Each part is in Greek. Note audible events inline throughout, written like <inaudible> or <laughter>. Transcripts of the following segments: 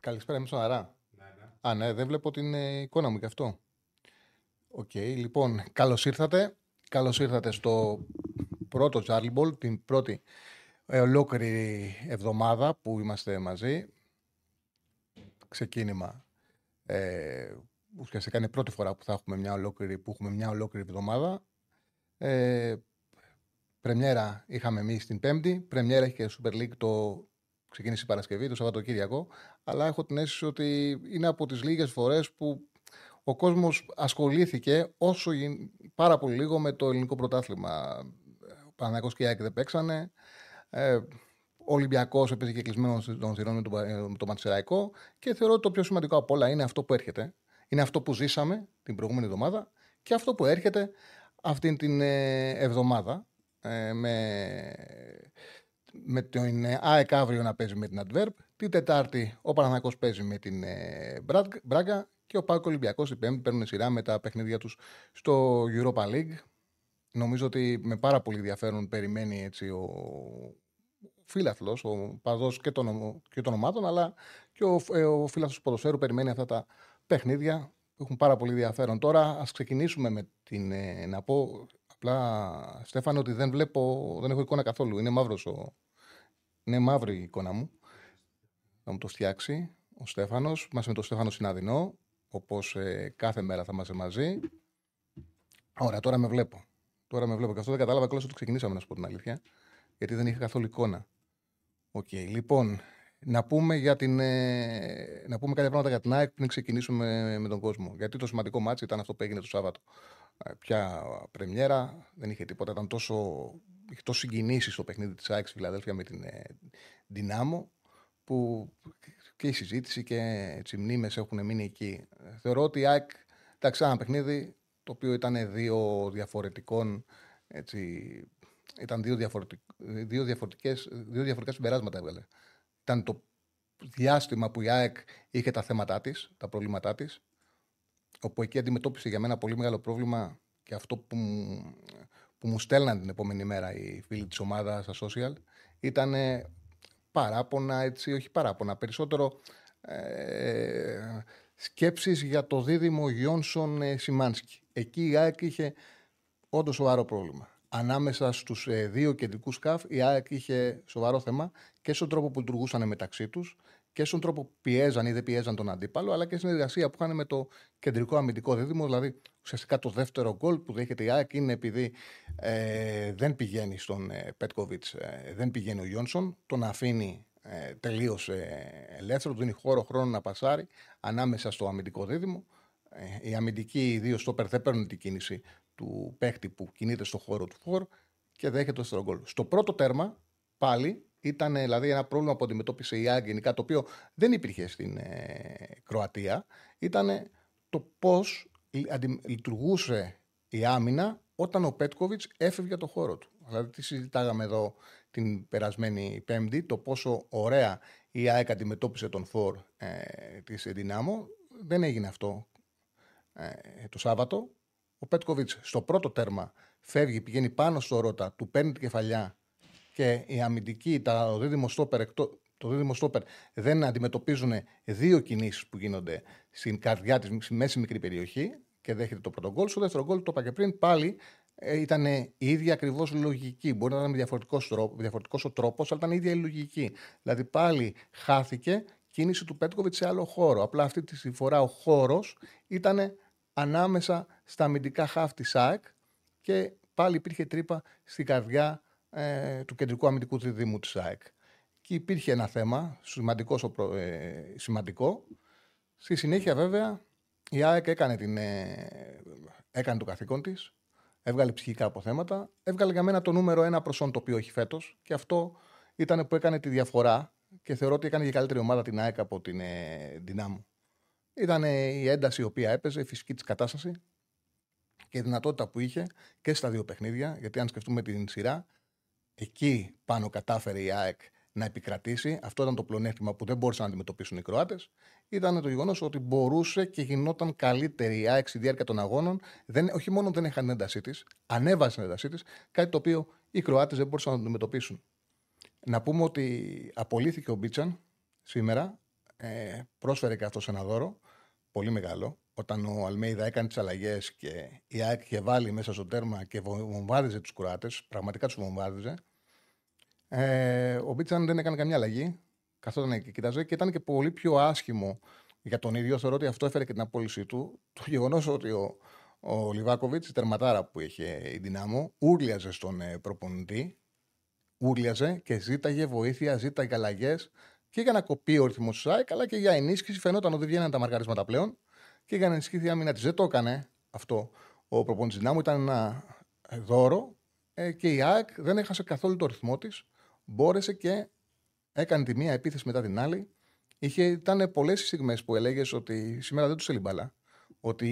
Καλησπέρα, είμαστε on air. Ναι, ναι. Α, ναι, δεν βλέπω την ε, εικόνα μου και αυτό. Οκ, λοιπόν, καλώς ήρθατε. Καλώς ήρθατε στο πρώτο Charlie Ball, την πρώτη ε, ολόκληρη εβδομάδα που είμαστε μαζί. Ξεκίνημα. Ε, ουσιαστικά είναι η πρώτη φορά που θα έχουμε μια ολόκληρη, που έχουμε μια ολόκληρη εβδομάδα. Ε, πρεμιέρα είχαμε εμείς την Πέμπτη. Πρεμιέρα έχει και Super League το ξεκίνησε η Παρασκευή, το Σαββατοκύριακο. Αλλά έχω την αίσθηση ότι είναι από τις λίγες φορές που ο κόσμος ασχολήθηκε όσο γι- πάρα πολύ λίγο με το ελληνικό πρωτάθλημα. Ο Παναγιώτο και η ΑΕΚ δεν παίξανε. Ε, ο Ολυμπιακός έπαιζε και κλεισμένο των θυρών με τον, Πα- με τον Ματσεραϊκό. Και θεωρώ ότι το πιο σημαντικό από όλα είναι αυτό που έρχεται. Είναι αυτό που ζήσαμε την προηγούμενη εβδομάδα και αυτό που έρχεται αυτήν την ε, εβδομάδα. Ε, με, με την ε, ΑΕΚ αύριο να παίζει με την Adverb. Την Τετάρτη ο Παναθηναϊκός παίζει με την ε, Μπράγ- Μπράγκα και ο Πάκο Ολυμπιακός την Πέμπτη παίρνουν σειρά με τα παιχνίδια τους στο Europa League. Νομίζω ότι με πάρα πολύ ενδιαφέρον περιμένει έτσι ο φίλαθλος, ο παδός και των, ομο- και των ομάδων, αλλά και ο, ε, ο φίλαθλος του ποδοσφαίρου περιμένει αυτά τα παιχνίδια που έχουν πάρα πολύ ενδιαφέρον. Τώρα ας ξεκινήσουμε με την, ε, να πω απλά Στέφανο ότι δεν βλέπω, δεν έχω εικόνα καθόλου. Είναι μαύρος ο, είναι μαύρη η εικόνα μου. Θα μου το φτιάξει ο Στέφανος. Είμαστε με τον Στέφανο Συναδεινό, όπως ε, κάθε μέρα θα είμαστε μαζί. Ωραία, τώρα με βλέπω. Τώρα με βλέπω. Και αυτό δεν κατάλαβα κιόλας ότι ξεκινήσαμε, να σου πω την αλήθεια. Γιατί δεν είχα καθόλου εικόνα. Οκ, λοιπόν, να πούμε, για την, ε, να πούμε κάποια πράγματα για την ΑΕΚ πριν ξεκινήσουμε με, με τον κόσμο. Γιατί το σημαντικό ματς ήταν αυτό που έγινε το Σάββατο. Ε, Ποια πρεμιέρα, δεν είχε τίποτα. Ήταν τόσο, είχε τόσο συγκινήσεις στο παιχνίδι της ΑΕΚ στη Φιλαδέλφια με την ε, Δυνάμο που και η συζήτηση και έτσι, οι μνήμες έχουν μείνει εκεί. Ε, Θεωρώ ότι η ΑΕΚ, εντάξει, ένα παιχνίδι το οποίο ήταν δύο διαφορετικών έτσι, ήταν δύο, διαφορετικ, δύο, διαφορετικές, δύο διαφορετικά συμπεράσματα έβγαλε. Ήταν το διάστημα που η ΑΕΚ είχε τα θέματα της, τα προβλήματά της, όπου εκεί αντιμετώπισε για μένα πολύ μεγάλο πρόβλημα και αυτό που μου, που μου στέλναν την επόμενη μέρα οι φίλοι της ομάδας στα social ήταν παράπονα, έτσι, όχι παράπονα, περισσότερο ε, σκέψεις για το δίδυμο Γιόνσον ε, Σιμάνσκι. Εκεί η ΑΕΚ είχε όντως σοβαρό πρόβλημα. Ανάμεσα στους ε, δύο κεντρικούς σκαφ, η ΑΕΚ είχε σοβαρό θέμα και στον τρόπο που λειτουργούσαν μεταξύ τους και στον τρόπο που πιέζαν ή δεν πιέζαν τον αντίπαλο, αλλά και στην συνεργασία που είχαν με το κεντρικό αμυντικό δίδυμο. Δηλαδή, ουσιαστικά το δεύτερο γκολ που δέχεται η ΑΕΚ είναι επειδή ε, δεν πηγαίνει στον ε, Πέτκοβιτς, ε, δεν πηγαίνει ο Γιόνσον, τον αφήνει ε, τελείως ε, ελεύθερο, του δίνει χώρο χρόνο να πασάρει ανάμεσα στο αμυντικό δίδυμο. Ε, οι αμυντικοί οι δύο στόπερ δεν παίρνουν την κίνηση του παίχτη που κινείται στο χώρο του φόρ και δέχεται το δεύτερο γκολ. Στο πρώτο τέρμα, πάλι ήταν δηλαδή ένα πρόβλημα που αντιμετώπισε η ΑΕΚ γενικά, το οποίο δεν υπήρχε στην ε, Κροατία. Ήταν το πώς λειτουργούσε η άμυνα όταν ο Πέτκοβιτς έφευγε από το χώρο του. Δηλαδή, τι συζητάγαμε εδώ την περασμένη Πέμπτη, το πόσο ωραία η ΑΕΚ αντιμετώπισε τον φόρ ε, της Δυνάμω. Δεν έγινε αυτό ε, το Σάββατο. Ο Πέτκοβιτς στο πρώτο τέρμα φεύγει, πηγαίνει πάνω στο ρότα, του παίρνει την κεφαλιά και οι αμυντικοί, τα, ο δίδυμο στόπερ, εκτό- το δίδυμο στόπερ δεν αντιμετωπίζουν δύο κινήσεις που γίνονται στην καρδιά της, στη μέση μικρή περιοχή και δέχεται το πρώτο γκολ. Στο δεύτερο γκολ, το είπα και πριν, πάλι ε, ήταν η ίδια ακριβώς λογική. Μπορεί να ήταν διαφορετικός διαφορετικός ο τρόπος, αλλά ήταν η ίδια η λογική. Δηλαδή πάλι χάθηκε κίνηση του Πέτκοβιτ σε άλλο χώρο. Απλά αυτή τη φορά ο χώρος ήταν ανάμεσα στα αμυντικά χάφ της ΑΕΚ και πάλι υπήρχε τρύπα στην καρδιά ε, του κεντρικού αμυντικού διδήμου της ΑΕΚ. Και υπήρχε ένα θέμα σημαντικός, στο προ- ε, σημαντικό. Στη συνέχεια βέβαια η ΑΕΚ έκανε, την, ε, έκανε το καθήκον της, έβγαλε ψυχικά αποθέματα, έβγαλε για μένα το νούμερο ένα προσόν το οποίο έχει φέτος και αυτό ήταν που έκανε τη διαφορά και θεωρώ ότι έκανε και καλύτερη ομάδα την ΑΕΚ από την ε, Δυνάμου. Ήταν η ένταση η οποία έπαιζε, η φυσική της κατάσταση και η δυνατότητα που είχε και στα δύο παιχνίδια. Γιατί αν σκεφτούμε την σειρά, εκεί πάνω κατάφερε η ΑΕΚ να επικρατήσει. Αυτό ήταν το πλεονέκτημα που δεν μπορούσαν να αντιμετωπίσουν οι Κροάτες. Ήταν το γεγονός ότι μπορούσε και γινόταν καλύτερη η ΑΕΚ στη διάρκεια των αγώνων. Δεν, όχι μόνο δεν είχαν την έντασή της, ανέβασε την έντασή της, κάτι το οποίο οι Κροάτες δεν μπορούσαν να αντιμετωπίσουν. Να πούμε ότι απολύθηκε ο Μπίτσαν σήμερα. Ε, πρόσφερε και αυτό ένα δώρο πολύ μεγάλο. Όταν ο Αλμέιδα έκανε τις αλλαγές και η ΑΕΚ είχε βάλει μέσα στο τέρμα και βομβάδιζε τους Κροάτες, πραγματικά τους βομβάδιζε. Ε, ο Μπίτσαν δεν έκανε καμιά αλλαγή. Καθόταν και κοιτάζε και ήταν και πολύ πιο άσχημο για τον ίδιο. Θεωρώ ότι αυτό έφερε και την απόλυσή του. Το γεγονός ότι ο, ο Λιβάκοβιτς, η τερματάρα που είχε η δυνάμω, ούρλιαζε στον ε, προπονητή. Ούρλιαζε και ζήταγε βοήθεια, ζήταγε αλλαγές και για να κοπεί ο ρυθμός του ΣΑΕΚ, αλλά και για ενίσχυση. Φαινόταν ότι βγαίναν τα μαρκαρίσματα πλέον και για να ενισχύσει η άμυνα της. Δεν το έκανε αυτό ο προπονητής δυνάμου. Ήταν ένα δώρο ε, και η ΑΕΚ δεν έχασε καθόλου το ρυθμό της μπόρεσε και έκανε τη μία επίθεση μετά την άλλη. Είχε, ήταν πολλές οι στιγμές που έλεγες ότι σήμερα δεν τους έλει μπαλά. Ότι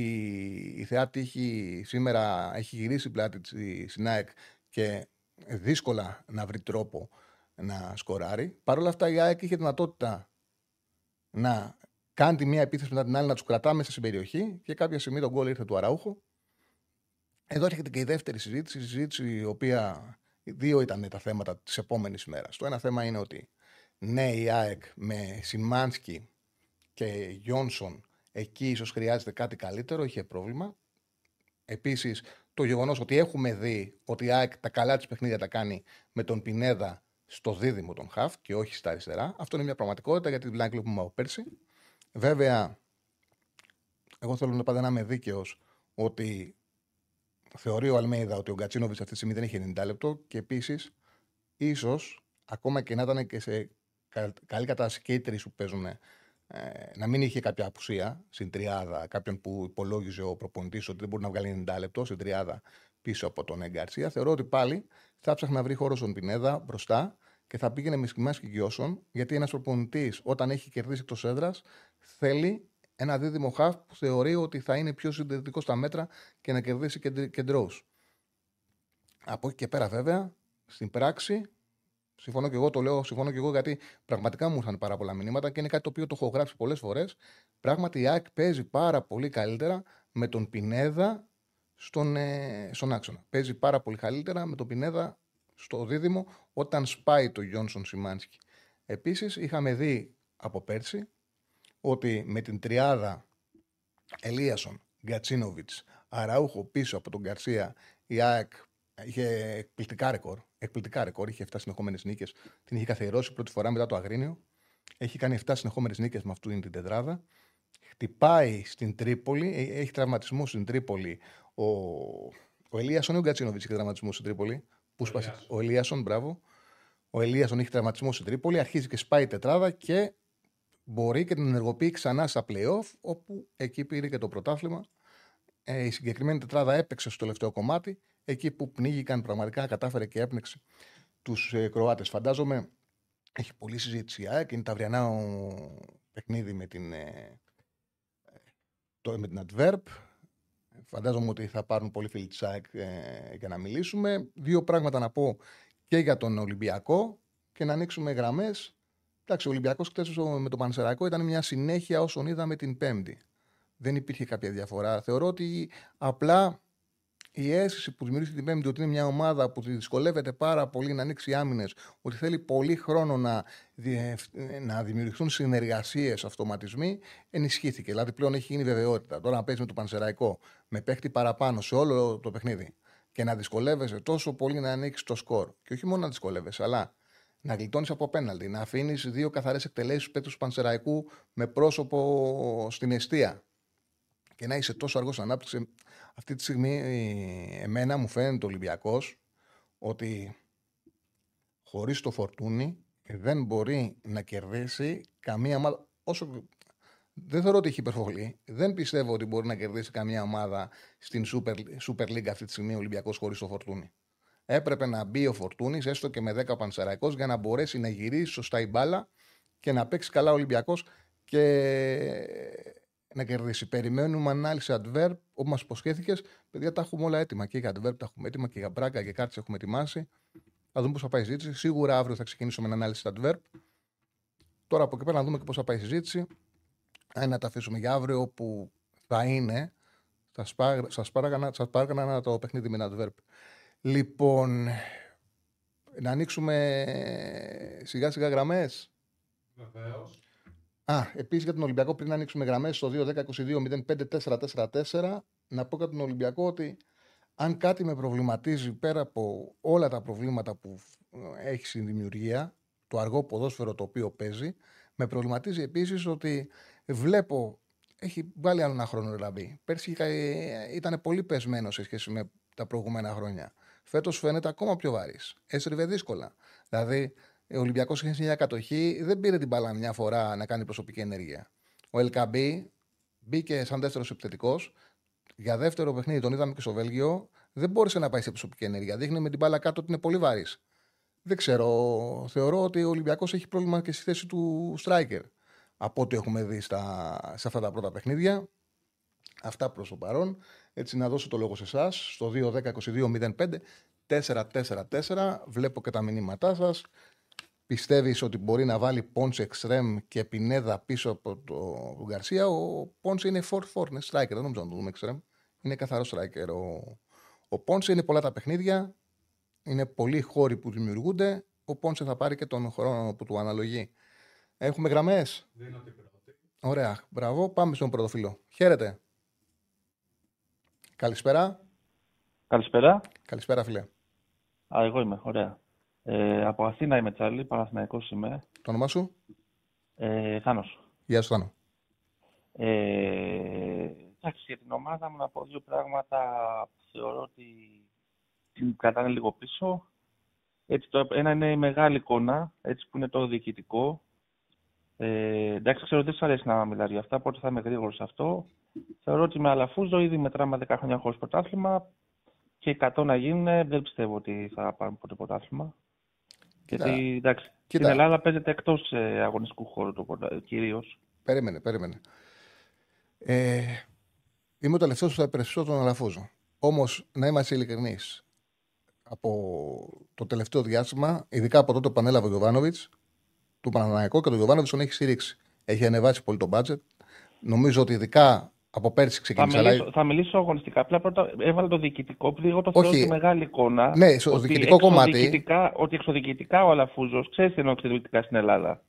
η θεά τύχη σήμερα έχει γυρίσει πλάτη της ΣΝΑΕΚ και δύσκολα να βρει τρόπο να σκοράρει. Παρ' όλα αυτά η ΑΕΚ είχε δυνατότητα να κάνει τη μία επίθεση μετά την άλλη, να τους κρατά μέσα στην περιοχή και κάποια στιγμή τον γκολ ήρθε του Αραούχου. Εδώ έρχεται και η δεύτερη συζήτηση, η συζήτηση η οποία Δύο ήταν τα θέματα της επόμενης μέρας. Το ένα θέμα είναι ότι ναι, η ΑΕΚ με Σιμάνσκι και Γιόνσον εκεί ίσως χρειάζεται κάτι καλύτερο, είχε πρόβλημα. Επίσης, το γεγονός ότι έχουμε δει ότι η ΑΕΚ τα καλά της παιχνίδια τα κάνει με τον Πινέδα στο δίδυμο των Χαφ και όχι στα αριστερά. Αυτό είναι μια πραγματικότητα γιατί την βλέπουμε από πέρσι. Βέβαια, εγώ θέλω να πάντα να είμαι δίκαιος ότι θεωρεί ο Αλμέιδα ότι ο Γκατσίνοβιτς αυτή τη στιγμή δεν έχει 90 λεπτό και επίσης ίσως ακόμα και να ήταν και σε καλή κατάσταση και οι τρεις που παίζουν ε, να μην είχε κάποια απουσία στην τριάδα, κάποιον που υπολόγιζε ο προπονητής ότι δεν μπορεί να βγάλει 90 λεπτό στην τριάδα πίσω από τον Εγκαρσία. Θεωρώ ότι πάλι θα ψάχνει να βρει χώρο στον Πινέδα μπροστά και θα πήγαινε με σκημάς και γιώσον, γιατί ένας προπονητής όταν έχει κερδίσει εκτός έδρας θέλει ένα δίδυμο χαφ που θεωρεί ότι θα είναι πιο συντηρητικό στα μέτρα και να κερδίσει κεντρό. Από εκεί και πέρα, βέβαια, στην πράξη, συμφωνώ και εγώ, το λέω, συμφωνώ και εγώ γιατί πραγματικά μου ήρθαν πάρα πολλά μηνύματα και είναι κάτι το οποίο το έχω γράψει πολλές φορές. Πράγματι, η ΑΕΚ παίζει πάρα πολύ καλύτερα με τον Πινέδα στον, ε, στον άξονα. Παίζει πάρα πολύ καλύτερα με τον Πινέδα στο δίδυμο όταν σπάει το Γιόνσον Σιμάνσκι. Επίσης, είχαμε δει από πέρσι ότι με την τριάδα Ελίασον, Γκατσίνοβιτς, Αραούχο πίσω από τον Γκαρσία, η ΑΕΚ είχε εκπληκτικά ρεκόρ. Εκπληκτικά ρεκόρ, είχε 7 συνεχόμενες νίκες. Την είχε καθιερώσει πρώτη φορά μετά το Αγρίνιο. Έχει κάνει 7 συνεχόμενες νίκες με αυτήν την τετράδα. Χτυπάει στην Τρίπολη, ε, έχει τραυματισμό στην Τρίπολη. Ο, ο Ελίασον ή ο Γκατσίνοβιτς έχει τραυματισμό στην Τρίπολη. Πού σπάσει. Ο Ελίασον, μπράβο. Ο Ελίασον έχει τραυματισμό στην Τρίπολη, αρχίζει και σπάει η τετράδα και μπορεί και την ενεργοποιεί ξανά στα playoff, όπου εκεί πήρε και το πρωτάθλημα. Ε, η συγκεκριμένη τετράδα έπαιξε στο τελευταίο κομμάτι, εκεί που πνίγηκαν πραγματικά, κατάφερε και έπνεξε τους ε, Κροάτες. Φαντάζομαι έχει πολλή συζήτηση η ΑΕΚ, είναι τα αυριανά παιχνίδι με την, ε, το, με την Adverb. Φαντάζομαι ότι θα πάρουν πολύ φίλοι της ΑΕΚ ε, για να μιλήσουμε. Δύο πράγματα να πω και για τον Ολυμπιακό και να ανοίξουμε γραμμές Εντάξει, ο Ολυμπιακός χθες με τον Πανσεραϊκό ήταν μια συνέχεια όσων είδαμε την Πέμπτη. Δεν υπήρχε κάποια διαφορά. Θεωρώ ότι απλά η αίσθηση που δημιουργήθηκε την Πέμπτη ότι είναι μια ομάδα που δυσκολεύεται πάρα πολύ να ανοίξει άμυνες, ότι θέλει πολύ χρόνο να, να δημιουργηθούν συνεργασίες, αυτοματισμοί, ενισχύθηκε. Δηλαδή πλέον έχει γίνει βεβαιότητα. Τώρα να παίζεις με το Πανσεραϊκό, με παίχτη παραπάνω σε όλο το παιχνίδι και να δυσκολεύεσαι τόσο πολύ να ανοίξεις το σκορ. Και όχι μόνο να δυσκολεύεσαι, αλλά να γλιτώνεις από πέναλτι, να αφήνεις δύο καθαρές εκτελέσεις του του Πανσεραϊκού με πρόσωπο στην αιστεία και να είσαι τόσο αργός στην ανάπτυξη. Αυτή τη στιγμή, εμένα μου φαίνεται ο Ολυμπιακός ότι χωρίς το φορτούνι δεν μπορεί να κερδίσει καμία ομάδα. Όσο δεν θεωρώ ότι έχει υπερβολή. Δεν πιστεύω ότι μπορεί να κερδίσει καμία ομάδα στην Super, Super League αυτή τη στιγμή ο Ολυμπιακός χωρίς το φορτούνι έπρεπε να μπει ο Φορτούνης, έστω και με 10 πανσεραϊκός, για να μπορέσει να γυρίσει σωστά η μπάλα και να παίξει καλά ο Ολυμπιακός και να κερδίσει. Περιμένουμε ανάλυση adverb, όπως μας υποσχέθηκες. Παιδιά, τα έχουμε όλα έτοιμα. Και για adverb τα έχουμε έτοιμα και για μπράγκα και κάρτες έχουμε ετοιμάσει. Θα δούμε πώς θα πάει η συζήτηση. Σίγουρα αύριο θα ξεκινήσουμε με ανάλυση adverb. Τώρα από εκεί πέρα να δούμε και πώς θα πάει η συζήτηση. Αν να τα αφήσουμε για αύριο, όπου θα είναι. Σας πάραγα να το παιχνίδι με adverb. Λοιπόν, να ανοίξουμε σιγά σιγά γραμμές. Βεβαίως. Α, επίσης για τον Ολυμπιακό, πριν ανοίξουμε γραμμές στο 2-10-22-05-4-4-4, να πω για τον Ολυμπιακό ότι αν κάτι με προβληματίζει πέρα από όλα τα προβλήματα που έχει στην δημιουργία, το αργό ποδόσφαιρο το οποίο παίζει, με προβληματίζει επίσης ότι βλέπω. Έχει βάλει άλλο ένα χρόνο δηλαδή. Πέρσι ήταν πολύ πεσμένος σε σχέση με τα προηγούμενα χρόνια. Φέτος φαίνεται ακόμα πιο βαρύς. Έσρεβε δύσκολα. Δηλαδή, ο Ολυμπιακός είχε μια κατοχή, δεν πήρε την μπάλα μια φορά να κάνει προσωπική ενέργεια. Ο Ελκαμπή μπήκε σαν δεύτερος επιθετικός. Για δεύτερο παιχνίδι, τον είδαμε και στο Βέλγιο, δεν μπόρεσε να πάει σε προσωπική ενέργεια. Δείχνει με την μπάλα κάτω ότι είναι πολύ βαρύς. Δεν ξέρω. Θεωρώ ότι ο Ολυμπιακός έχει πρόβλημα και στη θέση του striker. Από ό,τι έχουμε δει στα, σε αυτά τα πρώτα παιχνίδια. Αυτά προς το παρόν. Έτσι, να δώσω το λόγο σε εσάς στο 2-10-22-05-4-4-4. Βλέπω και τα μηνύματά σας. Πιστεύεις ότι μπορεί να βάλει Πόνσε εξτρέμ και Πινέδα πίσω από τον Γκαρσία; Ο Πόνσε είναι 4-4, είναι striker. Δεν νομίζω να το δούμε εξτρέμ. Είναι καθαρό striker. Ο, ο Πόνσε είναι πολλά τα παιχνίδια. Είναι πολλοί χώροι που δημιουργούνται. Ο Πόνσε θα πάρει και τον χρόνο που του αναλογεί. Έχουμε γραμμές; Δίνω την πρώτη. Ωραία. Μπράβο. Πάμε στον πρωτοφύλλο. Χαίρετε. Καλησπέρα. Καλησπέρα. Καλησπέρα, φίλε. Α, εγώ είμαι. Ωραία. Ε, από Αθήνα είμαι Τσάλι, Παναθηναϊκός είμαι. Το όνομά σου; Ε, Θάνος. Γεια σου, Θάνο. Ε, εντάξει, για την ομάδα μου να πω δύο πράγματα που θεωρώ ότι την κρατάνε λίγο πίσω. Έτσι, το ένα είναι η μεγάλη εικόνα, έτσι που είναι το διοικητικό. Ε, εντάξει, ξέρω ότι δεν σα αρέσει να μιλάω για αυτά, οπότε θα είμαι γρήγορος σε αυτό. Θεωρώ ότι με Αλαφούζο ήδη μετράμε 10 χρόνια χωρίς πρωτάθλημα και 100 να γίνουν, δεν πιστεύω ότι θα πάρουμε ποτέ πρωτάθλημα. Γιατί εντάξει, Κοίτα. στην Ελλάδα παίζεται εκτός αγωνιστικού χώρου το κυρίως. Περίμενε, περίμενε. Ε, είμαι ο τελευταίος που θα υπερασπιστώ τον Αλαφούζο. Όμως, να είμαστε ειλικρινείς, από το τελευταίο διάστημα, ειδικά από τότε που ανέλαβε ο Γιωβάνοβιτς, του Παναναναϊκού και τον Γιωβάνοβιτς τον έχει στηρίξει. Έχει ανεβάσει πολύ το μπάτζετ. Νομίζω ότι ειδικά από πέρσι Θα ξεκίνησε. μιλήσω, αλλά- θα μιλήσω αγωνιστικά. Απλά πρώτα έβαλα το διοικητικό, επειδή εγώ το θεωρώ Όχι. τη μεγάλη εικόνα. Ναι, στο ότι διοικητικό κομμάτι. εξωδιοικητικά- Ότι εξωδιοικητικά ο Αλαφούζος ξέρεις τι εννοώ εξωδιοικητικά στην Ελλάδα.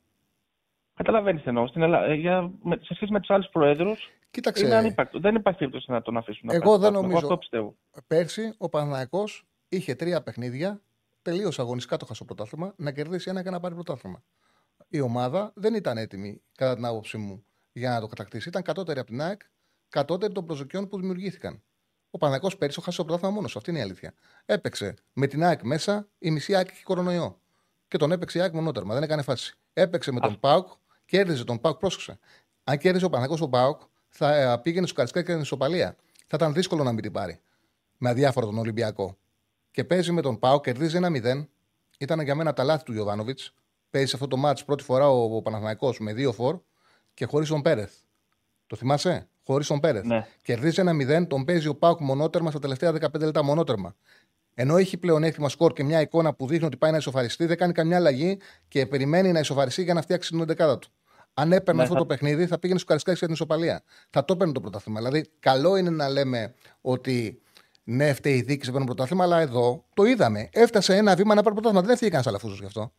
Καταλαβαίνεις τι εννοώ. Στην Ελλάδα, ε, για, με, σε σχέση με τους άλλους προέδρους, Κοίταξε, είναι ανύπαρκτο. Δεν υπάρχει περίπτωση να τον αφήσουν. να Εγώ πάρει δεν πρωτάθλημα. νομίζω. αυτό πιστεύω. πέρσι ο Παναναναϊκός είχε τρία παιχνίδια, τελείω αγωνιστικά το χάσο πρωτάθλημα, να κερδίσει ένα και να πάρει πρωτάθλημα. Η ομάδα δεν ήταν έτοιμη, κατά την άποψή μου, για να το κατακτήσει. Ήταν κατώτερη από την ΑΕΚ, κατώτερη των προσδοκιών που δημιουργήθηκαν. Ο Παναναϊκός πέρσι το χάσε το πρωτάθλημα μόνος Αυτή είναι η αλήθεια. Έπαιξε με την ΑΕΚ μέσα, η μισή ΑΕΚ είχε κορονοϊό. Και τον έπαιξε η ΑΕΚ μονότερμα, δεν έκανε φάση. Έπαιξε με τον Πάουκ, κέρδιζε τον Πάουκ, πρόσεξε. Αν κέρδιζε ο Παναναϊκός τον Πάουκ, θα ε, πήγαινε στο Καρισκά και την ισοπαλία. Θα ήταν δύσκολο να μην την πάρει με αδιάφορο τον Ολυμπιακό. Και παίζει με τον Πάο, κερδίζει ένα 0. Ήταν για μένα τα λάθη του Γιωβάνοβιτς. Παίζει σε αυτό το μάτς πρώτη φορά ο, ο Παναθηναϊκός με δύο φορ και χωρίς τον Πέρεθ. Το θυμάσαι, χωρίς τον Πέρεθ. Ναι. Κερδίζει ένα 0, τον παίζει ο Πάουκ μονότερμα στα τελευταία 15 λεπτά μονότερμα. Ενώ έχει πλεονέκτημα σκορ και μια εικόνα που δείχνει ότι πάει να ισοφαριστεί, δεν κάνει καμιά αλλαγή και περιμένει να ισοφαριστεί για να φτιάξει την 11 του. Αν έπαιρνε Ναι, αυτό θα- το παιχνίδι, θα πήγαινε στο Καρισκάκη για την ισοπαλία. Θα το έπαιρνε το πρωτάθλημα. Δηλαδή, καλό είναι να λέμε ότι ναι, φταίει η δίκη σε παίρνει πρωτάθλημα, αλλά εδώ το είδαμε. Έφτασε ένα βήμα να πάρει πρωτάθλημα. Δεν έφυγε κανένας αλαφούζο γι' αυτό.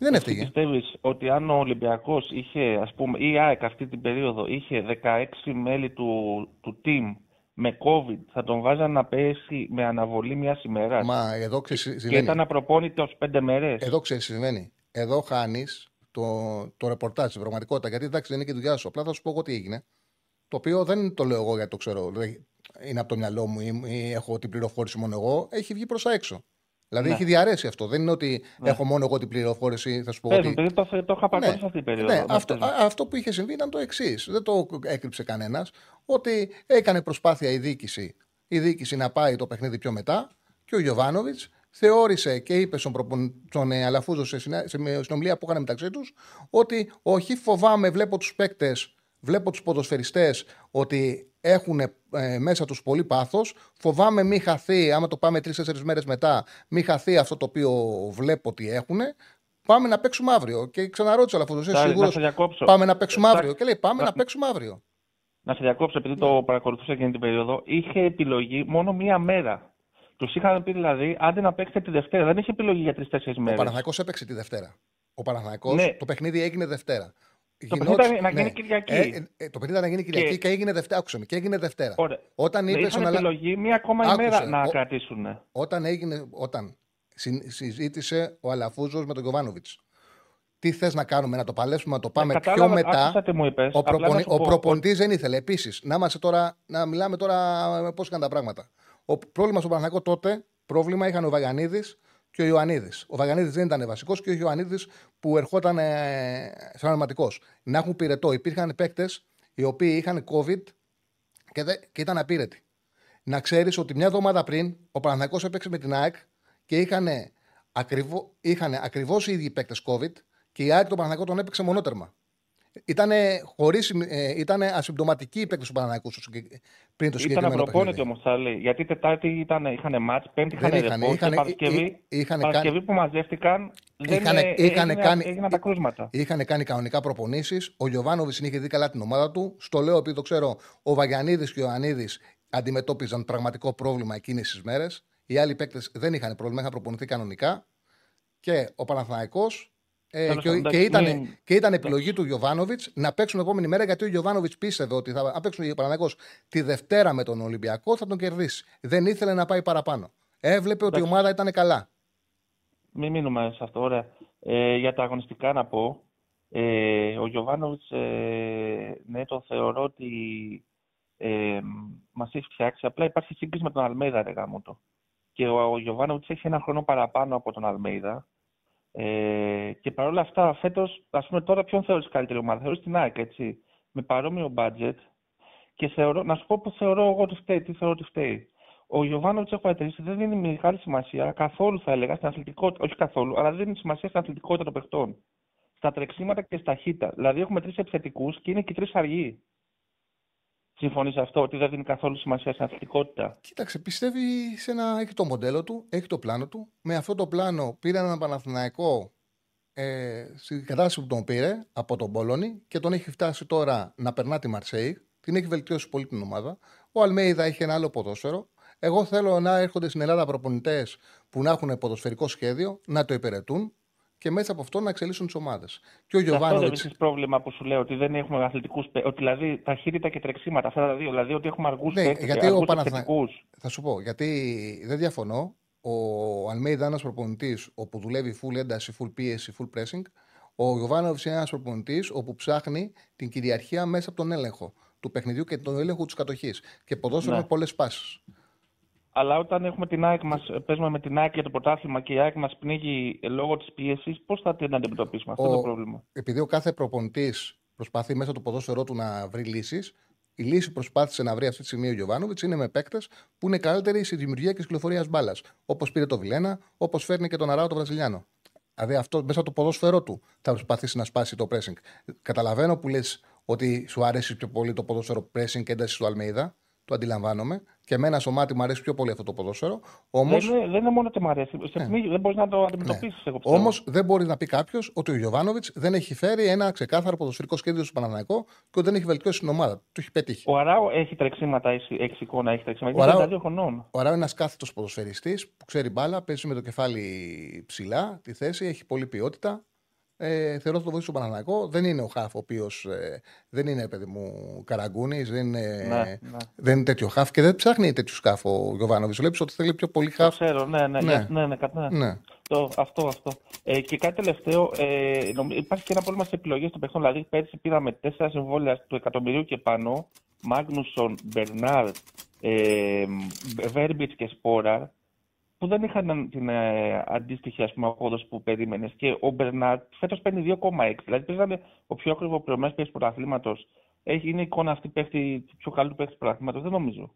Δεν Εσύ έφυγε. πιστεύεις ότι αν ο Ολυμπιακός είχε, ας πούμε, ή η ΑΕΚ αυτή την περίοδο είχε 16 μέλη του, του team με COVID, θα τον βάζαν να πέσει με αναβολή μιας ημέρας; Μα εδώ ξέρεις τι Και συμβαίνει. ήταν απροπόνητο πέντε μέρες; Εδώ ξέρεις τι συμβαίνει. Εδώ χάνεις το, το ρεπορτάζ, την πραγματικότητα. Γιατί εντάξει δεν είναι και η δουλειά σου. Απλά θα σου πω εγώ τι έγινε. Το οποίο δεν το λέω εγώ γιατί το ξέρω. Δηλαδή, είναι από το μυαλό μου ή, ή έχω την πληροφόρηση μόνο εγώ. Έχει βγει προς τα έξω. Δηλαδή Ναι. έχει διαρρέσει αυτό. Δεν είναι ότι Ναι. έχω μόνο εγώ την πληροφόρηση. Θα σου πω Πες ότι. μου, επειδή το, το είχα παρακολουθήσει Ναι. αυτή την περίοδο. Ναι, Ναι, αυτό, πες μου. α- αυτό που είχε συμβεί ήταν το εξής. Δεν το έκρυψε κανένας. Ότι έκανε προσπάθεια η διοίκηση, η διοίκηση να πάει το παιχνίδι πιο μετά και ο Γιωβάνοβιτς θεώρησε και είπε στον, προπον... στον ε, Αλαφούζο σε, συνα... σε συνομιλία που είχαν μεταξύ τους ότι όχι, φοβάμαι, βλέπω τους παίκτες, βλέπω τους ποδοσφαιριστές ότι έχουν ε, μέσα τους πολύ πάθος. Φοβάμαι μη χαθεί, άμα το πάμε τρει-τέσσερι μέρες μετά, μη χαθεί αυτό το οποίο βλέπω ότι έχουν. Πάμε να παίξουμε αύριο. Και ξαναρώτησε ο Αλαφούζος. Είσαι σίγουρος. Πάμε να παίξουμε αύριο. Και λέει: Πάμε να παίξουμε αύριο. Να σε διακόψω, επειδή το παρακολουθούσα εκείνη την περίοδο, είχε επιλογή μόνο μία μέρα. Τους είχαν πει δηλαδή, άντε να παίξετε τη Δευτέρα. Δεν είχε επιλογή για τρει-τέσσερι μέρες. Ο Παναθανικό έπαιξε τη Δευτέρα. Ο Παναθανικό, Ναι. το παιχνίδι έγινε Δευτέρα. Το Γινόταν- παιχνίδι ήταν να γίνει Κυριακή. Ε, ε, ε, το παιχνίδι ήταν να γίνει Κυριακή και, Και- έγινε Δευτέρα. Άκουσε με, και έγινε Δευτέρα. Ωραία. Όταν Ναι, είπες είχαν στον Αλα... επιλογή μία ακόμα Άκουσε, ημέρα να ο- κρατήσουν. όταν, έγινε, όταν συ- συζήτησε ο Αλαφούζος με τον Γιωβάνοβιτς. Τι θες να κάνουμε, να το παλέψουμε, να το πάμε πιο Ε, κατάλαβα, μετά; άκουσα τι μου είπες. Ο, Απλά να προπονη... σου ο πω προπονητής δεν ήθελε. Επίσης, να, είμαστε τώρα, να μιλάμε τώρα πώς έκαναν τα πράγματα. Ο πρόβλημα στον Παναγιακό τότε, πρόβλημα είχαν ο Βαγανίδη και ο Ιωαννίδης. Ο Βαγανίδη δεν ήταν βασικός και ο Ιωαννίδης που ερχόταν ε, σαν αρματικό. Να έχουν πυρετό. Υπήρχαν παίκτες οι οποίοι είχαν COVID και, δε, και ήταν απείρετοι. Να ξέρεις ότι μια εβδομάδα πριν ο Παναθηναϊκός έπαιξε με την ΑΕΚ και είχαν ακριβώ είχανε ακριβώς οι ίδιοι παίκτες COVID και η ΑΕΚ τον Παναθηναϊκό τον έπαιξε μονότερμα. Ήταν χωρίς, ε, ήτανε ασυμπτωματικοί οι παίκτες του Παναθηναϊκού στο συγκεκ- πριν το Ήταν συγκεκριμένο απροπόνητοι παιχνίδι. όμως, θα λέει. Γιατί Τετάρτη ήταν, είχαν μάτς, Πέμπτη είχαν Δεν είχαν, ρεπό είχαν- και Παρασκευή, εί- είχαν Παρασκευή κάνει- που μαζεύτηκαν δεν Είχανε- ε, είχανε έγινε- κάνει- έγιναν τα κρούσματα. Είχαν κάνει κανονικά προπονήσεις. Ο Γιωβάνοβιτ είχε δει καλά την ομάδα του. Στο λέω επειδή το ξέρω, ο Βαγιανίδης και ο Ιωαννίδης αντιμετώπιζαν πραγματικό πρόβλημα εκείνες τις μέρες. Οι άλλοι παίκτες δεν είχαν πρόβλημα, είχαν προπονηθεί κανονικά. Και ο Παναθηναϊκός ε, Τέλος και, πάντων, και, εντάξει, ήταν, μην- και ήταν επιλογή του Γιωβάνοβιτς να παίξουν την επόμενη μέρα γιατί ο Γιωβάνοβιτς πίστευε ότι θα, αν παίξουν ο Παναθηναϊκός τη Δευτέρα με τον Ολυμπιακό θα τον κερδίσει. Δεν ήθελε να πάει παραπάνω. Έβλεπε ότι η Εντάξει. ομάδα ήταν καλά. Μην μείνουμε σε αυτό. Ωραία. Ε, για τα αγωνιστικά να πω. Ε, ο Γιωβάνοβιτς, ε, ναι, το θεωρώ ότι ε, μας έχει φτιάξει. Απλά υπάρχει σύγκριση με τον Αλμέιδα, ρε γάμο το. Και ο, ο Γιωβάνοβιτς έχει ένα χρόνο παραπάνω από τον Αλμέιδα. Ε, και παρόλα αυτά, φέτος, ας πούμε τώρα ποιον θεωρείς καλύτερη ομάδα. Θεωρείς την ΑΕΚ, έτσι. Με παρόμοιο budget. Και θεωρώ, να σου πω που θεωρώ εγώ ότι φταίει, τι θεωρώ ότι φταίει. Ο Γιωβάνοβιτς, έχω παρατηρήσει, δεν δίνει μεγάλη σημασία καθόλου, θα έλεγα, στην αθλητικότητα. Όχι καθόλου, αλλά δεν δίνει σημασία στην αθλητικότητα των παιχτών. Στα τρεξίματα και στα χίτα. Δηλαδή, έχουμε τρεις επιθετικούς και είναι και τρεις αργοί. Συμφωνείς σε αυτό, ότι δεν δίνει καθόλου σημασία στην αθλητικότητα; Κοίταξε, πιστεύει σε ένα. Έχει το μοντέλο του, έχει το πλάνο του. Με αυτό το πλάνο πήρε έναν Παναθηναϊκό ε, στην κατάσταση που τον πήρε από τον Μπόλωνη και τον έχει φτάσει τώρα να περνά τη Μαρσέη. Την έχει βελτιώσει πολύ την ομάδα. Ο Αλμέιδα έχει ένα άλλο ποδόσφαιρο. Εγώ θέλω να έρχονται στην Ελλάδα προπονητές που να έχουν ποδοσφαιρικό σχέδιο, να το υπηρετούν και μέσα από αυτό να εξελίσσουν τις ομάδες. Και ο Σε αυτό δεν Γιωβάνοβιτ. βρίσκει πρόβλημα που σου λέω ότι δεν έχουμε αθλητικούς Ότι δηλαδή ταχύτητα και τρεξίματα, αυτά τα δύο. Δηλαδή ότι έχουμε αργούς Ναι, παίκτες, γιατί ο αργούς Παναθηνα- επιθετικούς. Θα σου πω, γιατί δεν διαφωνώ. Ο Αλμέιδα είναι ένα προπονητής όπου δουλεύει full ένταση, full πίεση, full pressing. Ο Γιωβάνοβιτς είναι ένας προπονητής όπου ψάχνει την κυριαρχία μέσα από τον έλεγχο του παιχνιδιού και τον έλεγχο της κατοχής. Και ποδόσφαιρο Ναι. με πολλές πάσει. Αλλά όταν έχουμε την ΑΕΚ μας, παίζουμε με την ΑΕΚ για το πρωτάθλημα και η ΑΕΚ μας πνίγει λόγω της πίεσης, πώς θα την αντιμετωπίσουμε αυτό Ο- το πρόβλημα; Επειδή ο κάθε προπονητής προσπαθεί μέσα το ποδόσφαιρό του να βρει λύσεις, η λύση που προσπάθησε να βρει αυτή τη στιγμή ο Γιωβάνοβιτς είναι με παίκτες που είναι καλύτεροι στη δημιουργία και κυκλοφορίας μπάλας. Όπως πήρε το Βιλένα, όπως φέρνει και τον Αράο το Βραζιλιάνο. Δηλαδή αυτό μέσα από το ποδόσφαιρό του θα προσπαθήσει να σπάσει το pressing. Καταλαβαίνω που λες ότι σου αρέσει πιο πολύ το ποδόσφαιρο pressing και έντασης του Αλμέιδα. Το αντιλαμβάνομαι. Και εμένα στο μάτι μου αρέσει πιο πολύ αυτό το ποδόσφαιρο. Όμω Δεν, είναι, δεν είναι μόνο ότι μου αρέσει. Σε Ναι. πνίγει, δεν μπορείς να το αντιμετωπίσεις. εγώ πιστεύω. Όμως δεν μπορεί να πει κάποιος ότι ο Γιωβάνοβιτς δεν έχει φέρει ένα ξεκάθαρο ποδοσφαιρικό σχέδιο στο Παναναναϊκό και ότι δεν έχει βελτιώσει την ομάδα. Το έχει πετύχει. Ο Αράο έχει τρεξίματα, έχει, έχει εικόνα, έχει τρεξίματα. Ο Είναι Αράο- 52 χρονών. Ο Ράο είναι ένας κάθετος ποδοσφαιριστής που ξέρει μπάλα, παίζει με το κεφάλι ψηλά τη θέση, έχει πολλή ποιότητα. Ε, θεωρώ ότι το βοήθησε τον Παναναναϊκό. Δεν είναι ο Χαφ, ο οποίος ε, δεν είναι παιδί μου καραγκούνης, δεν, είναι, Ναι, ναι. δεν είναι τέτοιο Χαφ και δεν ψάχνει τέτοιο Χαφ ο Γιωβάνοβιτς. Βλέπεις ότι θέλει πιο πολύ Το Χαφ. ξέρω, ναι, ναι, Ναι. ναι, ναι, ναι, κα- ναι. Ναι. Το, αυτό, αυτό. Ε, και κάτι τελευταίο, ε, νομ- υπάρχει και ένα πρόβλημα στις επιλογές των παιχτών. Δηλαδή, πέρσι πήραμε τέσσερα συμβόλαια του εκατομμυρίου και πάνω. Μάγνουσον, Μπερνάρ, ε, Βέρμπιτς και Σπόραρ, που δεν είχαν την ε, αντίστοιχη ας πούμε, απόδοση που περίμενες. Και ο Μπερνάρ φέτος παίρνει 2,6. Δηλαδή, παίζανε ο πιο ακριβό πληρωμένο παίκτης του πρωταθλήματος. Έχει είναι η εικόνα αυτή παίχτη, του πιο καλού παίκτη του πρωταθλήματος. Δεν νομίζω.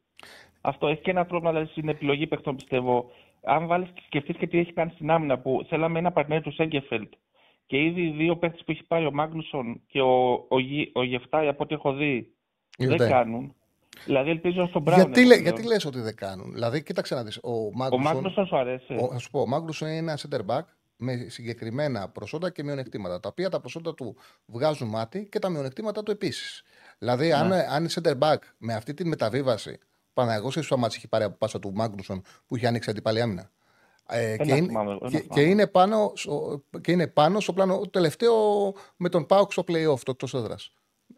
Αυτό έχει και ένα πρόβλημα δηλαδή, στην επιλογή παιχτών, πιστεύω. αν βάλεις και σκεφτείς και τι έχει κάνει στην άμυνα, που θέλαμε ένα παρτνέρ του Σέγκεφελτ και ήδη οι δύο παίχτε που έχει πάρει ο Μάγνουσον και ο, ο, Γι- ο Γεφτάι, από ό,τι έχω δει, δεν Γιουδέ. κάνουν. Δηλαδή ελπίζω στον Μπράουν. Γιατί, λέ, γιατί λες ότι δεν κάνουν; Δηλαδή, κοίταξε να δεις. Ο Ο Μάγνουσον, Μάγνουσον σου αρέσει. ο, θα σου πω, ο Μάγνουσον είναι ένα center back με συγκεκριμένα προσόντα και μειονεκτήματα. Τα οποία τα προσόντα του βγάζουν μάτι και τα μειονεκτήματα του επίσης. Δηλαδή, αν, Ναι. αν είναι center back με αυτή τη μεταβίβαση, Παναγό σε μάτς έχει πάρει από πάσα του Μάγνουσον που είχε ανοίξει αντίπαλη άμυνα. Ε, και, Ένα είναι, θυμάμαι, ένα και, θυμάμαι. και είναι πάνω, στο- και είναι πάνω στο πλάνο το τελευταίο με τον Πάουξ στο playoff, το εκτό έδρα.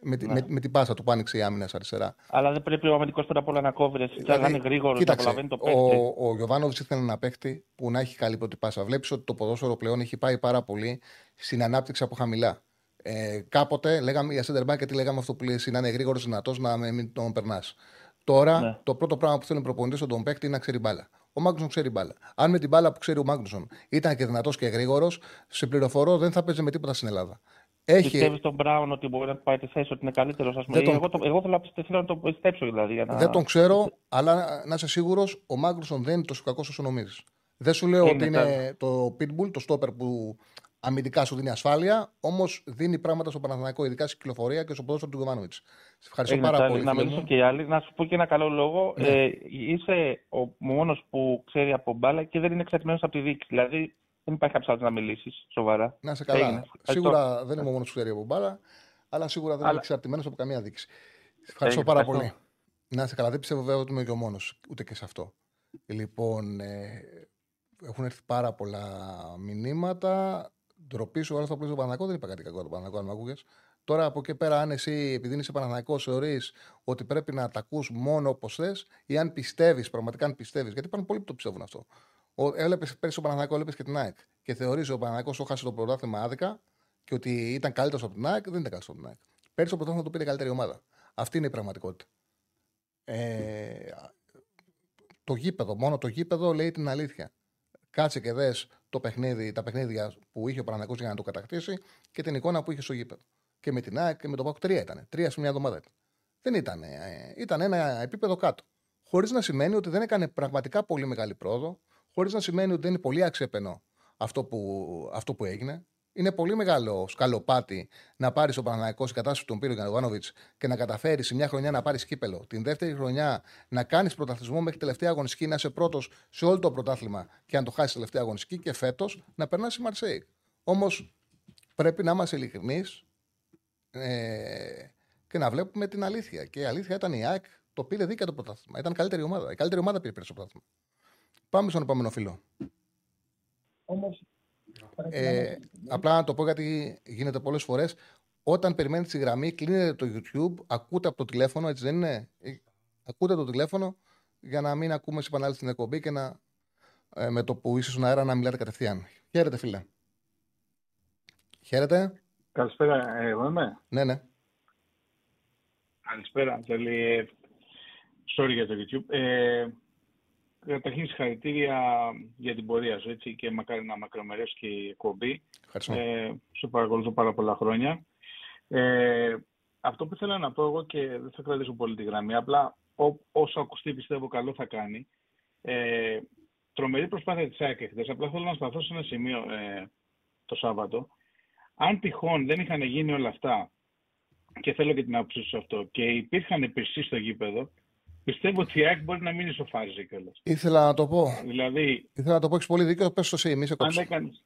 Με, τη- Ναι. με, με την πάσα του που άνοιξε η άμυνα αριστερά. Αλλά δεν πρέπει ο αμυντικό τώρα απ' όλα να κόβεις. Εσύ Δηλαδή, να είναι γρήγορο, να κοίταξε, απολαβαίνει το παίχτη. ο, ο Γιωβάνοβιτς ήθελε ένα παίχτη που να έχει καλή πρώτη πάσα. Βλέπεις ότι το ποδόσφαιρο πλέον έχει πάει πάρα πολύ στην ανάπτυξη από χαμηλά. Ε, κάποτε λέγαμε για center back γιατί λέγαμε αυτό που λέει εσύ, να είναι γρήγορος, δυνατός, να με- μην τον περνάς. Τώρα Ναι. το πρώτο πράγμα που θέλει ο προπονητή στον τον παίκτη είναι να ξέρει μπάλα. Ο Μάγνουσον ξέρει μπάλα. Αν με την μπάλα που ξέρει ο Μάγνουσον ήταν και δυνατός και γρήγορος, σε πληροφορώ δεν θα παίζει με τίποτα στην Ελλάδα. Έχει, Πιστεύεις τον Μπράουν ότι μπορεί να του πάρει τη θέση, ότι είναι καλύτερος, ας πούμε; Δεν τον- Εγώ, το, εγώ θέλω, να πιστε- θέλω να το πιστέψω δηλαδή. Για να... Δεν τον ξέρω, αλλά να είσαι σίγουρος, ο Μάγνουσον δεν είναι τόσο κακός όσο νομίζεις. Δεν σου λέω Είναι, ότι είναι καλά. το pitbull, το stopper που αμυντικά σου δίνει ασφάλεια, όμως δίνει πράγματα στο Παναθηναϊκό, ειδικά στην κυκλοφορία και στο ποδόσφαιρο του Γιωβάνοβιτς. Σε ευχαριστώ Έγινε, πάρα Τσάρλι, πολύ. Να φίλε μιλήσουν μου. και οι άλλοι. Να σου πω και ένα καλό λόγο. Ναι. Ε, είσαι ο μόνος που ξέρει από μπάλα και δεν είναι εξαρτημένος από τη δίκη. Δηλαδή δεν υπάρχει κάποιος άλλος να μιλήσεις σοβαρά. Να είσαι καλά. Έγινε. Ευχαριστώ. Σίγουρα δεν είμαι ο μόνος που ξέρει από μπάλα, αλλά σίγουρα δεν είμαι Αλλά- εξαρτημένος από καμία δίκηση. Ευχαριστώ Έγινε, πάρα ευχαριστώ. πολύ. Να είσαι καλά. Δεν πιστεύω βέβαια ότι είμαι και ο μόνος, ούτε και σε αυτό. Λοιπόν, ε, έχουν έρθει πάρα πολλά μηνύματα. Ντροπή σου, όλα αυτά που λέει στο Παναγό δεν είπα κάτι κακό το Παναγό, αν με ακούγες. Τώρα από εκεί πέρα, αν εσύ, επειδή είσαι Παναθανικό, θεωρείς ότι πρέπει να τα ακούς μόνο όπως θες ή αν πιστεύεις, πραγματικά αν πιστεύεις, γιατί υπάρχουν πολλοί που το πιστεύουν αυτό. Έλεπες πέρυσι ο Παναθανικό, έλεπες και την ΑΕΚ. Και θεωρείς ότι ο Παναθανικό το χάσε το πρωτάθλημα άδικα και ότι ήταν καλύτερος από την ΑΕΚ, δεν ήταν καλύτερος από την ΑΕΚ. Πέρυσι το πρωτάθλημα το πήρε η καλύτερη ομάδα. Αυτή είναι η πραγματικότητα. Ε, το γήπεδο, μόνο το γήπεδο λέει την αλήθεια. Κάτσε και δες το παιχνίδι, τα παιχνίδια που είχε ο Παναγιώτης για να το κατακτήσει και την εικόνα που είχε στο γήπεδο. Και με την ΑΕΚ και με τον ΠΑΟΚ τρία ήταν. Τρία σε μια εβδομάδα ήταν. Δεν ήταν. Ε, ήταν ένα επίπεδο κάτω. Χωρίς να σημαίνει ότι δεν έκανε πραγματικά πολύ μεγάλη πρόοδο, χωρίς να σημαίνει ότι δεν είναι πολύ αξιέπαινο αυτό που, αυτό που έγινε. Είναι πολύ μεγάλο σκαλοπάτι να πάρεις τον Παναναναϊκό στην κατάσταση του τον Πύρο Γιαννοβάνοβιτ και να καταφέρεις σε μια χρονιά να πάρεις κύπελο. Την δεύτερη χρονιά να κάνεις πρωταθλητισμό μέχρι τελευταία αγωνιστική, να είσαι πρώτος σε όλο το πρωτάθλημα και αν το χάσεις τελευταία αγωνιστική και φέτος να περνάς η Μαρσέη. Όμως πρέπει να είμαστε ειλικρινείς ε, και να βλέπουμε την αλήθεια. Και η αλήθεια ήταν η ΑΕΚ το πήρε δίκαια το πρωτάθλημα. Ήταν καλύτερη ομάδα. Η καλύτερη ομάδα πήρε πέρυσι το πρωτάθλημα. Πάμε στον επόμενο φίλο. Όμως, Ε, απλά να το πω γιατί γίνεται πολλές φορές. Όταν περιμένετε τη γραμμή, κλείνετε το YouTube, ακούτε από το τηλέφωνο, έτσι δεν είναι; Ε, Ακούτε το τηλέφωνο για να μην ακούμε σε επανάληψη την εκπομπή και να, ε, με το που είσαι στον αέρα να μιλάτε κατευθείαν. Χαίρετε, φίλε. Χαίρετε. Καλησπέρα, ε, εγώ είμαι; Ναι, ναι. Καλησπέρα, Αντζέλη. Sorry για το YouTube. Ε, καταρχήν συγχαρητήρια για την πορεία σου έτσι, και μακάρι να μακρομερέσει και η εκπομπή. Ευχαριστώ. Ε, σε παρακολουθώ πάρα πολλά χρόνια. Ε, αυτό που ήθελα να πω εγώ και δεν θα κρατήσω πολύ τη γραμμή, απλά ό, όσο ακουστεί πιστεύω καλό θα κάνει. Ε, τρομερή προσπάθεια της ΑΕΚ χθες. Απλά θέλω να σταθώ σε ένα σημείο ε, το Σάββατο. Αν τυχόν δεν είχαν γίνει όλα αυτά και θέλω και την άποψή σου σε αυτό και υπήρχαν πυρσί στο γήπεδο, πιστεύω ότι η ΑΕΚ μπορεί να μείνει στο φάρι κιόλας. Ήθελα να το πω. Δηλαδή, Ήθελα να το πω, έχεις πολύ δίκιο. Πες το εσύ, μη σε αν κόψω. έκανες...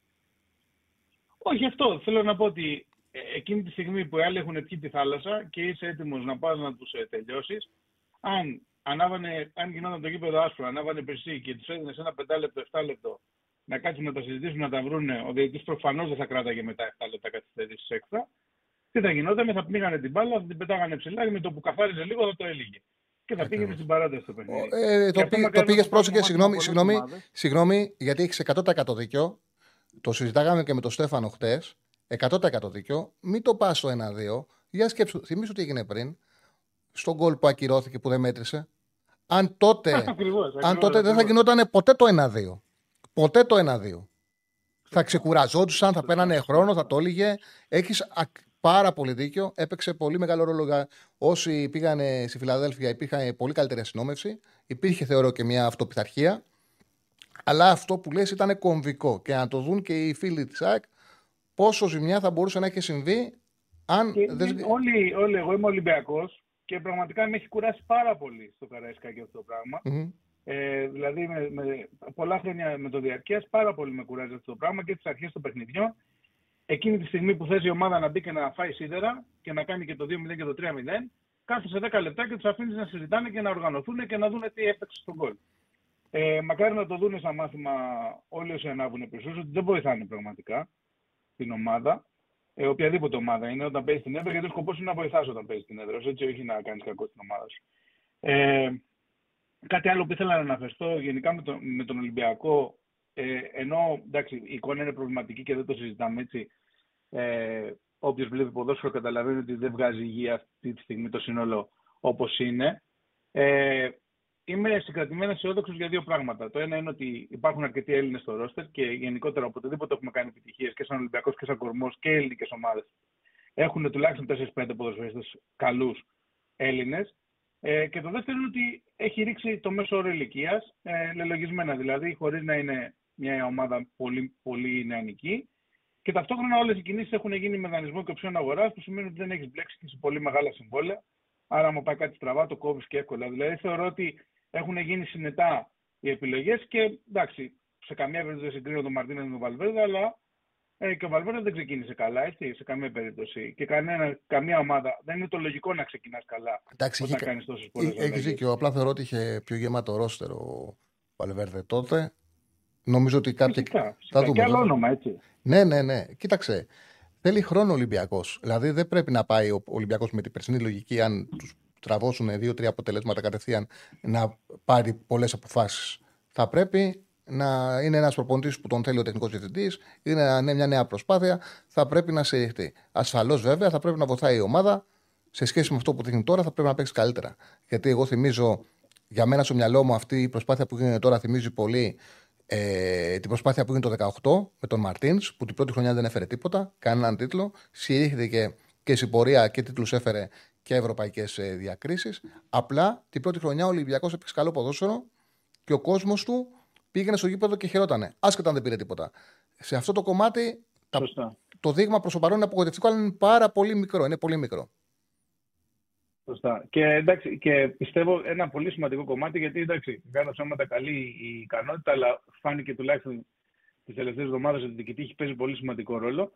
Όχι αυτό. Θέλω να πω ότι ε, εκείνη τη στιγμή που οι άλλοι έχουν πιει τη θάλασσα και είσαι έτοιμος να πας να τους ε, τελειώσεις, αν, ανάβανε, αν γινόταν το γήπεδο άσπρο, ανάβανε περσί και τους έδινες ένα πεντάλεπτο, 7 λεπτό να κάτσουν να τα συζητήσουν, να τα βρούνε, ο διαιτητής προφανώς δεν θα κράταγε μετά 7 λεπτά καθυστερήσεις έξτρα. Τι θα γινόταν, θα πνίγανε την μπάλα, θα την πετάγανε ψηλά και με το που καθάριζε λίγο θα το έλυγε. Και θα πήγαινε στην παράταση το παιχνίδι. Ε, Και το, αυτό πή- μακάρι το να πήγες το πρόσεχε, κάνουμε συγγνώμη, πολλές συγγνώμη, ομάδες. συγγνώμη, γιατί έχεις 100% δίκιο. Το συζητάγαμε και με τον Στέφανο χτες. 100% δίκιο. Μην το πας στο 1-2. Για σκέψου, θυμίσου τι έγινε πριν. Στον γκολ που ακυρώθηκε που δεν μέτρησε. Αν τότε, <laughs> Ακριβώς, αν ακριβώς, τότε δεν θα ακριβώς. γινόταν ποτέ το 1-2. Ποτέ το 1-2. Θα ξεκουραζόντουσαν, θα παίρνανε χρόνο, θα το έλεγε. Έχεις πάρα πολύ δίκιο. Έπαιξε πολύ μεγάλο ρόλο. για- Όσοι πήγαν στη Φιλαδέλφια υπήρχαν πολύ καλύτερη αστυνόμευση. Υπήρχε, θεωρώ, και μια αυτοπιθαρχία. Αλλά αυτό που λες ήταν κομβικό. Και να το δουν και οι φίλοι της ΑΕΚ πόσο ζημιά θα μπορούσε να έχει συμβεί αν Και δεν. όλοι, όλοι, εγώ είμαι Ολυμπιακός και πραγματικά με έχει κουράσει πάρα πολύ στο Καραϊσκά και αυτό το πράγμα. Μμμ. Ε, δηλαδή, με, με πολλά χρόνια με το διαρκεία, πάρα πολύ με κουράζει αυτό το πράγμα και τις αρχές των παιχνιδιών. Εκείνη τη στιγμή που θες η ομάδα να μπει και να φάει σίδερα και να κάνει και το 2-0 και το 3-0, κάθεσαι 10 λεπτά και τους αφήνεις να συζητάνε και να οργανωθούν και να δουν τι έφταξε στον κόλ. Ε, μακάρι να το δουν σαν μάθημα όλοι όσοι ανάβουν πίσω, ότι δεν βοηθάνε πραγματικά την ομάδα. Ε, οποιαδήποτε ομάδα είναι όταν παίζεις την έδρα, γιατί ο σκοπός είναι να βοηθάς όταν παίζεις την έδρα, σου, έτσι όχι να κάνεις κακό στην ομάδα σου. Ε, κάτι άλλο που ήθελα να αναφερθώ γενικά με, τον με τον Ολυμπιακό, ε, ενώ εντάξει, η εικόνα είναι προβληματική και δεν το συζητάμε έτσι. Ε, Όποιος βλέπει ποδόσφαιρο καταλαβαίνει ότι δεν βγάζει υγεία αυτή τη στιγμή το σύνολο όπως είναι. Ε, είμαι συγκρατημένα αισιόδοξος για δύο πράγματα. Το ένα είναι ότι υπάρχουν αρκετοί Έλληνες στο ρόστερ και γενικότερα οποτεδήποτε έχουμε κάνει επιτυχίες και σαν Ολυμπιακός και σαν Κορμός και ελληνικέ ομάδες έχουν τουλάχιστον 4-5 ποδοσφαιριστές καλούς Έλληνες. Ε, και το δεύτερο είναι ότι έχει ρίξει το μέσο όρο ηλικίας, ε, λελογισμένα δηλαδή, χωρίς να είναι μια ομάδα πολύ, πολύ νεανική. Και ταυτόχρονα όλες οι κινήσεις έχουν γίνει με δανεισμό και οψιόν αγοράς, που σημαίνει ότι δεν έχεις μπλέξει και σε πολύ μεγάλα συμβόλαια. Άρα, άμα πάει κάτι στραβά, το κόβεις και εύκολα. Δηλαδή, θεωρώ ότι έχουν γίνει συνετά οι επιλογές και εντάξει, σε καμία περίπτωση δεν συγκρίνω τον Μαρτίνες με τον Βαλβέρδε, αλλά ε, και ο Βαλβέρδε δεν ξεκίνησε καλά, έτσι, σε καμία περίπτωση. Και κανένα, καμία ομάδα δεν είναι το λογικό να ξεκινάς καλά Εντάξει, όταν είχε- κάνεις τόσες πολλές Έχεις δίκιο. Απλά θεωρώ ότι είχε πιο γεμάτο ρόστερο ο Βαλβέρδε τότε. Νομίζω ότι κάποια. Φυσικά, Θα φυσικά. δούμε. Και άλλο θα- όνομα, έτσι. Ναι, ναι, ναι. Κοίταξε. Θέλει χρόνο ο Ολυμπιακός. Δηλαδή δεν πρέπει να πάει ο Ολυμπιακός με την περσινή λογική, αν τους τραβώσουν δύο-τρία αποτελέσματα κατευθείαν, να πάρει πολλές αποφάσεις. Θα πρέπει να είναι ένας προπονητής που τον θέλει ο τεχνικός διευθυντής, είναι ένα- ναι, μια νέα προσπάθεια, θα πρέπει να στηριχτεί. Ασφαλώς βέβαια θα πρέπει να βοηθάει η ομάδα σε σχέση με αυτό που δείχνει τώρα, θα πρέπει να παίξει καλύτερα. Γιατί εγώ θυμίζω, για μένα στο μυαλό μου αυτή η προσπάθεια που γίνεται τώρα θυμίζει πολύ ε, την προσπάθεια που έγινε το 18 με τον Μαρτίν, που την πρώτη χρονιά δεν έφερε τίποτα, κανέναν τίτλο. Στηρίχθηκε και στην πορεία και τίτλους έφερε και ευρωπαϊκές διακρίσεις. Απλά την πρώτη χρονιά ο Ολυμπιακός έπαιξε καλό ποδόσφαιρο και ο κόσμος του πήγαινε στο γήπεδο και χαιρότανε. Άσχετα αν δεν πήρε τίποτα. Σε αυτό το κομμάτι τα- Σωστά. το δείγμα προς το παρόν είναι απογοητευτικό, αλλά είναι πάρα πολύ μικρό. Είναι πολύ μικρό. Σωστά. Και, εντάξει, και πιστεύω ένα πολύ σημαντικό κομμάτι, γιατί εντάξει, κάνω ψέματα καλή η ικανότητα, αλλά φάνηκε τουλάχιστον τις τελευταίες εβδομάδες ότι η διοικητή έχει παίζει πολύ σημαντικό ρόλο.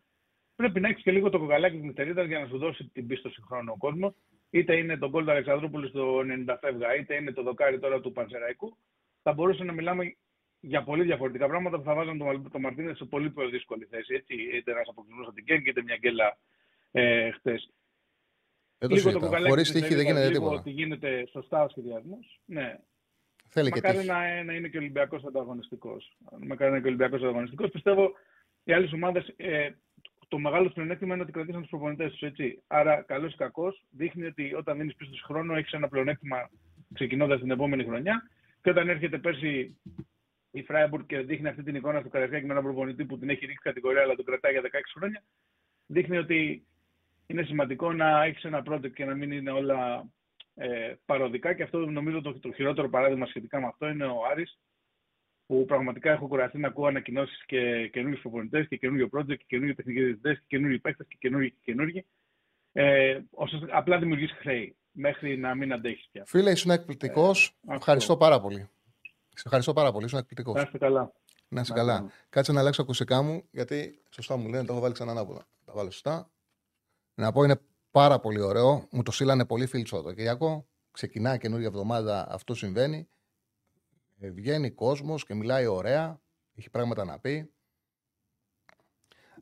Πρέπει να έχεις και λίγο το κοκαλάκι της νυχτερίδας για να σου δώσει την πίστοση χρόνου ο κόσμος. Είτε είναι τον γκολ του Αλεξανδρούπολου στο 90 φεύγα, είτε είναι το δοκάρι τώρα του Πανσεραϊκού. Θα μπορούσε να μιλάμε για πολύ διαφορετικά πράγματα που θα βάζαν τον, Μαλ- τον Μαρτίνες σε πολύ πιο δύσκολη θέση. Έτσι. Είτε ένας αποκλεισμός από την Κέρκη, είτε μια γκέλα ε, χθε. Δεν το Λίγο το συζητάω. κουκαλάκι Χωρίς της τύχη δεν νυχτερίδας, γίνεται λίγο τίποτα. Ότι γίνεται σωστά ο σχεδιασμός. Ναι. Θέλει και Μακάρι τύχη. να, να είναι και ο Ολυμπιακός ανταγωνιστικός. Μακάρι να είναι και ο Ολυμπιακός ανταγωνιστικός. Πιστεύω οι άλλες ομάδες. Ε, το μεγάλο του πλεονέκτημα είναι ότι κρατήσαν τους προπονητές τους. Έτσι. Άρα, καλός ή κακός, δείχνει ότι όταν δίνεις πίσω χρόνο, έχεις ένα πλεονέκτημα ξεκινώντας την επόμενη χρονιά. Και όταν έρχεται πέρσι η Φράιμπουργκ και δείχνει αυτή την εικόνα του Καραϊσκάκη με έναν προπονητή που την έχει ρίξει κατηγορία, αλλά τον κρατάει για 16 χρόνια, δείχνει ότι είναι σημαντικό να έχεις ένα project και να μην είναι όλα ε, παροδικά. Και αυτό νομίζω το, το χειρότερο παράδειγμα σχετικά με αυτό είναι ο Άρης, που πραγματικά έχω κουραστεί να ακούω ανακοινώσεις και καινούριους προπονητές και καινούριο project και καινούριοι τεχνικοί διευθυντές και καινούριοι παίκτες και καινούριοι και καινούριοι. Ε, ώστε απλά δημιουργείς χρέη μέχρι να μην αντέχεις πια. Φίλε, ήσουν εκπληκτικός. αυτό. Ευχαριστώ πάρα πολύ. Σε ευχαριστώ πάρα πολύ. Ήσουν εκπληκτικός. Να είστε καλά. Να είσαι Να καλά. καλά. Κάτσε να αλλάξω ακουστικά μου, γιατί σωστά μου λένε, το έχω βάλει ξανά ανάποδα. Τα βάλω σωστά. Να πω είναι πάρα πολύ ωραίο. Μου το στείλανε πολύ φίλοι στο Κυριακό. Ξεκινά καινούργια εβδομάδα, αυτό συμβαίνει. Ε, βγαίνει κόσμος και μιλάει ωραία. Έχει πράγματα να πει.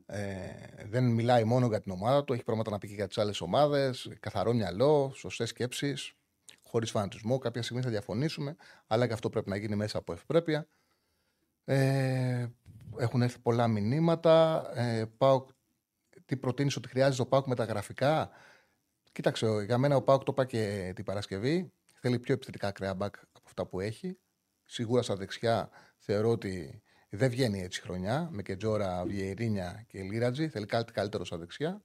Ε, δεν μιλάει μόνο για την ομάδα του, έχει πράγματα να πει και για τις άλλες ομάδες. Καθαρό μυαλό, σωστές σκέψεις, χωρίς φανατισμό. Κάποια στιγμή θα διαφωνήσουμε, αλλά και αυτό πρέπει να γίνει μέσα από ευπρέπεια. Ε, έχουν έρθει πολλά μηνύματα. Ε, ΠΑΟΚ, τι προτείνεις ότι χρειάζεται ο ΠΑΟΚ με τα γραφικά; Κοίταξε, ο- για μένα ο ΠΑΟΚ το είπα και την Παρασκευή. Θέλει πιο επιθετικά ακραία μπακ από αυτά που έχει. Σίγουρα στα δεξιά θεωρώ ότι δεν βγαίνει έτσι χρονιά. Με Κετζόρα, Βιερίνια και Λίρατζι. Θέλει κάτι καλύτερο στα δεξιά.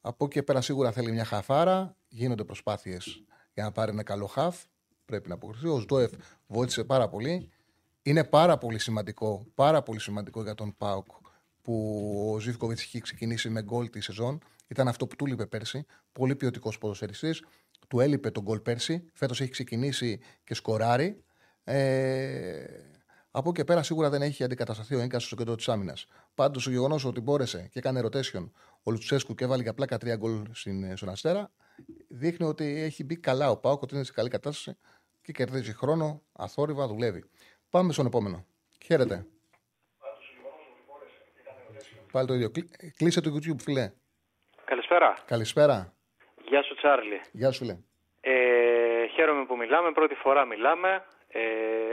Από εκεί και πέρα σίγουρα θέλει μια χαφάρα. Γίνονται προσπάθειες για να πάρει ένα καλό χαφ. Πρέπει να αποκριθεί. Ο Σντόεφ βοήθησε πάρα πολύ. είναι πάρα πολύ σημαντικό, πάρα πολύ σημαντικό για τον Πάουκ που ο Ζήφκοβιτς είχε ξεκινήσει με γκολ τη σεζόν. Ήταν αυτό που του έλειπε πέρσι. Πολύ ποιοτικός ποδοσφαιριστής. Του έλειπε τον γκολ πέρσι. Φέτος έχει ξεκινήσει και σκοράρει. Ε, από εκεί και πέρα σίγουρα δεν έχει αντικατασταθεί ο Ίνκα στο κέντρο της άμυνας. Πάντως το γεγονός ότι μπόρεσε και έκανε rotation ο Λουτσέσκου και έβαλε για πλάκα τρία γκολ στον Αστέρα δείχνει ότι έχει μπει καλά ο Πάουκ, ότι είναι σε καλή κατάσταση και κερδίζει χρόνο, αθόρυβα, δουλεύει. Πάμε στον επόμενο. Χαίρετε. Πάλι το ίδιο. Κλείσε το YouTube, φιλέ. Καλησπέρα. Καλησπέρα. Γεια σου, Τσάρλι. Γεια σου, λέει. Ε, χαίρομαι που μιλάμε. Πρώτη φορά μιλάμε. Ε,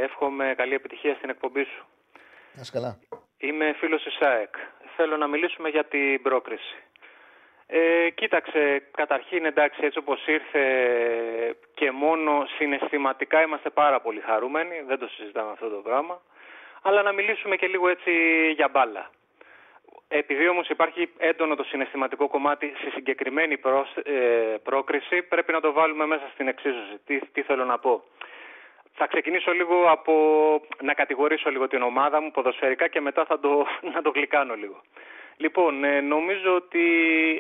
εύχομαι καλή επιτυχία στην εκπομπή σου. Να καλά. Είμαι φίλος της ΑΕΚ. Θέλω να μιλήσουμε για την πρόκριση. Ε, κοίταξε, καταρχήν εντάξει έτσι όπως ήρθε και μόνο συναισθηματικά είμαστε πάρα πολύ χαρούμενοι, δεν το συζητάμε αυτό το πράγμα, αλλά να μιλήσουμε και λίγο έτσι για μπάλα. Επειδή όμως υπάρχει έντονο το συναισθηματικό κομμάτι στη συγκεκριμένη ε, πρόκριση, πρέπει να το βάλουμε μέσα στην εξίσωση. Τι, τι θέλω να πω. Θα ξεκινήσω λίγο από να κατηγορήσω λίγο την ομάδα μου ποδοσφαιρικά και μετά θα το, <laughs> να το γλυκάνω λίγο. Λοιπόν, ε, νομίζω ότι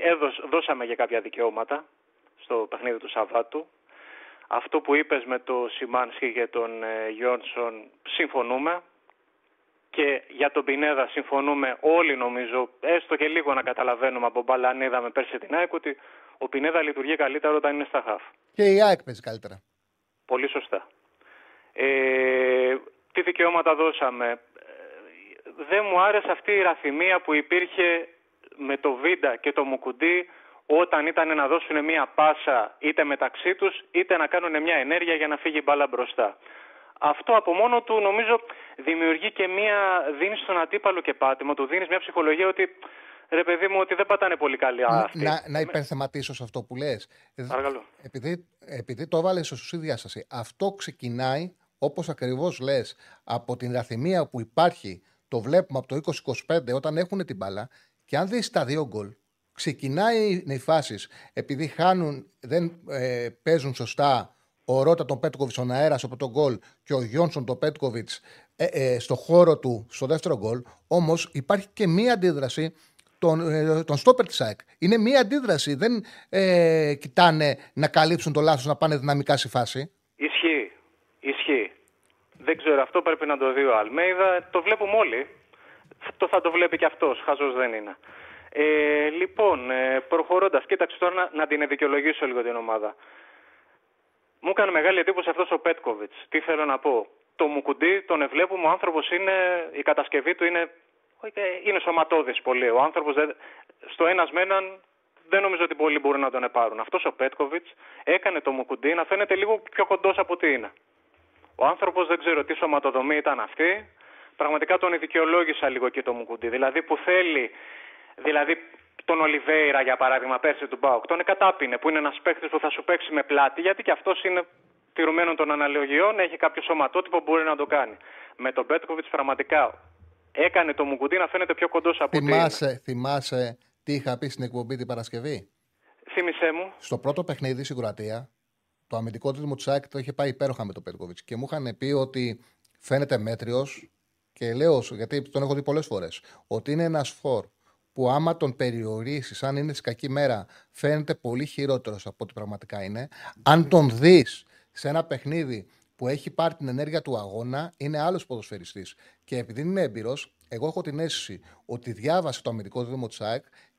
έδωσ, δώσαμε για κάποια δικαιώματα στο παιχνίδι του Σαββάτου. Αυτό που είπες με το Σιμάνσκι και τον ε, Γιόνσον συμφωνούμε και για τον Πινέδα συμφωνούμε όλοι νομίζω, έστω και λίγο να καταλαβαίνουμε από μπάλα αν είδαμε πέρσι την ΑΕΚ ότι ο Πινέδα λειτουργεί καλύτερα όταν είναι στα χαφ. Και η ΑΕΚ παίζει καλύτερα. Πολύ σωστά. Ε, τι δικαιώματα δώσαμε δεν μου άρεσε αυτή η ραθυμία που υπήρχε με το Βίντα και το Μουκουντή όταν ήταν να δώσουν μια πάσα είτε μεταξύ τους είτε να κάνουν μια ενέργεια για να φύγει μπάλα μπροστά. Αυτό από μόνο του νομίζω δημιουργεί και μια, δίνει στον αντίπαλο και πάτημα, του δίνεις μια ψυχολογία ότι ρε παιδί μου ότι δεν πατάνε πολύ καλή αυτοί. Να, να υπενθεματίσω σε αυτό που λες. Παρακαλώ. Επειδή, επειδή το έβαλες σωστή διάσταση, αυτό ξεκινάει όπως ακριβώς λες από την ραθυμία που υπάρχει το βλέπουμε από το 2025 όταν έχουν την μπάλα και αν δεις τα δύο γκολ, ξεκινάει οι φάσεις επειδή χάνουν, δεν ε, παίζουν σωστά ο Ρότα τον Πέτκοβιτς στον αέρα από τον γκολ και ο Γιόνσον τον Πέτκοβιτς ε, ε, στο χώρο του στο δεύτερο γκολ. Όμως υπάρχει και μία αντίδραση των, ε, των στόπερ της ΑΕΚ. Είναι μία αντίδραση. Δεν ε, κοιτάνε να καλύψουν το λάθος, να πάνε δυναμικά στη φάση. Ισχύει. Ισχύει. Δεν ξέρω, αυτό πρέπει να το δει ο Αλμέιδα. Το βλέπουμε όλοι. Το θα το βλέπει και αυτός. Χαζός δεν είναι. Ε, λοιπόν, ε, προχωρώντας, κοίταξε τώρα να, να την δικαιολογήσω λίγο την ομάδα. Μου έκανε μεγάλη εντύπωση αυτός ο Πέτκοβιτς. Τι θέλω να πω. Το Μουκουντή τον βλέπουμε, ο άνθρωπος είναι, η κατασκευή του είναι, είναι σωματώδης πολύ. Ο άνθρωπος στο ένας με έναν δεν νομίζω ότι πολλοί μπορούν να τον επάρουν. Αυτός ο Πέτκοβιτς έκανε το Μουκουντή να φαίνεται λίγο πιο κοντός από ό,τι είναι. Ο άνθρωπος δεν ξέρω τι σωματοδομή ήταν αυτή. Πραγματικά τον δικαιολόγησα λίγο και το Μουκουντή. Δηλαδή που θέλει, δηλαδή τον Ολιβέηρα για παράδειγμα πέρσι του Μπάουκ, τον Εκατάπινε που είναι ένας παίκτης που θα σου παίξει με πλάτη γιατί και αυτός είναι τηρουμένων των αναλογιών, έχει κάποιο σωματότυπο που μπορεί να το κάνει. Με τον Πέτκοβιτς πραγματικά έκανε το Μουκουντή να φαίνεται πιο κοντός από θυμάσαι, θυμάσαι τι είχα πει στην εκπομπή την Παρασκευή; Θύμησέ μου. Στο πρώτο παιχνίδι στην Κροατία, το αμυντικό του του το είχε πάει υπέροχα με τον Πέτκοβιτς και μου είχαν πει ότι φαίνεται μέτριος και λέω, γιατί τον έχω δει πολλές φορές, ότι είναι ένας φόρ που άμα τον περιορίσεις, αν είναι σε κακή μέρα, φαίνεται πολύ χειρότερος από ό,τι πραγματικά είναι. Αν τον δεις σε ένα παιχνίδι που έχει πάρει την ενέργεια του αγώνα, είναι άλλος ποδοσφαιριστής. Και επειδή είμαι έμπειρος, εγώ έχω την αίσθηση ότι διάβασε το αμυντικό δίδυμο της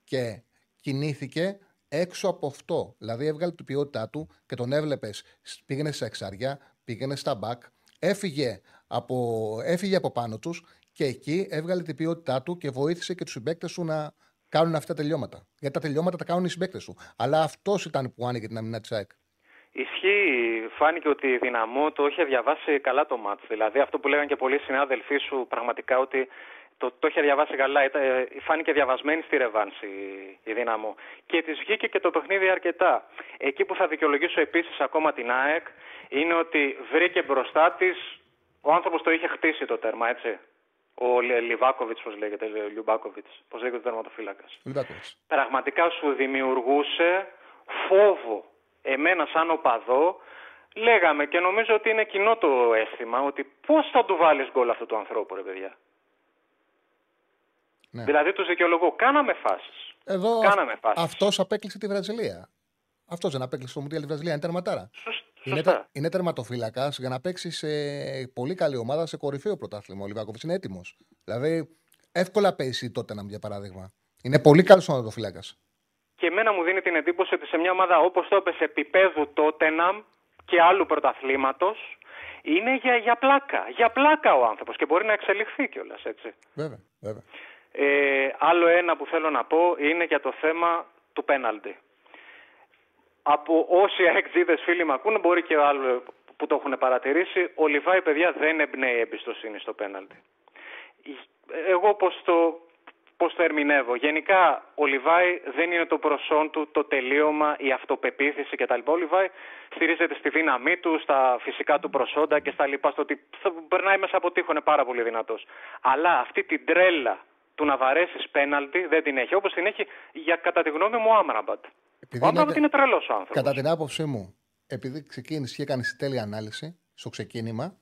και κινήθηκε έξω από αυτό. Δηλαδή έβγαλε την ποιότητά του και τον έβλεπες. Πήγαινε σε εξάρια, πήγαινε στα μπακ, έφυγε από, έφυγε από πάνω τους και εκεί έβγαλε την ποιότητά του και βοήθησε και τους συμπαίκτες σου να κάνουν αυτά τα τελειώματα. Γιατί τα τελειώματα τα κάνουν οι συμπαίκτες σου. Αλλά αυτός ήταν που άνοιγε την αμυνά της ΑΕΚ. Ισχύει. Φάνηκε ότι η δυναμό το είχε διαβάσει καλά το μάτς. Δηλαδή αυτό που λέγανε και πολλοί συνάδελφοί σου πραγματικά ότι το, το είχε διαβάσει καλά. Ε, φάνηκε διαβασμένη στη Ρεβάνση η, δύναμο. Και της βγήκε και το παιχνίδι αρκετά. Εκεί που θα δικαιολογήσω επίσης ακόμα την ΑΕΚ είναι ότι βρήκε μπροστά της. Ο άνθρωπος το είχε χτίσει το τέρμα, έτσι. Ο Λιβάκοβιτς, πώς λέγεται, ο Λιουμπάκοβιτς. Πώς λέγεται ο τερματοφύλακας. Πραγματικά σου δημιουργούσε φόβο. Εμένα, σαν οπαδό, λέγαμε και νομίζω ότι είναι κοινό το αίσθημα ότι πώς θα του βάλεις γκολ αυτού του ανθρώπου ρε παιδιά. Ναι. Δηλαδή τους δικαιολογώ. Κάναμε φάσεις. Εδώ Κάναμε φάσεις. αυτός απέκλεισε τη Βραζιλία. Αυτός δεν απέκλεισε το Μουντιάλ της Βραζιλίας. Είναι τερματάρα. Σωσ- Είναι, Σωστά. τε- είναι τερματοφύλακας για να παίξει σε πολύ καλή ομάδα σε κορυφαίο πρωτάθλημα. Ο Λιβάκοβιτ είναι έτοιμος. Δηλαδή, εύκολα παίζει τότε να για παράδειγμα. Είναι πολύ καλός τερματοφύλακας. Και εμένα μου δίνει την εντύπωση ότι σε μια ομάδα όπως το έπεσε επίπεδου Τότεναμ και άλλου πρωταθλήματος είναι για, για πλάκα. Για πλάκα ο άνθρωπος και μπορεί να εξελιχθεί κιόλας έτσι. Βέβαια, βέβαια. Ε, άλλο ένα που θέλω να πω είναι για το θέμα του πέναλτι. Από όσοι αεξίδες φίλοι με ακούνε, μπορεί και άλλοι που το έχουν παρατηρήσει, ο Λιβάη, παιδιά, δεν εμπνέει εμπιστοσύνη στο πέναλτι. Εγώ πώς το, πώς το ερμηνεύω. Γενικά, ο Λιβάη δεν είναι το προσόν του, το τελείωμα, η αυτοπεποίθηση κτλ. Ο Λιβάη στηρίζεται στη δύναμή του, στα φυσικά του προσόντα και στα λοιπά, στο ότι θα περνάει μέσα από τείχο, είναι πάρα πολύ δυνατός. Αλλά αυτή την τρέλα του να βαρέσεις πέναλτι δεν την έχει. Όπως την έχει για κατά τη γνώμη μου ο Άμραμπατ. Επειδή Ο Άμραμπατ είναι- είναι τρελός ο άνθρωπος. Κατά την άποψή μου, επειδή ξεκίνησε και έκανε τέλεια ανάλυση στο ξεκίνημα,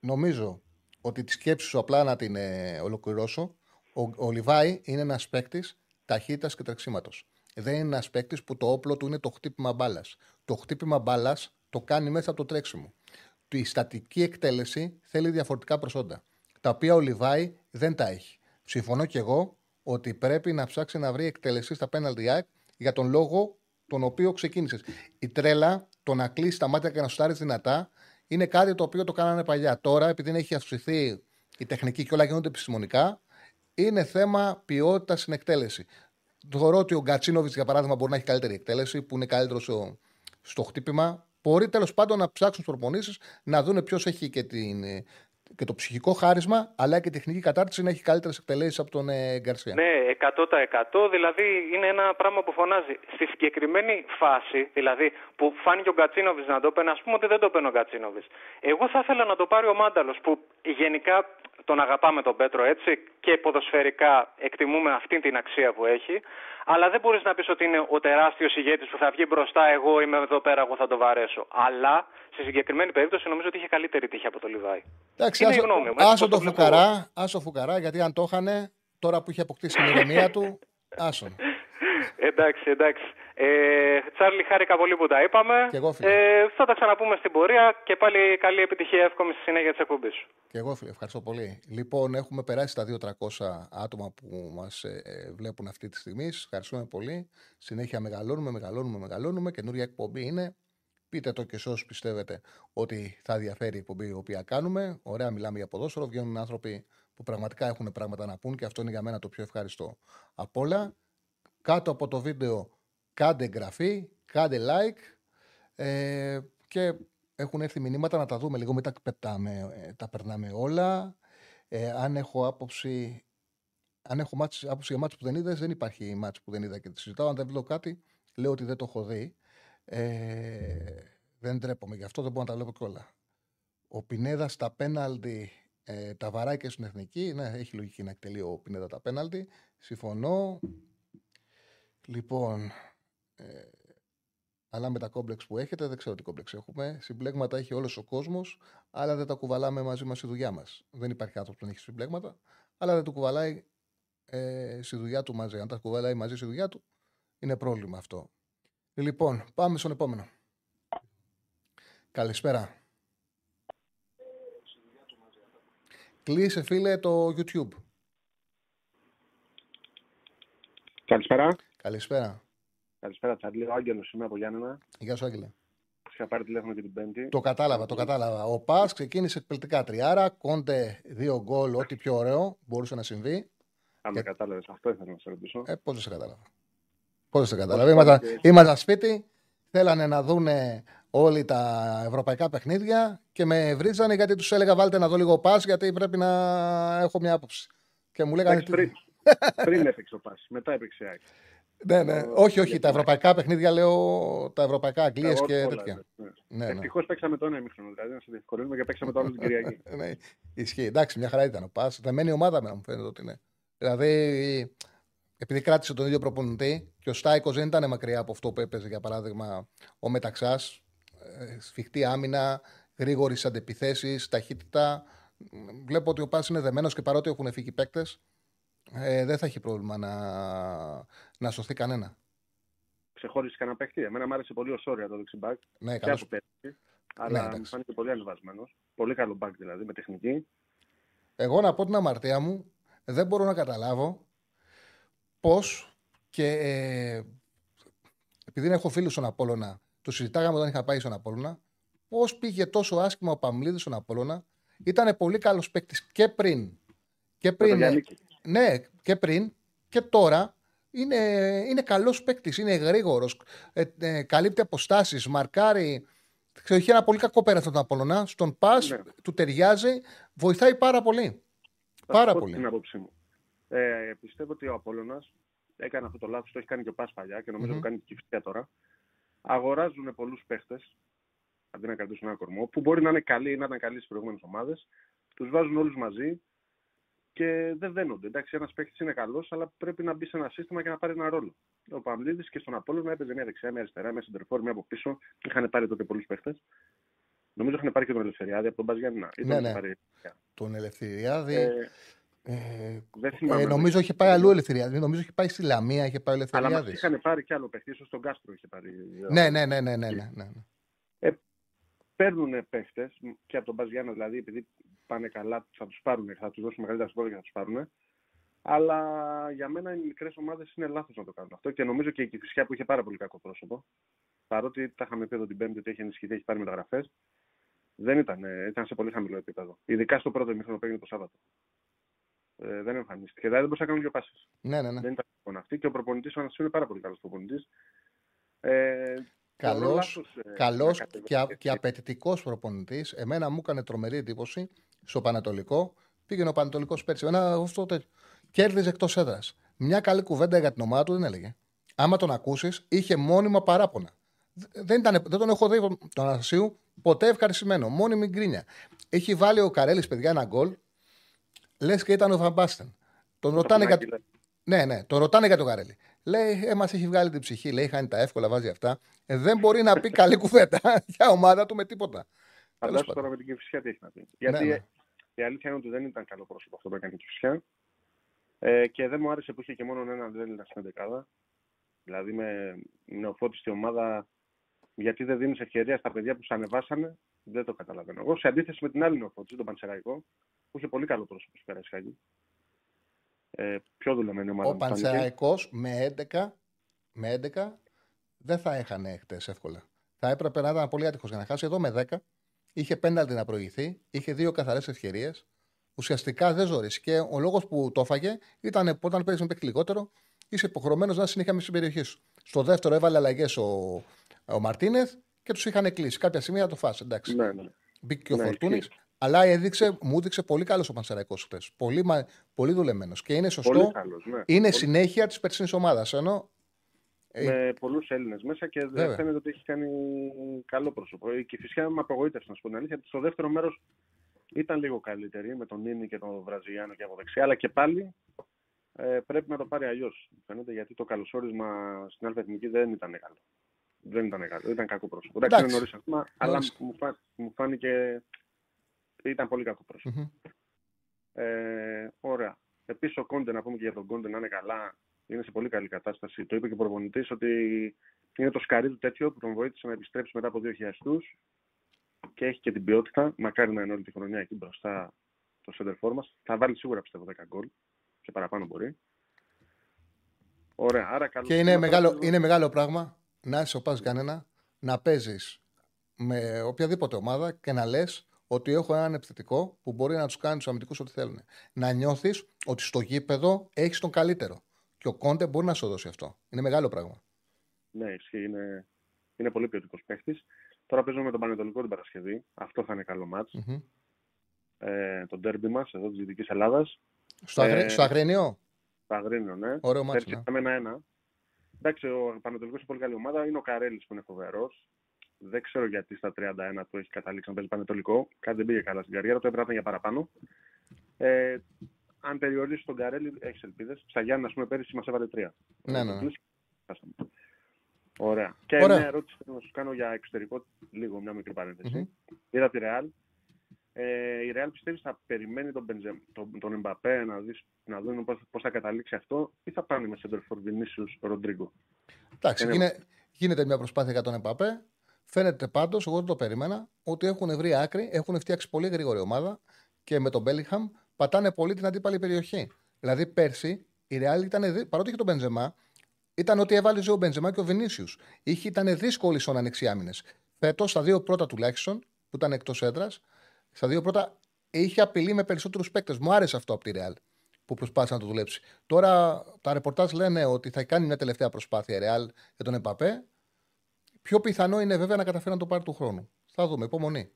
νομίζω ότι τη σκέψη σου απλά να την ε, ολοκληρώσω. Ο, ο Λιβάη είναι ένας παίκτης ταχύτητας και τρεξίματος. Δεν είναι ένας παίκτης που το όπλο του είναι το χτύπημα μπάλας. Το χτύπημα μπάλας το κάνει μέσα από το τρέξιμο. Η στατική εκτέλεση θέλει διαφορετικά προσόντα. Τα οποία ο Λιβάη δεν τα έχει. Συμφωνώ και εγώ ότι πρέπει να ψάξει να βρει εκτελεστή στα penalty act για τον λόγο τον οποίο ξεκίνησες. Η τρέλα, το να κλείσεις τα μάτια και να σουτάρεις δυνατά, είναι κάτι το οποίο το κάνανε παλιά. Τώρα, επειδή έχει αυξηθεί η τεχνική και όλα γίνονται επιστημονικά, είναι θέμα ποιότητας στην εκτέλεση. Θεωρώ ότι ο Γκατσίνοβιτς, για παράδειγμα, μπορεί να έχει καλύτερη εκτέλεση, που είναι καλύτερος στο, στο χτύπημα. Μπορεί τέλος πάντων να ψάξουν τις προπονήσεις να δουν ποιος έχει και, την, ε, και το ψυχικό χάρισμα, αλλά και η τεχνική κατάρτιση να έχει καλύτερες εκτελέσεις από τον ε, Γκαρσία. Ναι, 100%. Δηλαδή είναι ένα πράγμα που φωνάζει. Στη συγκεκριμένη φάση, δηλαδή που φάνηκε ο Γκατσίνοβιτς να το παίρνει, ας πούμε ότι δεν το παίρνει ο Γκατσίνοβιτς. Εγώ θα ήθελα να το πάρει ο Μάνταλος που γενικά τον αγαπάμε τον Πέτρο έτσι και ποδοσφαιρικά εκτιμούμε αυτή την αξία που έχει. Αλλά δεν μπορείς να πεις ότι είναι ο τεράστιος ηγέτης που θα βγει μπροστά. Εγώ είμαι εδώ πέρα, εγώ θα το βαρέσω. Αλλά στη συγκεκριμένη περίπτωση νομίζω ότι είχε καλύτερη τύχη από το Λιβάη. Εντάξει, Είναι η άσο, γνώμη μου, έτσι άσο πώς το το βλέπω εγώ. φουκαρά, άσο φουκαρά, γιατί αν το είχανε, τώρα που είχε αποκτήσει την ηρεμία του, άσον. εντάξει, εντάξει. Ε, Τσάρλι, χάρηκα πολύ που τα είπαμε. Κι εγώ, φίλε. ε, θα τα ξαναπούμε στην πορεία και πάλι καλή επιτυχία, εύχομαι στη συνέχεια της εκπομπής σου. Και εγώ, φίλε, ευχαριστώ πολύ. Λοιπόν, έχουμε περάσει τα 2-300 άτομα που μας βλέπουν αυτή τη στιγμή. Σας ευχαριστούμε πολύ. Συνέχεια μεγαλώνουμε, μεγαλώνουμε, μεγαλώνουμε. Καινούρια εκπομπή είναι. Πείτε το και σε όσου πιστεύετε ότι θα διαφέρει η εκπομπή η οποία κάνουμε. Ωραία, μιλάμε για ποδόσφαιρο. Βγαίνουν άνθρωποι που πραγματικά έχουν πράγματα να πούν και αυτό είναι για μένα το πιο ευχάριστο απ' όλα. Κάτω από το βίντεο κάντε εγγραφή, κάντε like ε, και έχουν έρθει μηνύματα να τα δούμε λίγο, μην τα, πετάμε, ε, τα περνάμε όλα. Ε, αν έχω άποψη, αν έχω μάτς, άποψη για μάτς που δεν είδες, δεν υπάρχει μάτς που δεν είδα και τη συζητάω. Αν δεν βλέπω κάτι, λέω ότι δεν το έχω δει. Ε, δεν τρέπομαι γι' αυτό, δεν μπορώ να τα βλέπω κιόλα. Ο Πινέδα στα πέναλτι ε, τα βαράει και στην εθνική. Ναι, έχει λογική να εκτελεί ο Πινέδα τα πέναλτι. Συμφωνώ. Λοιπόν, ε, αλλά με τα κόμπλεξ που έχετε, δεν ξέρω τι κόμπλεξ έχουμε. Συμπλέγματα έχει όλος ο κόσμος, αλλά δεν τα κουβαλάμε μαζί μας στη δουλειά μας. Δεν υπάρχει άνθρωπος που δεν έχει συμπλέγματα, αλλά δεν το κουβαλάει ε, στη δουλειά του μαζί. Αν τα κουβαλάει μαζί στη δουλειά του, είναι πρόβλημα αυτό. Λοιπόν, πάμε στον επόμενο. Καλησπέρα. Κλείσε φίλε το YouTube. Καλησπέρα. Καλησπέρα. Καλησπέρα, Τσαρλί. Ο Άγγελος είμαι από Γιάννενα. Γεια σου Άγγελε. Είχα πάρει τηλέφωνο και την Πέμπτη. Το κατάλαβα, το κατάλαβα. Ο Πας ξεκίνησε εκπληκτικά τριάρα. Κόντε δύο γκολ, ό,τι πιο ωραίο μπορούσε να συμβεί. Αν με κατάλαβες, αυτό ήθελα να σε ρωτήσω. Ε, πώς δεν σε κατάλαβα. Πώς δεν σε κατάλαβα. Ήμασταν, ήμασταν σπίτι, θέλανε να δούνε όλοι τα ευρωπαϊκά παιχνίδια και με βρίζανε γιατί τους έλεγα βάλτε να δω λίγο πας γιατί πρέπει να έχω μια άποψη. Και μου λέγανε. Εντάξει, πριν, πριν <laughs> έπαιξε ο Πας, μετά έπαιξε η ΑΕΚ. Ναι, ναι. όχι, όχι. Τα ευρωπαϊκά παιχνίδια λέω τα ευρωπαϊκά Αγγλίες Τα και όλα, τέτοια. ναι. Ναι, ναι. Ευτυχώς παίξαμε το ένα ημίχρονο, δηλαδή να σε διευκολύνουμε και παίξαμε το άλλο την Κυριακή. <laughs> ναι, ισχύει. Εντάξει, μια χαρά ήταν ο Πας. Δεμένη ομάδα με μου φαίνεται ότι είναι. Δηλαδή, επειδή κράτησε τον ίδιο προπονητή και ο Στάικος δεν ήταν μακριά από αυτό που έπαιζε, για παράδειγμα, ο Μεταξάς. ε, σφιχτή άμυνα, γρήγορες αντεπιθέσεις, ταχύτητα. Βλέπω ότι ο Πας είναι δεμένος και παρότι έχουν φύγει παίκτες, ε, δεν θα έχει πρόβλημα να, να σωθεί κανένα. Ξεχώρισε κανένα παίκτη. Εμένα μου άρεσε πολύ ο Σόρια το δεξιμπάκ. Ναι, Και καλώς. από πέρσι. Αλλά μου εντάξει. φάνηκε πολύ ανεβασμένος. Πολύ καλό μπακ δηλαδή, με τεχνική. Εγώ να πω την αμαρτία μου, δεν μπορώ να καταλάβω πώς και ε, επειδή έχω φίλους στον Απόλλωνα, το συζητάγαμε όταν είχα πάει στον Απόλλωνα, πώς πήγε τόσο άσχημα ο Παμλίδης στον Απόλλωνα, ήταν πολύ καλός παίκτης και πριν. Και Με τον πριν, ε, Γιάννικη. Ναι, και πριν και τώρα είναι, είναι καλός παίκτης, είναι γρήγορος, ε, ε, καλύπτει αποστάσεις, μαρκάρει. Ξέρω, είχε ένα πολύ κακό πέρασμα τον Απόλλωνα. Στον πας Ναι. του ταιριάζει, βοηθάει πάρα πολύ. Θα Πάρα σου πω πολύ. Την άποψή μου. Ε, πιστεύω ότι ο Απόλλωνας έκανε αυτό το λάθος, το έχει κάνει και ο Πας παλιά και νομίζω Μμμ. το κάνει και η Κυφσιά τώρα. Αγοράζουν πολλούς παίχτε, αντί να κρατήσουν ένα κορμό, που μπορεί να είναι καλοί ή να ήταν καλοί στις προηγούμενες ομάδες. Τους βάζουν όλους μαζί και δεν δένονται. Εντάξει, ένας παίχτη είναι καλός, αλλά πρέπει να μπει σε ένα σύστημα και να πάρει ένα ρόλο. Ο Παμλίδη και στον Απόλλωνα έπαιζε μια δεξιά, μια αριστερά, μια σεντερφόρ, μια από πίσω. Είχαν πάρει τότε πολλούς παίχτε. Νομίζω είχαν πάρει και τον Ελευθεριάδη από τον Μπαζιάννα. Ή τον Ναι, είχαν ναι. πάρει. Τον Ελευθεριάδη. Ε, Ε, δεν ε, θυμάμαι. νομίζω είχε πάει αλλού ο Ελευθεριάδη. Νομίζω είχε πάει στη Λαμία, είχε πάει ο Αλλά μας Ελευθεριάδης. είχαν πάρει κι άλλο παίχτη, ίσως τον Κάστρο είχε πάρει. Ναι, ναι, ναι, ναι, ναι, ναι, ναι. Παίρνουν παίχτε και από τον Μπαζιάννα δηλαδή, επειδή πάνε καλά, θα τους πάρουν, θα τους δώσουν μεγαλύτερα σπόρια και θα τους πάρουν. Αλλά για μένα οι μικρές ομάδες είναι λάθος να το κάνουν αυτό και νομίζω και η Κυφυσιά που είχε πάρα πολύ κακό πρόσωπο. Παρότι τα είχαμε πει εδώ την Πέμπτη ότι έχει ενισχυθεί, έχει πάρει μεταγραφές. Δεν ήταν, ε, ήταν σε πολύ χαμηλό επίπεδο. Ειδικά στο πρώτο ημίχρονο που έγινε το Σάββατο. Ε, δεν εμφανίστηκε. Δηλαδή δεν μπορούσαν να κάνουν δύο πάσει. ναι, ναι, ναι. Δεν ήταν λοιπόν αυτή. Και ο προπονητής ο Ανασίου είναι πάρα πολύ καλός προπονητής. Ε, Καλός, θεωρώ λάθος, ε, καλός να και, α- κατεβαίνει και απαιτητικός προπονητής. Εμένα μου έκανε τρομερή εντύπωση στο Πανατολικό. Πήγαινε ο Πανατολικός πέρσι. Ένα αυτό τέτοιο. Κέρδιζε εκτός έδρας. Μια καλή κουβέντα για την ομάδα του δεν έλεγε. Άμα τον ακούσεις, είχε μόνιμα παράπονα. Δε- Δεν, ήταν, δεν τον έχω δει τον Ανασίου ποτέ ευχαριστημένο. Μόνιμη γκρίνια. Έχει βάλει ο Καρέλης, παιδιά, ένα γκολ. Λες και ήταν ο Βαμπάστεν. Τον ρωτάνε για, Παπαδάκη, ναι, ναι, το ρωτάνε για τον Καρέλη. Λέει, ε, μας έχει βγάλει την ψυχή. Λέει, χάνει τα εύκολα, βάζει αυτά. Ε, δεν μπορεί να πει καλή κουβέντα <laughs> για ομάδα του με τίποτα. Τέλος Φαντάσου πάντων. τώρα με την Κυφσιά τι έχει να πει. Γιατί ναι. ε, η αλήθεια είναι ότι δεν ήταν καλό πρόσωπο αυτό που έκανε η Κυφσιά. Ε, και δεν μου άρεσε που είχε και μόνο έναν Έλληνα στην δεκάδα. Δηλαδή με νεοφώτιστη ομάδα, γιατί δεν δίνεις ευκαιρία στα παιδιά που σε ανεβάσανε, δεν το καταλαβαίνω. Εγώ σε αντίθεση με την άλλη νεοφώτιση, τον Πανσεραϊκό, που είχε πολύ καλό πρόσωπο στο Καραϊσκάκι. Ε, πιο δουλεμένη ομάδα. Ο μου φάνηκε. Πανσεραϊκός με 11, με 11 δεν θα έχανε χτες εύκολα. Θα έπρεπε να ήταν πολύ άτυχος για να χάσει. Εδώ με 10 είχε πέναλτι να προηγηθεί, είχε δύο καθαρές ευκαιρίες. Ουσιαστικά δεν ζωρίσει. Και ο λόγος που το έφαγε ήταν που όταν παίζεις με παίκτη λιγότερο, είσαι υποχρεωμένος να είσαι συνέχεια με στην περιοχή σου. Στο δεύτερο έβαλε αλλαγές ο, ο Μαρτίνεθ και τους είχαν κλείσει. Κάποια στιγμή θα το φάσει. Εντάξει. Ναι, ναι. Μπήκε και ο Ναι, Φορτούνης. ισχύει. Αλλά έδειξε, μου έδειξε πολύ καλός ο Πανσεραϊκός χθες. Πολύ, μα- πολύ δουλεμένος. Και είναι σωστό. Πολύ καλός, ναι. Είναι Πολύ- συνέχεια της περσινής ομάδας. Ενώ ε, με πολλούς Έλληνες μέσα και Βέβαια. δεν φαίνεται ότι έχει κάνει καλό πρόσωπο. Η Κυφυσιά με απογοήτευσε, να σου πω την αλήθεια. Στο δεύτερο μέρος ήταν λίγο καλύτερη με τον Νίνη και τον Βραζιλιάνο και από δεξιά, αλλά και πάλι ε, πρέπει να το πάρει αλλιώς. Φαίνεται γιατί το καλωσόρισμα στην Αλφα Εθνική δεν ήταν καλό. Δεν ήταν καλό, ήταν κακό πρόσωπο. Εντάξει, είναι Εντάξει. νωρίς ακόμα, αλλά Νωρίς. μου, φά, μου φάνηκε. ήταν πολύ κακό πρόσωπο. μμμ. Ε, ωραία. Επίσης ο Κόντε, να πούμε και για τον Κόντε να είναι καλά, είναι σε πολύ καλή κατάσταση. Το είπε και ο προπονητής ότι είναι το σκαρί του τέτοιο που τον βοήθησε να επιστρέψει μετά από δύο χιλιαστού και έχει και την ποιότητα. Μακάρι να είναι όλη τη χρονιά εκεί μπροστά το center for μας. Θα βάλει σίγουρα πιστεύω 10 γκολ και παραπάνω μπορεί. Ωραία. Άρα καλό. Και είναι μεγάλο, είναι μεγάλο πράγμα να είσαι ο πας κανένα, να παίζεις με οποιαδήποτε ομάδα και να λες ότι έχω έναν επιθετικό που μπορεί να τους κάνει τους αμυντικούς ό,τι θέλουν. Να νιώθεις ότι στο γήπεδο έχεις τον καλύτερο. Και ο Κόντε μπορεί να σου δώσει αυτό. Είναι μεγάλο πράγμα. Ναι, ισχύει. Είναι, είναι πολύ ποιοτικός παίχτης. Τώρα παίζουμε με τον Πανετολικό την Παρασκευή. Αυτό θα είναι καλό μάτς. Μμμ. Ε, το ντέρμπι μας εδώ της Δυτικής Ελλάδας. Στο, αγρι... Ε, στο Αγρίνιο, Το Αγρίνιο, ναι. ωραίο μάτσο. Πέρσι Ναι. είχαμε ένα-ένα. Εντάξει, ο Πανετολικός είναι πολύ καλή ομάδα. Είναι ο Καρέλης που είναι φοβερός. Δεν ξέρω γιατί στα 31 του έχει καταλήξει να παίζει Πανετολικό. Κάτι δεν πήγε καλά στην καριέρα του, έπρεπε να ήταν για παραπάνω. Ε, αν περιορίσει τον Καρέλη, έχεις ελπίδες. Στα Γιάννα, ας πούμε, πέρυσι μας έβαλε τρία. Ναι, ναι, ναι. Χάσαμε. Ωραία. Και Ωραία. μια ερώτηση θέλω να σου κάνω για εξωτερικό, λίγο μια μικρή παρένθεση. Μμμ. Είδα τη Real. Ε, η Real πιστεύεις θα περιμένει τον, Μπενζε, τον, τον Mbappé να, δεις, να δουν πώς, πώς θα καταλήξει αυτό ή θα πάνε με center for Vinicius Rodrigo; Εντάξει, Είναι- γίνε- γίνεται μια προσπάθεια για τον Εμπαπέ. Φαίνεται πάντως, εγώ δεν το περίμενα, ότι έχουν βρει άκρη, έχουν φτιάξει πολύ γρήγορη ομάδα και με τον Μπέλιχαμ πατάνε πολύ την αντίπαλη περιοχή. Δηλαδή πέρσι η Real ήταν, δι- παρότι είχε τον Μπενζεμά, ήταν ότι έβαλε ο Μπενζεμά και ο Βινίσιους. Ήταν δύσκολοι στον ανοιξή άμυνες. Φέτος, στα δύο πρώτα τουλάχιστον, που ήταν εκτός έδρας, στα δύο πρώτα είχε απειλή με περισσότερους παίκτες. Μου άρεσε αυτό από τη Real που προσπάθησε να το δουλέψει. Τώρα τα ρεπορτάζ λένε ότι θα κάνει μια τελευταία προσπάθεια η Real για τον Εμπαπέ. Πιο πιθανό είναι βέβαια να καταφέρει να το πάρει του χρόνου. Θα δούμε, υπομονή.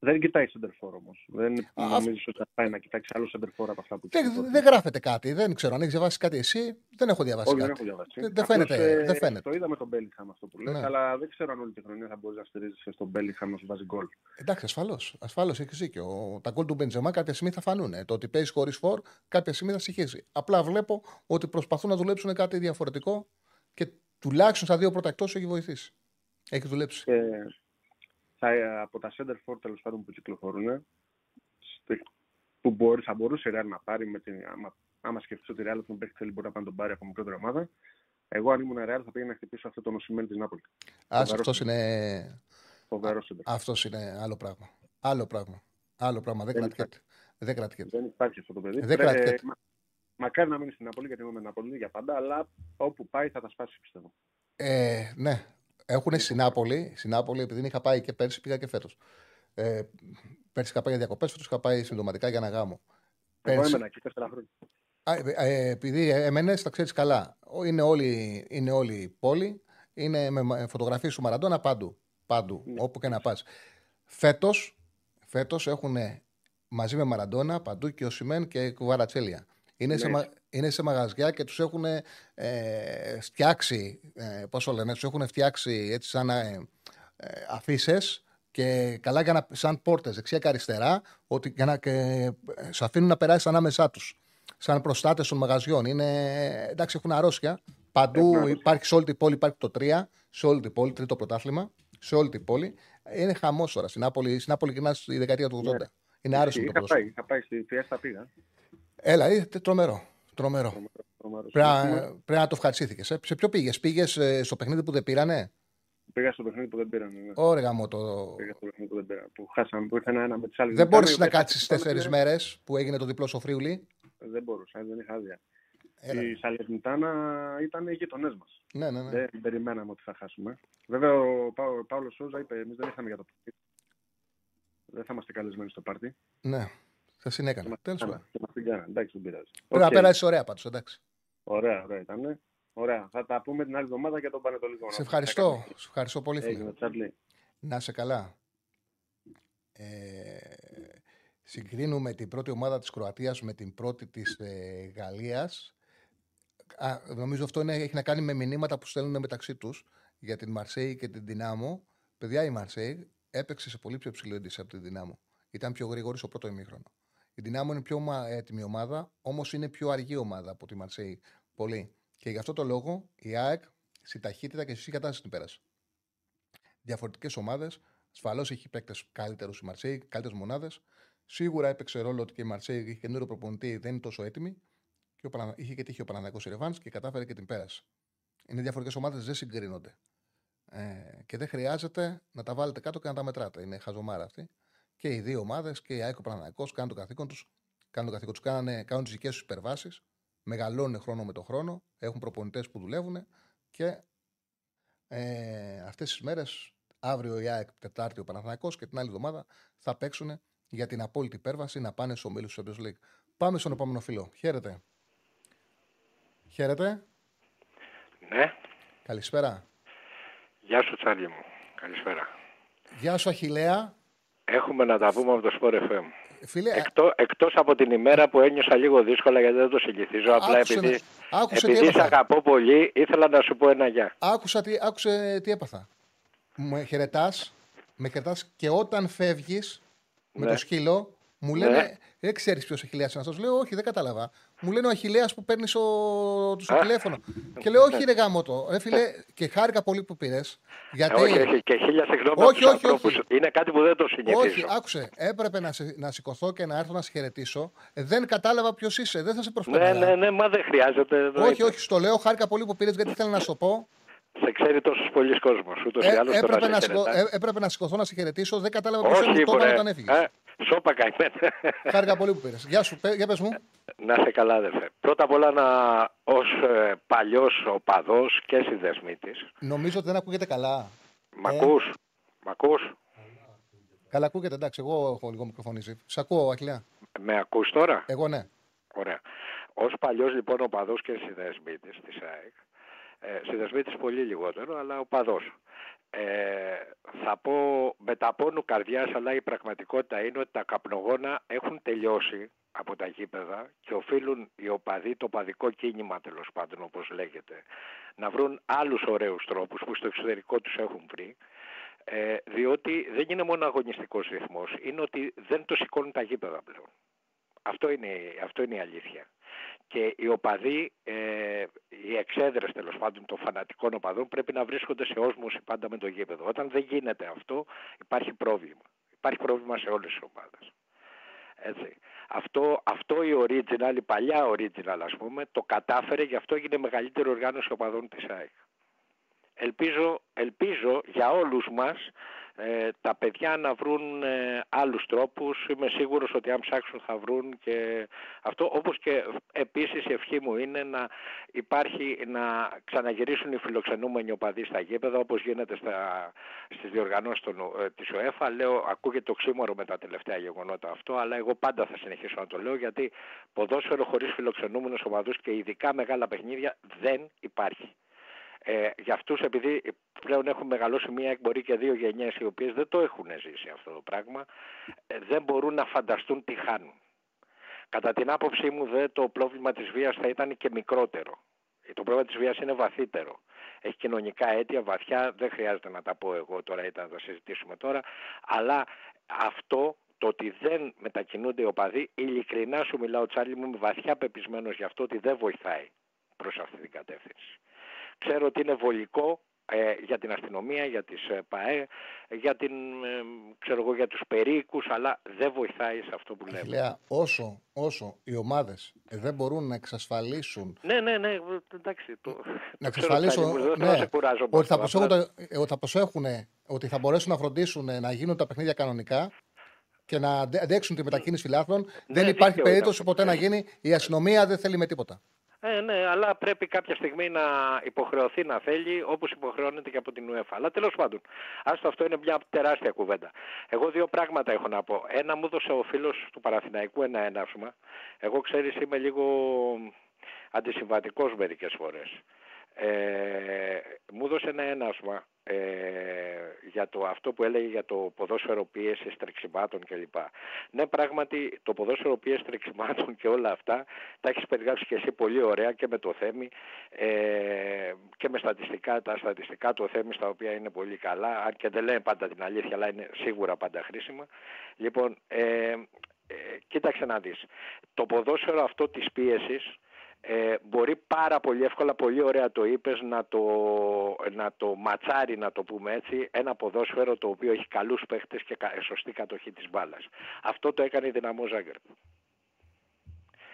Δεν κοιτάει center for όμως. Δεν Α, νομίζεις ότι θα πάει να κοιτάξει άλλο center for από αυτά που κοιτάει. Δεν, δεν γράφεται κάτι. Δεν ξέρω αν έχεις διαβάσει κάτι εσύ. Δεν έχω διαβάσει Όχι, δεν κάτι. έχω διαβάσει. Δεν- δεν Απλώς, φαίνεται, ε, δεν φαίνεται. Το είδα με τον Bellingham αυτό που λες, Ναι. αλλά δεν ξέρω αν όλη τη χρονιά θα μπορείς να στηρίζεσαι στον Bellingham να σου βάζει γκολ. Εντάξει, ασφαλώς. Ασφαλώς έχεις δίκιο. Τα γκολ του Μπεντζεμά κάποια στιγμή θα φανούν. Το ότι παίζεις χωρίς φόρ κάποια στιγμή θα συγχύσει. Απλά βλέπω ότι προσπαθούν να δουλέψουν κάτι διαφορετικό και τουλάχιστον στα δύο πρώτα εκτός έχει βοηθήσει. Έχεις δουλέψει. Και θα, ε, από τα center for τέλος πάντων που κυκλοφορούν, στη- που μπορείς, θα μπορούσε η Real να πάρει, με την, άμα, άμα σκεφτείς ότι η Real τον παίχτη θέλει μπορεί να πάει να τον πάρει από μικρότερη ομάδα. Εγώ αν ήμουν Real θα πήγαινα να χτυπήσω αυτό τον Οσημέν της Νάπολης. Άσε, Φοβερός αυτός είναι, Φοβερός center. αυτός είναι άλλο πράγμα. Άλλο πράγμα. Άλλο πράγμα. Δεν Δεν κρατιέται. Δεν κρατιέται. Δεν υπάρχει αυτό το παιδί. Δεν κρατιέται. μα, μακάρι να μείνει στην Νάπολη γιατί είμαι με Νάπολη για πάντα, αλλά όπου πάει θα τα σπάσει πιστεύω. Ε, ναι. Έχουν στην Νάπολη, στην Νάπολη, επειδή είχα πάει και πέρσι, πήγα και φέτος. Ε, πέρσι είχα πάει για διακοπές, φέτος είχα πάει συμπτωματικά για ένα γάμο. Εγώ Πέρσι- έμενα εκεί τέσσερα χρόνια. Α, ε, ε, επειδή έμενες, τα ξέρεις καλά. Ο- Είναι όλη, είναι όλη η πόλη. Είναι με φωτογραφίες του Μαραντόνα παντού. Παντού, Ναι. όπου και να πας. Φέτος φέτος έχουν μαζί με Μαραντόνα παντού και ο Σιμέν και Κουβαρατσέλια. Είναι, σε, Ναι. μα- είναι σε μαγαζιά και τους έχουν ε, φτιάξει. Ε, Πώς το λένε, τους έχουν φτιάξει έτσι σαν ε, ε, αφήσει και καλά για να, σαν πόρτες δεξιά και αριστερά, ότι για να, και, ε, σε αφήνουν να περάσει ανάμεσά τους. Σαν προστάτες των μαγαζιών. Είναι, εντάξει, έχουν αρρώστια. Παντού Έχουν αρρώστια. υπάρχει, σε όλη την πόλη υπάρχει το 3, σε όλη την πόλη, τρίτο πρωτάθλημα. Σε όλη την πόλη. Είναι χαμός τώρα. Στην Νάπολη, στην Νάπολη γυρνάς στη δεκαετία του 80. Ναι. Είναι άρρωστο το Είχα ποδόσφαιρο. πάει, είχα πάει στη Φιέστα πήγα. Έλα, είναι τρομερό. Τρομερό. Τρομερός. Πρέπει να- πρέπει να το ευχαριστήθηκε. Σε, σε ποιο πήγες, πήγες στο παιχνίδι που δεν πήρανε; Πήγα στο παιχνίδι που δεν πήραν. Ναι. Ωραία, μου το. Πήγα στο παιχνίδι που δεν πήραν. Που χάσαμε, που ήρθαν ένα με τις άλλες. Δεν μπόρεσε να κάτσεις τέσσερις μέρες που έγινε το διπλό στο Φρίουλι; Δεν μπορούσα, δεν είχα άδεια. Έλα. Η Σαλερνιτάνα ήταν οι γειτονές μας. Ναι, ναι, ναι. Δεν περιμέναμε ότι θα χάσουμε. Βέβαια, ο, Πα, ο Παύλος Σόζα είπε: Εμείς δεν ήρθαμε για το πάρτι. Δεν θα είμαστε καλεσμένοι στο πάρτι. ναι. Θα συνέκανα. Και Τέλος μας- πάντων. και μας την κάνανε. Εντάξει, δεν πειράζει. Πρέπει να Οκ. περάσεις ωραία πάντως, εντάξει. Ωραία, ωραία ήταν. Ωραία. Θα τα πούμε την άλλη εβδομάδα για τον Πανετολικό. Σε ευχαριστώ. Σε ευχαριστώ πολύ, φίλε. Έγινε, Τσάρλι. Να είσαι καλά. Ε, συγκρίνουμε την πρώτη ομάδα της Κροατίας με την πρώτη της ε, Γαλλίας. Α, νομίζω αυτό είναι, έχει να κάνει με μηνύματα που στέλνουν μεταξύ τους για την Μαρσέη και την Δυνάμο. Παιδιά, η Μαρσέη έπαιξε σε πολύ πιο ψηλό έντυση από την Δυνάμο. Ήταν πιο γρήγορη στο πρώτο ημίχρονο. Η Δυνάμο είναι πιο μα- έτοιμη ομάδα, όμως είναι πιο αργή ομάδα από τη Μαρσέη. Πολύ. Και γι' αυτό το λόγο η ΑΕΚ στη ταχύτητα και στη κατάσταση την πέρασε διαφορετικές ομάδες. Ασφαλώς έχει παίκτες καλύτερους η Μαρσέη, καλύτερες μονάδες. Σίγουρα έπαιξε ρόλο ότι και η Μαρσέη είχε καινούριο προπονητή, δεν είναι τόσο έτοιμη. Και ο Πανα... είχε και τύχει ο Παναναναϊκός Ρεβάνς και κατάφερε και την πέρασε. Είναι διαφορετικές ομάδες, δεν συγκρίνονται. Ε, και δεν χρειάζεται να τα βάλετε κάτω και να τα μετράτε. Είναι χαζομάρα αυτή. Και οι δύο ομάδες, και η ΑΕΚ και ο Παναναναϊκό, κάνουν το καθήκον τους. Κάνουν το καθήκον τους, κάνουν, κάνουν τις δικές τους υπερβάσεις. Μεγαλώνουν χρόνο με το χρόνο. Έχουν προπονητές που δουλεύουν και ε, αυτές τις μέρες, αύριο η ΑΕΚ, Τετάρτη ο Παναθηναϊκός και την άλλη εβδομάδα θα παίξουν για την απόλυτη υπέρβαση να πάνε στο μέλος του Champions League. Πάμε στον επόμενο φίλο. Χαίρετε. Χαίρετε. Ναι, Καλησπέρα. γεια σου Τσάρλι μου. Καλησπέρα. Γεια σου, Αχηλέα. Έχουμε να τα πούμε από το Sport FM. Φίλε, Εκτό, εκτός από την ημέρα που ένιωσα λίγο δύσκολα γιατί δεν το συγκηθίζω, απλά άκουσε, επειδή, να- άκουσε τι επειδή σε έπαθα. αγαπώ πολύ, ήθελα να σου πω ένα γεια. Άκουσα τι, άκουσε τι έπαθα. Με χαιρετάς, με χαιρετά και όταν φεύγεις με Ναι. το σκύλο, Μου λένε, Ναι. δεν ξέρεις ποιος Αχηλέα είναι αυτός. Λέω, Όχι, δεν κατάλαβα. Μου λένε ο Αχηλέα που παίρνεις στο, στο Α. τηλέφωνο. και λέω, Όχι, ρε γάμο το. Ρε φίλε, και χάρηκα πολύ που πήρες. Γιατί. Ε, όχι, όχι, και χίλια συγγνώμη Όχι, από τους όχι, ανθρώπους. όχι. Είναι κάτι που δεν το συνηθίζω. Όχι, άκουσε. Έπρεπε να, σε- να σηκωθώ και να έρθω να σε χαιρετήσω. Ε, δεν κατάλαβα ποιος είσαι. Δεν θα σε ναι, προσπαθήσω. ναι, ναι, μα δεν χρειάζεται. εννοείται. Όχι, όχι, στο λέω. Χάρηκα πολύ που πήρες γιατί θέλω να σου το πω. Σε ξέρει τόσος πολλοί κόσμος. Ούτως ή Ε, άλλως έπρεπε, τώρα να σε σηκω- χαιρετάει. ε, έπρεπε να σηκωθώ να σε χαιρετήσω. Δεν κατάλαβα ποιος Όχι, ήμουν το μωρέ. όταν έφυγες. Ε, Σώπα καημένα. Χάρηκα πολύ που πήρες. Γεια σου, πε- για πες μου. Να είσαι καλά, αδερφέ. Πρώτα απ' όλα, να, ως ε, παλιός οπαδός και συνδεσμίτης, Νομίζω ότι δεν ακούγεται καλά. μ' Ε. ακούς, μ' ακούς, Καλά, ακούγεται, εντάξει. Εγώ έχω λίγο μικροφωνήσει. Σ' ακούω, Αχιλιά. με ακούς τώρα; Εγώ ναι. Ωραία. Ως παλιός λοιπόν οπαδός και συνδεσμίτης της ΑΕΚ, ε, συνδεσμίτης πολύ λιγότερο, αλλά οπαδός. Ε, θα πω με τα πόνου καρδιάς, αλλά η πραγματικότητα είναι ότι τα καπνογόνα έχουν τελειώσει από τα γήπεδα και οφείλουν οι οπαδοί, το παδικό κίνημα τέλος πάντων όπως λέγεται, να βρουν άλλους ωραίους τρόπους που στο εξωτερικό τους έχουν βρει, ε, διότι δεν είναι μόνο αγωνιστικός ρυθμός, είναι ότι δεν το σηκώνουν τα γήπεδα πλέον. Αυτό είναι, αυτό είναι η αλήθεια. Και οι οπαδοί, ε, οι εξέδρες τέλος πάντων των φανατικών οπαδών πρέπει να βρίσκονται σε όσμωση πάντα με το γήπεδο. Όταν δεν γίνεται αυτό υπάρχει πρόβλημα. Υπάρχει πρόβλημα σε όλες τις ομάδες. Έτσι. Αυτό, αυτό η original, η παλιά original ας πούμε, το κατάφερε γι' αυτό έγινε μεγαλύτερη οργάνωση οπαδών της ΑΕΚ. Ελπίζω, ελπίζω για όλους μας ε, τα παιδιά να βρουν ε, άλλους τρόπους. Είμαι σίγουρος ότι αν ψάξουν θα βρουν και αυτό. Όπως και επίσης η ευχή μου είναι να υπάρχει να ξαναγυρίσουν οι φιλοξενούμενοι οπαδοί στα γήπεδα όπως γίνεται στα, στις διοργανώσεις των, ε, της ΟΕΦΑ. Λέω, ακούγεται οξύμορο με τα τελευταία γεγονότα αυτό, αλλά εγώ πάντα θα συνεχίσω να το λέω γιατί ποδόσφαιρο χωρίς φιλοξενούμενους οπαδούς και ειδικά μεγάλα παιχνίδια δεν υπάρχει. Ε, για αυτούς επειδή πλέον έχουν μεγαλώσει μία εκμπορή και δύο γενιές οι οποίες δεν το έχουν ζήσει αυτό το πράγμα ε, δεν μπορούν να φανταστούν τι χάνουν. Κατά την άποψή μου δε το πρόβλημα της βίας θα ήταν και μικρότερο. Ε, Το πρόβλημα της βίας είναι βαθύτερο. Έχει κοινωνικά αίτια βαθιά, δεν χρειάζεται να τα πω εγώ τώρα ή να τα συζητήσουμε τώρα, αλλά αυτό το ότι δεν μετακινούνται οι οπαδοί, ειλικρινά σου μιλάω Τσάρλι μου, είμαι βαθιά πεπισμένος γι' αυτό ότι δεν βοηθάει προς αυτή την κατεύθυνση. Ξέρω ότι είναι βολικό ε, για την αστυνομία, για τις ε, ΠΑΕ, για, την, ε, ξέρω εγώ, για τους περίοικους, αλλά δεν βοηθάει σε αυτό που λέμε. Αχιλέα, όσο, όσο οι ομάδες δεν μπορούν να εξασφαλίσουν. Ναι, ναι, ναι, εντάξει. Το, Να το ξέρω, Τσάρλι εξασφαλίσουν. μου, δεν θέλω να ναι, σε κουράζω με ότι, θα αυτό, προσέχουν, απλά- το- ε, ότι θα προσέχουν ότι θα μπορέσουν να φροντίσουν να γίνουν τα παιχνίδια κανονικά και να αντε- αντέξουν τη μετακίνηση φιλάθλων. δεν Ναι, υπάρχει δίκαιο περίπτωση είναι ποτέ να γίνει. Η αστυνομία δεν θέλει με τίποτα. Ε, ναι, αλλά πρέπει κάποια στιγμή να υποχρεωθεί να θέλει, όπως υποχρεώνεται και από την UEFA. Αλλά τέλος πάντων, άστο αυτό είναι μια τεράστια κουβέντα. Εγώ δύο πράγματα έχω να πω. Ένα μου έδωσε ο φίλος του Παραθυναϊκού ένα έναυσμα. Εγώ ξέρεις, είμαι λίγο αντισυμβατικός μερικές φορές. Ε, μου έδωσε ένα έναυσμα ε, για το, αυτό που έλεγε για το ποδόσφαιρο πίεσης τρεξιμάτων κλπ. Ναι, πράγματι το ποδόσφαιρο πίεσης τρεξιμάτων και όλα αυτά τα έχεις περιγράψει και εσύ πολύ ωραία και με το Θέμη ε, και με στατιστικά, τα στατιστικά του Θέμη στα οποία είναι πολύ καλά, αν και δεν λένε πάντα την αλήθεια, αλλά είναι σίγουρα πάντα χρήσιμα. Λοιπόν, ε, ε, κοίταξε να δεις. Το ποδόσφαιρο αυτό της πίεσης ε, μπορεί πάρα πολύ εύκολα, πολύ ωραία το είπες, να το, να το ματσάρει, να το πούμε έτσι, ένα ποδόσφαιρο το οποίο έχει καλούς παίχτες και κα- σωστή κατοχή της μπάλας. Αυτό το έκανε η Δυναμό Ζάγκρεπ.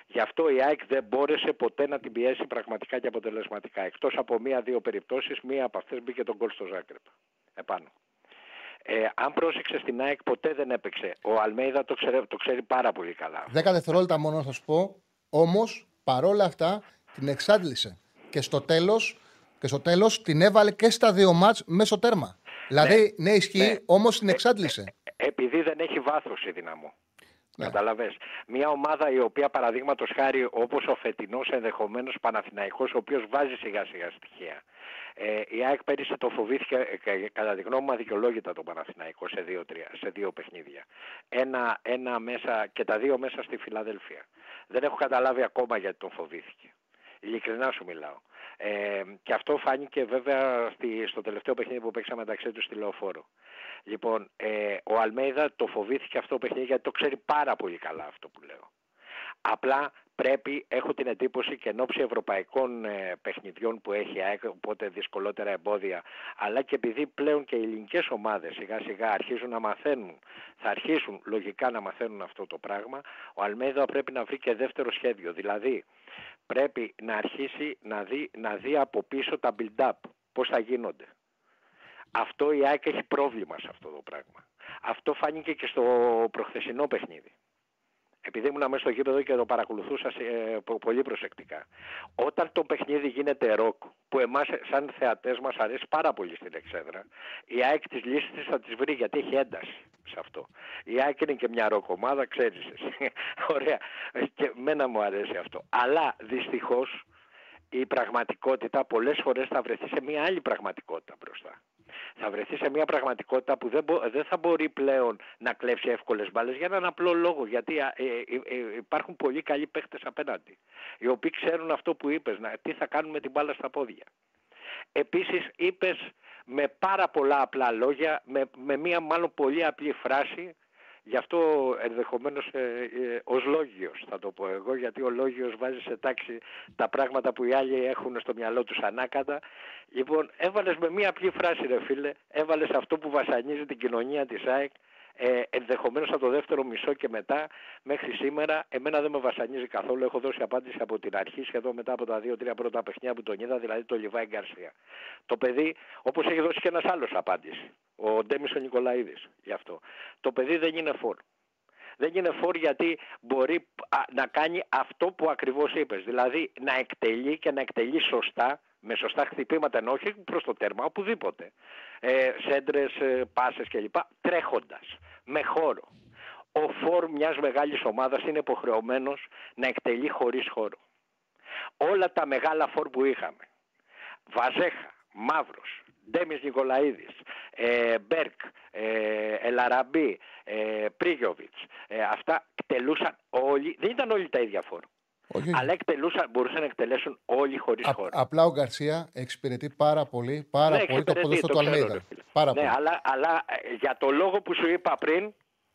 Γι' αυτό η ΑΕΚ δεν μπόρεσε ποτέ να την πιέσει πραγματικά και αποτελεσματικά. Εκτός από μία-δύο περιπτώσεις, μία από αυτές μπήκε τον γκολ στο Ζάγκρεπ. Επάνω. Ε, αν πρόσεξε στην ΑΕΚ ποτέ δεν έπαιξε. Ο Αλμέιδα το ξέρει, το ξέρει πάρα πολύ καλά. Δέκα δευτερόλεπτα μόνο θα σου πω. Όμως παρόλα αυτά την εξάντλησε. Και στο τέλος και στο τέλος την έβαλε και στα δύο μάτς μέσω τέρμα. Δηλαδή, ναι, ισχύει, Ναι. όμως την εξάντλησε. Επειδή δεν έχει βάθος η δυναμό. Ναι. Καταλαβες. Μια ομάδα η οποία παραδείγματος χάρη όπως ο φετινός ενδεχομένως Παναθηναϊκός ο οποίος βάζει σιγά σιγά στοιχεία. Ε, η ΑΕΚ πέρυσι το φοβήθηκε ε, κα- κατά τη γνώμη μου αδικαιολόγητα τον Παναθηναϊκό σε δύο, τρία, σε δύο παιχνίδια. Ένα, ένα μέσα και τα δύο μέσα στη Φιλαδέλφια. Δεν έχω καταλάβει ακόμα γιατί τον φοβήθηκε. Ειλικρινά σου μιλάω. Ε, και αυτό φάνηκε βέβαια στη, στο τελευταίο παιχνίδι που παίξαμε μεταξύ τους στη Λεωφόρο. Λοιπόν, ε, ο Αλμέιδα το φοβήθηκε αυτό το παιχνίδι γιατί το ξέρει πάρα πολύ καλά αυτό που λέω. Απλά πρέπει, έχω την εντύπωση και εν ώψη ευρωπαϊκών ε, παιχνιδιών που έχει ΑΕΚ, οπότε δυσκολότερα εμπόδια, αλλά και επειδή πλέον και οι ελληνικές ομάδες σιγά σιγά αρχίζουν να μαθαίνουν, θα αρχίσουν λογικά να μαθαίνουν αυτό το πράγμα, ο Αλμέδα πρέπει να βρει και δεύτερο σχέδιο. Δηλαδή, πρέπει να αρχίσει να δει, να δει από πίσω τα build-up, πώς θα γίνονται. Αυτό η ΑΕΚ έχει πρόβλημα σε αυτό το πράγμα. Αυτό φάνηκε και στο προχθεσινό παιχνίδι επειδή ήμουν μέσα στο γήπεδο και το παρακολουθούσα ε, πολύ προσεκτικά. Όταν το παιχνίδι γίνεται ροκ, που εμάς σαν θεατές μας αρέσει πάρα πολύ στην εξέδρα, η ΑΕΚ της λύσης της θα τις βρει γιατί έχει ένταση σε αυτό. Η ΑΕΚ είναι και μια ροκ ομάδα, ξέρεις εσύ. <laughs> Ωραία. Και μένα μου αρέσει αυτό. Αλλά δυστυχώς η πραγματικότητα πολλές φορές θα βρεθεί σε μια άλλη πραγματικότητα μπροστά. Θα βρεθεί σε μια πραγματικότητα που δεν, δεν θα μπορεί πλέον να κλέψει εύκολες μπάλες για έναν απλό λόγο γιατί ε, ε, ε, υπάρχουν πολύ καλοί παίχτες απέναντι οι οποίοι ξέρουν αυτό που είπες να, τι θα κάνουν με την μπάλα στα πόδια. Επίσης είπες με πάρα πολλά απλά λόγια με, με μια μάλλον πολύ απλή φράση Γι' αυτό ενδεχομένως ε, ε, ως λόγιος θα το πω εγώ, γιατί ο λόγιος βάζει σε τάξη τα πράγματα που οι άλλοι έχουν στο μυαλό τους ανάκατα. Λοιπόν, έβαλες με μία απλή φράση, ρε φίλε, έβαλες αυτό που βασανίζει την κοινωνία της ΑΕΚ ε, ενδεχομένως από το δεύτερο μισό και μετά μέχρι σήμερα εμένα δεν με βασανίζει καθόλου. Έχω δώσει απάντηση από την αρχή σχεδόν μετά από τα δύο-τρία πρώτα παιχνιά που τον είδα δηλαδή το Λιβάη Γκαρσία. Το παιδί όπως έχει δώσει και ένας άλλος απάντηση ο Ντέμις ο Νικολαίδης γι' αυτό. Το παιδί δεν είναι φόρ. Δεν είναι φόρ γιατί μπορεί να κάνει αυτό που ακριβώς είπες. Δηλαδή να εκτελεί και να εκτελεί σωστά με σωστά χτυπήματα ενώ όχι προς το τέρμα οπουδήποτε. Ε, σέντρες, ε, πάσες κλπ. Τρέχοντας με χώρο. Ο φόρ μιας μεγάλης ομάδας είναι υποχρεωμένος να εκτελεί χωρίς χώρο. Όλα τα μεγάλα φόρ που είχαμε Βαζέχα, Μαύρος, Ντέμις Νικολαίδης, ε, Μπέρκ, ε, Ελαραμπή, ε, Πρίγιοβιτς, ε, αυτά εκτελούσαν όλοι, δεν ήταν όλοι τα ίδια φόρο. Όχι. Αλλά εκτελούσαν, μπορούσαν να εκτελέσουν όλοι χωρίς χώρο. Απλά ο Γκαρσία εξυπηρετεί πάρα πολύ, πάρα ναι, πολύ το ποδόσφαιρο του Αλμίδα. Πάρα ναι, πολύ. Αλλά, αλλά ε, για το λόγο που σου είπα πριν,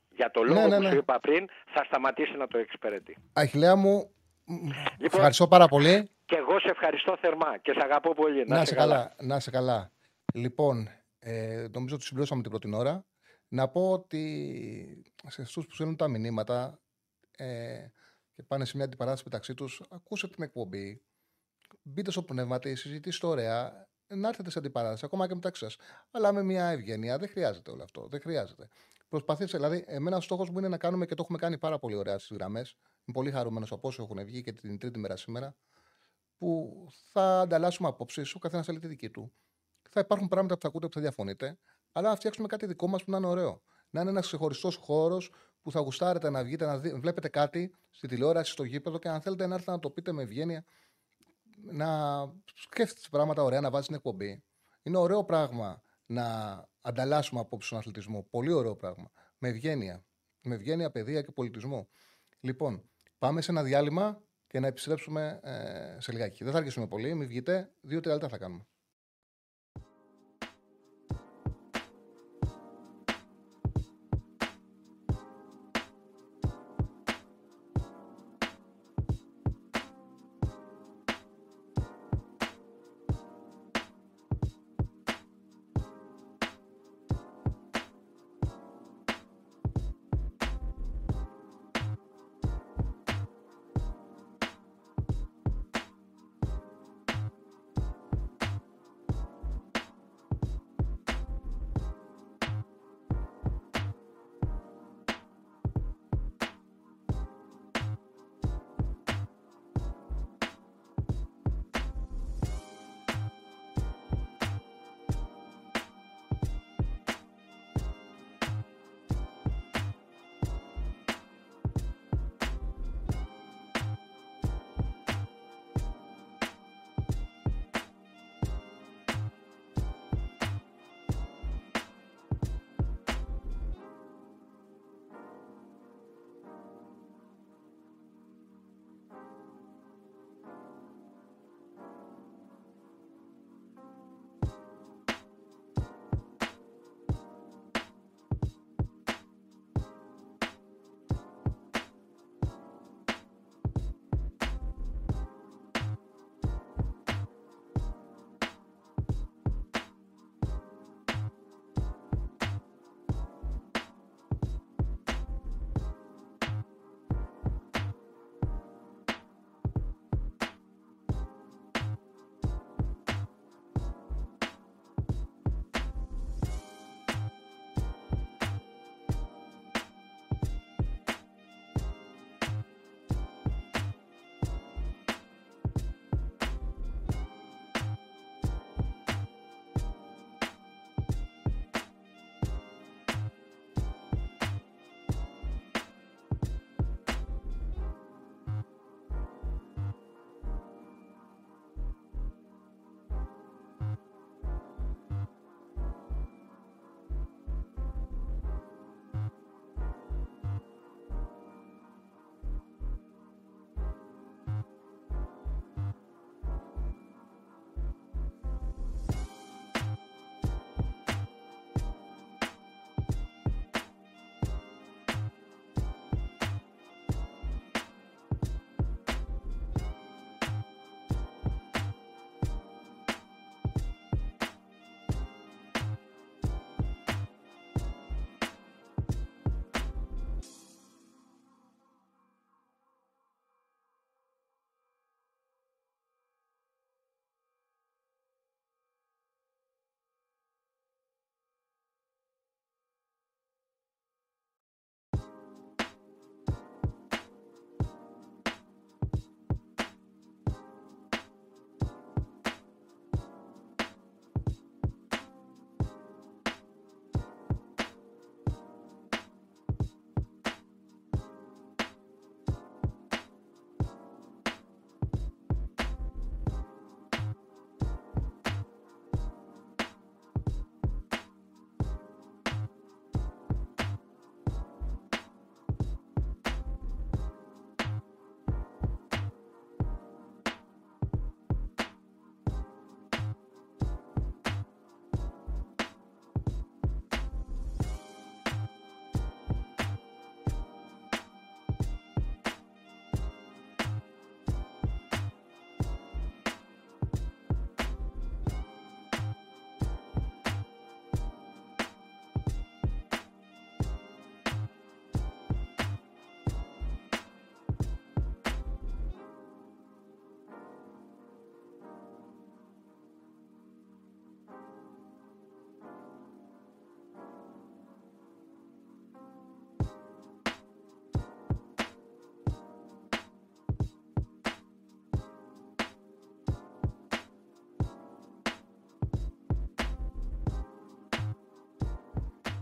για το λόγο ναι, ναι, που ναι. σου είπα πριν, θα σταματήσει να το εξυπηρετεί. Αχιλέα μου, λοιπόν, ευχαριστώ πάρα πολύ. Και εγώ σε ευχαριστώ θερμά και σε αγαπώ πολύ. Να, να σε καλά. καλά. Να σε καλά. Λοιπόν, ε, νομίζω ότι συμπληρώσαμε την πρώτη ώρα. Να πω ότι σε αυτούς που στέλνουν τα μηνύματα, ε, και πάνε σε μια αντιπαράθεση μεταξύ τους, ακούσατε την εκπομπή, μπείτε στο πνεύμα της, συζητήστε ωραία, να έρθετε σε αντιπαράθεση, ακόμα και μεταξύ σας. Αλλά με μια ευγένεια δεν χρειάζεται όλο αυτό. Δεν χρειάζεται. Προσπαθήστε, δηλαδή, εμένα ο στόχος μου είναι να κάνουμε και το έχουμε κάνει πάρα πολύ ωραία στις γραμμές. Είμαι πολύ χαρούμενος από όσο έχουν βγει και την τρίτη μέρα σήμερα, που θα ανταλλάσσουμε απόψεις, ο καθένας θέλει τη δική του. Θα υπάρχουν πράγματα που θα ακούτε που θα διαφωνείτε, αλλά να φτιάξουμε κάτι δικό μας που να είναι ωραίο. Να είναι ένας ξεχωριστός χώρος που θα γουστάρετε να βγείτε, να δει, βλέπετε κάτι στη τηλεόραση, στο γήπεδο και αν θέλετε να έρθετε να το πείτε με ευγένεια, να σκέφτεστε πράγματα ωραία, να βάζει την εκπομπή. Είναι ωραίο πράγμα να ανταλλάσσουμε απόψη στον αθλητισμό. Πολύ ωραίο πράγμα. Με ευγένεια. Με ευγένεια, παιδεία και πολιτισμό. Λοιπόν, πάμε σε ένα διάλειμμα και να επιστρέψουμε ε, σε λιγάκι. Δεν θα αργήσουμε πολύ, μην βγείτε. Δύο-τρία λεπτά θα κάνουμε.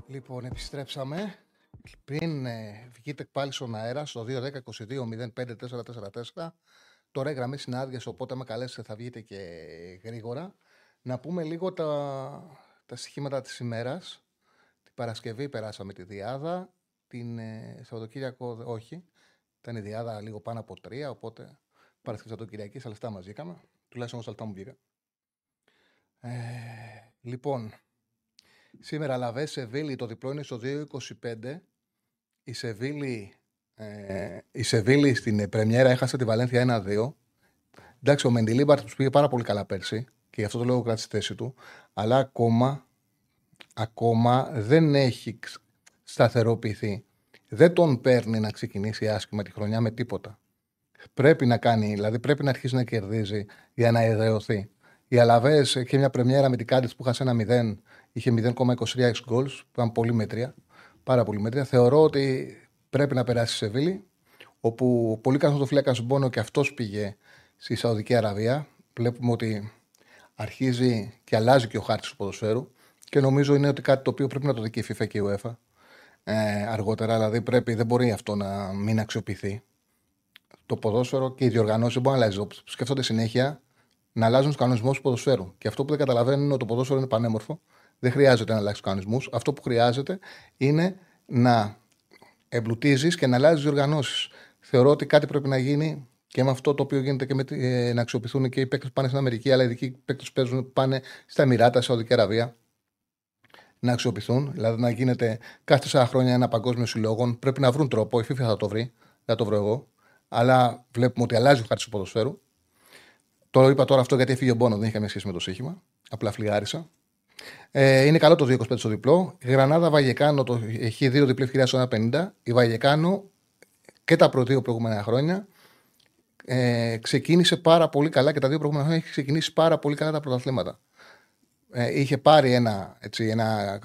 Λοιπόν, επιστρέψαμε. Πριν ε, βγείτε πάλι στον αέρα στο 2-10-22-05-444. Τώρα οι γραμμέ είναι άδειε, οπότε με καλέσετε θα βγείτε και γρήγορα. Να πούμε λίγο τα, τα στοιχήματα της ημέρας. Την Παρασκευή περάσαμε τη Διάδα. Την ε, Σαββατοκύριακο όχι. Ήταν η Διάδα λίγο πάνω από τρία, οπότε Παρασκευή Σαββατοκυριακή, στα λεφτά μας βγήκαμε. Τουλάχιστον στα λεφτά μου βγήκα. Ε, λοιπόν, σήμερα Λαβέ Σεβίλη, το διπλό είναι στο 2.25. Η Σεβίλη, ε, η Σεβίλη στην ε, Πρεμιέρα έχασε τη Βαλένθια 1-2. Εντάξει, ο Μεντιλίμπαρτ τους πήγε πάρα πολύ καλά πέρσι και γι' αυτό το λόγο κράτησε τη θέση του. Αλλά ακόμα, ακόμα δεν έχει σταθεροποιηθεί. Δεν τον παίρνει να ξεκινήσει άσχημα τη χρονιά με τίποτα. Πρέπει να κάνει, δηλαδή πρέπει να αρχίσει να κερδίζει για να εδρεωθεί. Η Αλαβές είχε μια πρεμιέρα με την Κάντι που είχα ένα 0, είχε 0,23 goals, που ήταν πολύ μέτρια. Πάρα πολύ μέτρια. Θεωρώ ότι πρέπει να περάσει σε Σεβίλη, όπου πολύ καλός το φύλακα Μπόνο και αυτός πήγε στη Σαουδική Αραβία. Βλέπουμε ότι αρχίζει και αλλάζει και ο χάρτης του ποδοσφαίρου και νομίζω είναι ότι κάτι το οποίο πρέπει να το δει και η FIFA και η UEFA ε, αργότερα. Δηλαδή πρέπει, δεν μπορεί αυτό να μην αξιοποιηθεί. Το ποδόσφαιρο και οι διοργανώσεις δεν μπορεί να αλλάζει. Σκέφτονται συνέχεια να αλλάζουν τους κανονισμούς του ποδοσφαίρου. Και αυτό που δεν καταλαβαίνουν είναι ότι το ποδόσφαιρο είναι πανέμορφο. Δεν χρειάζεται να αλλάξει του κανονισμού. Αυτό που χρειάζεται είναι να εμπλουτίζεις και να αλλάζεις διοργανώσεις. Θεωρώ ότι κάτι πρέπει να γίνει και με αυτό το οποίο γίνεται και με, ε, να αξιοποιηθούν και οι παίκτες που πάνε στην Αμερική, αλλά οι ειδικοί παίκτες που παίζουν πάνε στα Εμμυράτα, Σαουδική Αραβία. Να αξιοποιηθούν, δηλαδή να γίνεται κάθε τέσσερα χρόνια ένα παγκόσμιο συλλόγο. Πρέπει να βρουν τρόπο, η FIFA θα το βρει, δεν το βρω εγώ. Αλλά βλέπουμε ότι αλλάζει ο χάρτης του ποδοσφαίρου. Το είπα τώρα αυτό γιατί έφυγε ο Μπόνο, δεν είχε καμία σχέση με το σύγχυμα. Απλά φλιγάρισα. Ε, είναι καλό το 2-25 στο διπλό. Η Γρανάδα Βαγεκάνο το, έχει δύο διπλή ευκαιρία στο 1-50. Η Βαγεκάνο και τα προ δύο προηγούμενα χρόνια ε, ξεκίνησε πάρα πολύ καλά και τα δύο προηγούμενα χρόνια έχει ξεκινήσει πάρα πολύ καλά τα πρωταθλήματα. Ε, είχε πάρει ένα, έτσι, ένα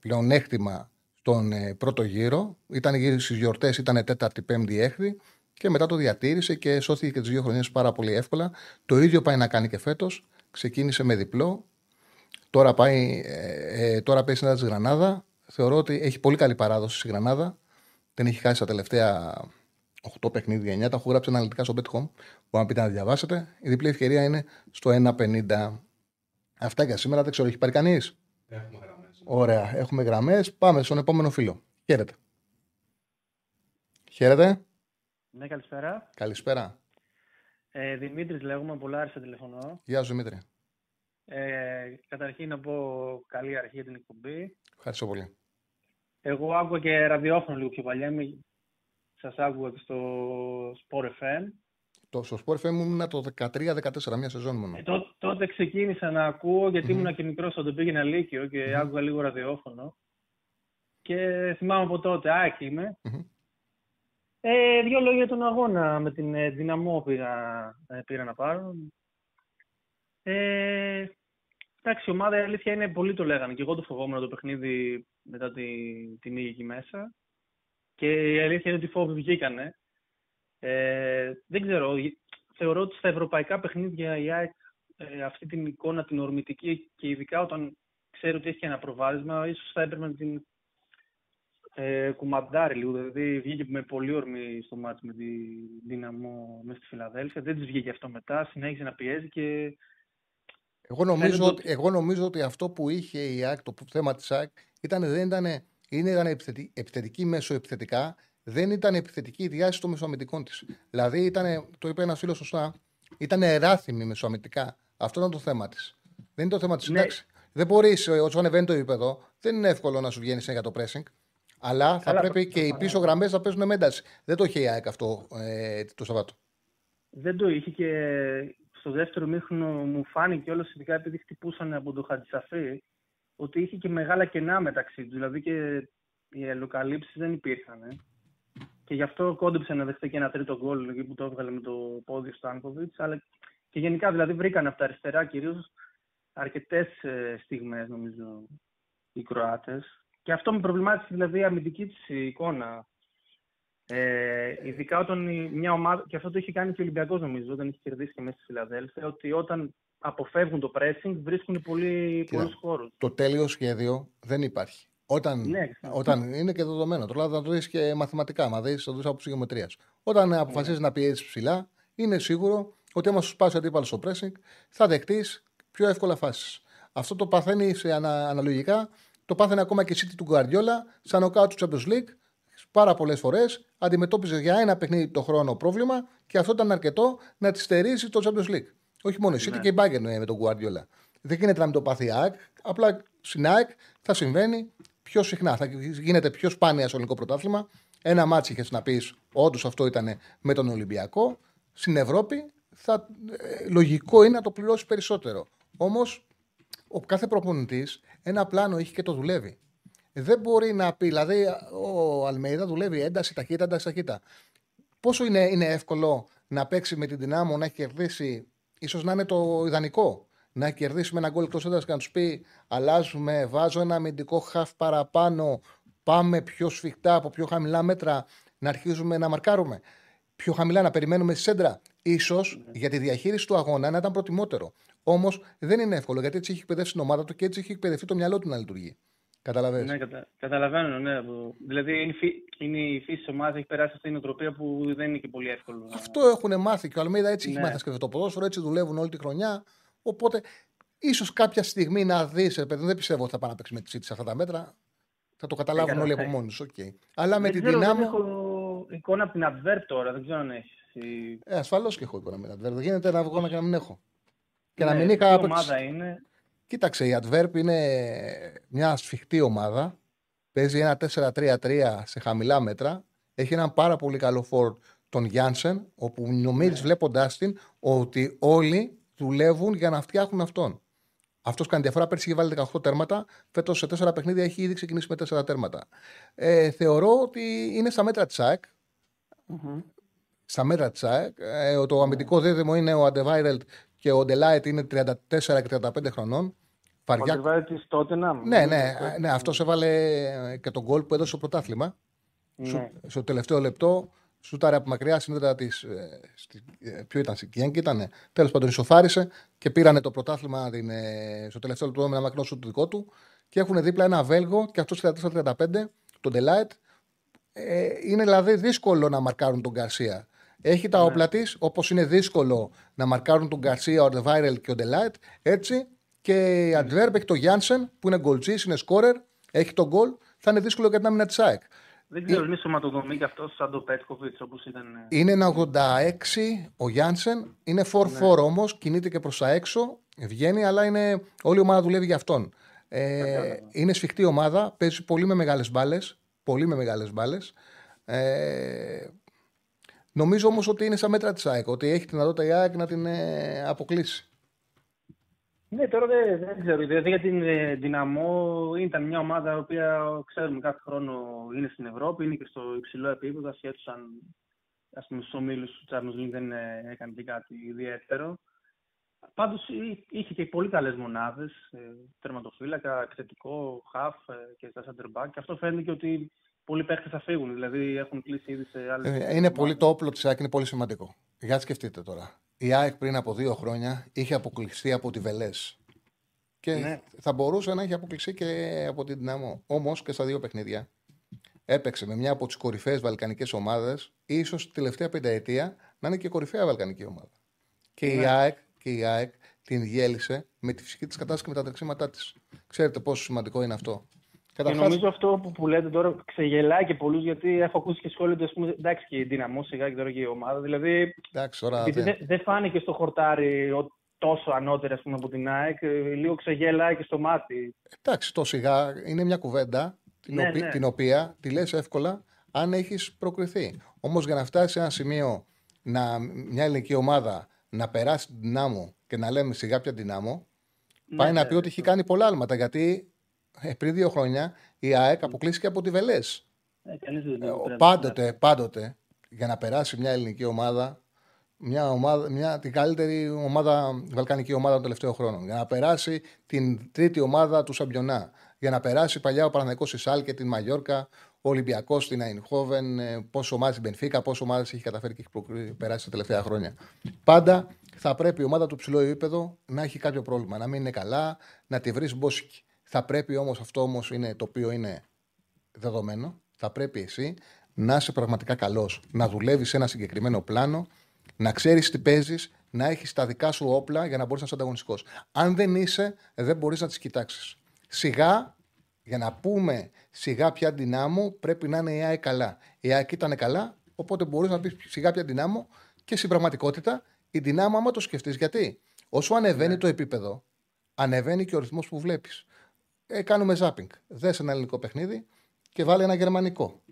πλεονέκτημα στον ε, πρώτο γύρο. Ήταν γύρω στις γιορτές, ήταν τέταρτη, πέμπτη, έκτη και μετά το διατήρησε και σώθηκε και τις δύο χρονιές πάρα πολύ εύκολα. Το ίδιο πάει να κάνει και φέτος. Ξεκίνησε με διπλό. Τώρα, πάει, ε, ε τώρα παίζει στην τη Γρανάδα. Θεωρώ ότι έχει πολύ καλή παράδοση στη Γρανάδα. Δεν έχει χάσει τα τελευταία 8 παιχνίδια, 9. Τα έχω γράψει αναλυτικά στο Bet Home. Που αν πείτε να διαβάσετε. Η διπλή ευκαιρία είναι στο 1,50. Αυτά για σήμερα. Δεν ξέρω, έχει πάρει κανείς; Έχουμε γραμμές. Ωραία, έχουμε γραμμές. Πάμε στον επόμενο φίλο. Χαίρετε. Χαίρετε. Ναι, καλησπέρα. Καλησπέρα. Ε, Δημήτρης λέγομαι, από Λάρισα τηλεφωνώ. Γεια σου Δημήτρη. Ε, καταρχήν να πω καλή αρχή για την εκπομπή. Ευχαριστώ πολύ. Εγώ άκουγα και ραδιόφωνο λίγο πιο παλιά. Σας άκουγα και στο Sport FM. Το, στο Sport FM ήμουν το 13-14, μια σεζόν μόνο. Ε, τότε, τότε ξεκίνησα να ακούω γιατί mm-hmm. ήμουν και μικρός όταν πήγαινα Λύκειο και mm-hmm. άκουγα λίγο ραδιόφωνο. Και θυμάμαι από τότε, άκη είμαι. Mm-hmm. Ε, δύο λόγια για τον αγώνα με την ε, Δυναμό πήγα, ε, πήρα να πάρω. Ε, εντάξει, η ομάδα η αλήθεια είναι πολύ το λέγανε και εγώ το φοβόμουν το παιχνίδι μετά τη, την νίκη εκεί μέσα. Και η αλήθεια είναι ότι οι φόβοι βγήκανε. Ε, δεν ξέρω, θεωρώ ότι στα ευρωπαϊκά παιχνίδια η ΑΕΚ ε, αυτή την εικόνα την ορμητική και ειδικά όταν ξέρει ότι έχει ένα προβάδισμα, ίσως θα έπρεπε να την ε, κουμαντάρει λίγο. Δηλαδή βγήκε με πολύ όρμη στο μάτι με τη δύναμο μέσα στη Φιλαδέλφια. Δεν της βγήκε αυτό μετά. Συνέχισε να πιέζει και. Εγώ νομίζω, ότι, εγώ νομίζω ότι αυτό που είχε η ΑΕΚ, το θέμα της ΑΕΚ, ήταν, δεν ήταν, είναι, ήταν επιθετική, επιθετική μέσω επιθετικά, δεν ήταν επιθετική η διάσταση των μεσοαμυντικών της. Δηλαδή, ήταν, το είπε ένας φίλος σωστά, ήταν εράθυμη μεσοαμυντικά. Αυτό ήταν το θέμα της. Δεν είναι το θέμα της. Ναι. Δεν μπορείς, όσο ανεβαίνει το επίπεδο, δεν είναι εύκολο να σου βγαίνει για το pressing. Αλλά θα πρέπει και οι πίσω γραμμές να παίζουν με ένταση. Δεν το είχε η ΑΕΚ αυτό ε, το Σαββάτο. Δεν το είχε και στο δεύτερο μήχρονο μου φάνηκε όλος ειδικά επειδή χτυπούσαν από τον Χατζησαφή ότι είχε και μεγάλα κενά μεταξύ τους. Δηλαδή και οι αλλοκαλύψει δεν υπήρχαν. Ε. Και γι' αυτό κόντεψε να δεχτεί και ένα τρίτο γκολ εκεί που το έβγαλε με το πόδι στο Στάνκοβιτς. Αλλά και γενικά δηλαδή βρήκαν από τα αριστερά κυρίως αρκετές ε, στιγμές νομίζω οι Κροάτες. Και αυτό με προβλημάτισε δηλαδή η αμυντική της εικόνα. Ε, ειδικά όταν μια ομάδα, και αυτό το είχε κάνει και ο Ολυμπιακός νομίζω, όταν είχε κερδίσει και μέσα στη Φιλαδέλφια, ότι όταν αποφεύγουν το pressing βρίσκουν πολύ, πολλούς χώρους. Το τέλειο σχέδιο δεν υπάρχει. Όταν, Ναι. όταν είναι και δεδομένο. Τώρα θα το δεις και μαθηματικά, μα δεις, θα το δεις από ψυχομετρία. Όταν Ναι. αποφασίζεις να πιέσει ψηλά, είναι σίγουρο ότι άμα σου σπάσει ο αντίπαλος στο pressing, θα δεχτείς πιο εύκολα φάσεις. Αυτό το παθαίνει σε ανα, αναλογικά, το πάθαινε ακόμα και η City του Guardiola, σαν ο κάτω του Champions League, πάρα πολλές φορές αντιμετώπιζε για ένα παιχνίδι το χρόνο πρόβλημα και αυτό ήταν αρκετό να τη στερήσει το Champions League. Όχι μόνο η City Ναι. και η Bayern ε, με τον Guardiola. Δεν γίνεται να μην το πάθει η ΑΕΚ. Απλά στην ΑΕΚ θα συμβαίνει πιο συχνά. Θα γίνεται πιο σπάνια στο ελληνικό πρωτάθλημα. Ένα ματς είχες να πεις, όντως αυτό ήταν με τον Ολυμπιακό. Στην Ευρώπη θα, ε, λογικό είναι να το πληρώσει περισσότερο. Όμως ο κάθε προπονητής ένα πλάνο έχει και το δουλεύει. Δεν μπορεί να πει, δηλαδή ο Αλμέιδα δουλεύει ένταση, ταχύτητα, ένταση, ταχύτητα. Πόσο είναι, είναι εύκολο να παίξει με την δυνάμω, να έχει κερδίσει, ίσως να είναι το ιδανικό, να έχει κερδίσει με ένα γκολ εκτός έντασης και να τους πει: Αλλάζουμε, βάζω ένα αμυντικό χαφ παραπάνω, πάμε πιο σφιχτά από πιο χαμηλά μέτρα, να αρχίζουμε να μαρκάρουμε. Πιο χαμηλά να περιμένουμε στη σέντρα. σω για τη διαχείριση του αγώνα να ήταν προτιμότερο. Όμως δεν είναι εύκολο γιατί έτσι έχει εκπαιδεύσει την ομάδα του και έτσι έχει εκπαιδευτεί το μυαλό του να λειτουργεί. Καταλαβαίνεις. Ναι, κατα... καταλαβαίνω, ναι. που- Δηλαδή είναι, η φύ- είναι η φύση της ομάδας, έχει περάσει αυτή η νοοτροπία που δεν είναι και πολύ εύκολο. να- Αυτό έχουν μάθει και ο Αλμίδα έτσι έχει Ναι. μάθει να σκέφτεται το ποδόσφαιρο, έτσι δουλεύουν όλη τη χρονιά. Οπότε ίσως κάποια στιγμή να δεις, παιδί, δεν πιστεύω ότι θα πάνε να παίξει με τη City σε αυτά τα μέτρα. Θα το καταλάβουν καλά, όλοι από θα- μόνοι τους. Okay. Αλλά με δεν την ξέρω, δυνάμω. Δεν έχω εικόνα από την Adverb τώρα, δεν ξέρω αν έχεις. Ε, Ασφαλώς και έχω εικόνα με την Adverb. Δεν γίνεται να βγω και να μην έχω. Και να Ναι, μην τι είχα. ομάδα είναι. Κοίταξε, η Adverb είναι μια σφιχτή ομάδα. Παίζει ένα 4-3-3 σε χαμηλά μέτρα. Έχει έναν πάρα πολύ καλό φόρ τον Γιάνσεν, όπου νομίζεις Ναι. βλέποντάς την ότι όλοι δουλεύουν για να φτιάχνουν αυτόν. Αυτός κάνει διαφορά. Πέρσι είχε βάλει 18 τέρματα. Φέτος σε 4 παιχνίδια έχει ήδη ξεκινήσει με 4 τέρματα. Ε, θεωρώ ότι είναι στα μέτρα της ΑΕΚ. Στα μέτρα της ΑΕΚ. Ε, το αμυντικό δίδυμο είναι ο Αντεβάιρελτ και ο Ντελάιτ είναι 34 και 35 χρονών. Βαριά Ο της τότε να. ναι, ναι, ναι αυτός έβαλε και τον γκολ που έδωσε στο πρωτάθλημα. Ναι. Στο, στο τελευταίο λεπτό, σούταρε από μακριά συνέδρα της. ποιο ήταν, στην Κιέγκη ήταν. Τέλος πάντων, ισοφάρισε και πήρανε το πρωτάθλημα την, ε, στο τελευταίο λεπτό με ένα μακρινό σου του δικό του. Και έχουν δίπλα ένα Βέλγο και αυτός 34-35, τον Ντελάιτ. Ε, είναι δηλαδή δύσκολο να μαρκάρουν τον Γκαρσία. Έχει τα όπλα της, όπως είναι δύσκολο να μαρκάρουν τον Γκαρσία, ο Ντεβάιρελ και ο Ντελάιτ. Έτσι και η Αντβέρπ έχει τον Γιάνσεν που είναι γκολτζή, είναι σκόρερ, έχει τον γκολ. Θα είναι δύσκολο για την άμυνα της ΑΕΚ. Δεν ξέρω, είναι σωματοδομή και αυτός σαν το Πέτκοβιτ όπως ήταν. ε, Είναι ένα 86 ο Γιάνσεν. Είναι 4-4 Ναι. όμως, κινείται και προς τα έξω. Βγαίνει, αλλά είναι, όλη η ομάδα δουλεύει για αυτόν. Ε, είναι σφιχτή ομάδα. Παίζει πολύ με μεγάλες μπάλες. Πολύ με μεγάλες μπάλες. Ε, νομίζω όμως ότι είναι στα μέτρα της ΑΕΚ. Ότι έχει την δυνατότητα η ΑΕΚ να την ε, αποκλείσει. Ναι, τώρα δεν, δεν ξέρω. Δηλαδή για την ε, Δυναμό ήταν μια ομάδα η οποία ξέρουμε κάθε χρόνο είναι στην Ευρώπη, είναι και στο υψηλό επίπεδο, ασχέτως αν ας πούμε, στους ομίλους του Champions League δεν ε, έκανε και κάτι ιδιαίτερο. Πάντως είχε και πολύ καλές μονάδες. Ε, τερματοφύλακα, επιθετικό, half ε, και στα center back. Και αυτό φαίνεται και ότι πολλοί παίχτε θα φύγουν. Δηλαδή έχουν κλείσει ήδη σε άλλες. Ε, είναι πολύ το όπλο της ΑΕΚ, είναι πολύ σημαντικό. Για σκεφτείτε τώρα. Η ΑΕΚ πριν από δύο χρόνια είχε αποκλειστεί από τη Βελές. Και Ναι. θα μπορούσε να έχει αποκλειστεί και από την Δυναμό. Όμως και στα δύο παιχνίδια έπαιξε με μια από τις κορυφαίες βαλκανικές ομάδες, ίσως τη τελευταία πενταετία να είναι και κορυφαία βαλκανική ομάδα. Και, η, Ναι. ΑΕΚ, και η ΑΕΚ την διέλυσε με τη φυσική της κατάσταση και με τα τρεξίματά της. Ξέρετε πόσο σημαντικό είναι αυτό. Και Καταρχάς- νομίζω αυτό που, που λέτε τώρα ξεγελάει και πολλούς γιατί έχω ακούσει και σχόλια του, ας πούμε, εντάξει και η Δυναμό σιγά και τώρα και η ομάδα. Δηλαδή, Εντάξει, τώρα επειδή δεν- δεν δεν φάνηκε στο χορτάρι ο, τόσο ανώτερη ας πούμε, από την ΑΕΚ, ε, λίγο ξεγελάει και στο μάτι. Εντάξει, το σιγά είναι μια κουβέντα την, Ναι, οποι- ναι. την οποία τη λες εύκολα αν έχεις προκριθεί. Όμως για να φτάσει σε ένα σημείο να, μια ελληνική ομάδα να περάσει την δυνάμω και να λέμε σιγά πια δυνάμω, πάει Ναι, να ναι, πει ότι έχει κάνει πολλά άλματα. Γιατί ε, πριν δύο χρόνια η ΑΕΚ αποκλείστηκε από τη Βελές. Ε, κανείς δεν Ε, το ο- πρέπει. πάντοτε, πάντοτε, για να περάσει μια ελληνική ομάδα, μια ομάδα, μια, την καλύτερη ομάδα, βαλκανική ομάδα των τελευταίων χρόνων. Για να περάσει την τρίτη ομάδα του Σαμπιονά. Για να περάσει παλιά ο Παναθηναϊκός στη Σάλ και την Μαγιόρκα, ο Ολυμπιακός στην Αϊνχόβεν, ε, πόσο ομάδε στην Μπενφίκα, πόσο ομάδε έχει καταφέρει και έχει προκρι- περάσει τα τελευταία χρόνια. Πάντα θα πρέπει η ομάδα του ψηλού επίπεδο να έχει κάποιο πρόβλημα, να μην είναι καλά, να τη βρεις μπόσικη. Θα πρέπει όμως αυτό όμως είναι το οποίο είναι δεδομένο. Θα πρέπει εσύ να είσαι πραγματικά καλός. Να δουλεύεις σε ένα συγκεκριμένο πλάνο, να ξέρεις τι παίζεις, να έχεις τα δικά σου όπλα για να μπορείς να είσαι ανταγωνιστικός. Αν δεν είσαι, δεν μπορείς να τις κοιτάξεις. Σιγά, για να πούμε σιγά πια δυνάμω, πρέπει να είναι η ΑΕΚ καλά. Η ΑΕΚ ήταν καλά, οπότε μπορείς να πεις σιγά πια δυνάμω και στην πραγματικότητα η δυνάμω, άμα το σκεφτείς, γιατί όσο ανεβαίνει Ναι. το επίπεδο, ανεβαίνει και ο ρυθμός που βλέπεις. Ε, κάνουμε ζάπινγκ. Δες ένα ελληνικό παιχνίδι και βάλε ένα γερμανικό.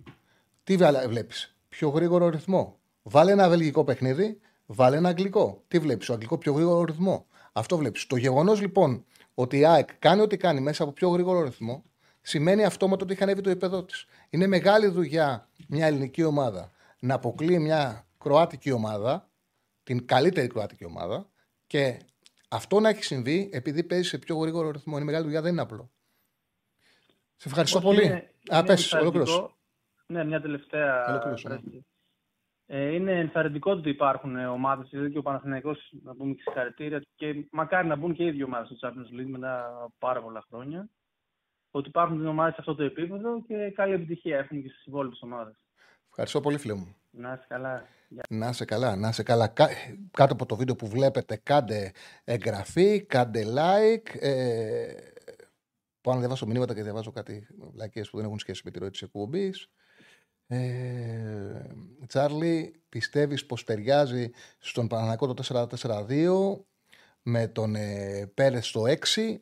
Τι βλέπεις, Πιο γρήγορο ρυθμό. Βάλε ένα βελγικό παιχνίδι, βάλε ένα αγγλικό. Τι βλέπεις, Ο αγγλικό πιο γρήγορο ρυθμό. Αυτό βλέπεις. Το γεγονός λοιπόν ότι η ΑΕΚ κάνει ό,τι κάνει μέσα από πιο γρήγορο ρυθμό, σημαίνει αυτόματα ότι έχει ανέβει το επίπεδο της. Είναι μεγάλη δουλειά μια ελληνική ομάδα να αποκλείει μια κροάτικη ομάδα, την καλύτερη κροάτικη ομάδα, και αυτό να έχει συμβεί επειδή παίζει σε πιο γρήγορο ρυθμό. Είναι μεγάλη δουλειά, δεν είναι απλό. Σε ευχαριστώ Όχι, πολύ. είναι- Α, είναι πες, ενθαρρυντικό. ολοκλήρωσε. Ναι, μια τελευταία. Ολοκλήρωσε, ναι. φράση. Ε, είναι ενθαρρυντικό ότι υπάρχουν ομάδες, δηλαδή και ο Παναθηναϊκός να πούμε και συγχαρητήρια και μακάρι να μπουν και οι δύο ομάδες στο Champions League μετά από πάρα πολλά χρόνια. Ότι υπάρχουν ομάδες σε αυτό το επίπεδο και καλή επιτυχία έχουν και στις υπόλοιπες ομάδες. Ευχαριστώ πολύ, φίλε μου. Να είσαι καλά. Γεια. Να είσαι καλά, να είσαι καλά. Κα- Κάτω από το βίντεο που βλέπετε, κάντε εγγραφή, κάντε like. Ε, πάω να διαβάσω μηνύματα και διαβάζω κάτι λακίες που δεν έχουν σχέση με τη ροή της εκπομπής. Ε, Τσάρλι, πιστεύεις πως ταιριάζει στον Παναναναϊκό το 4-4-2 με τον ε, Πέρες στο 6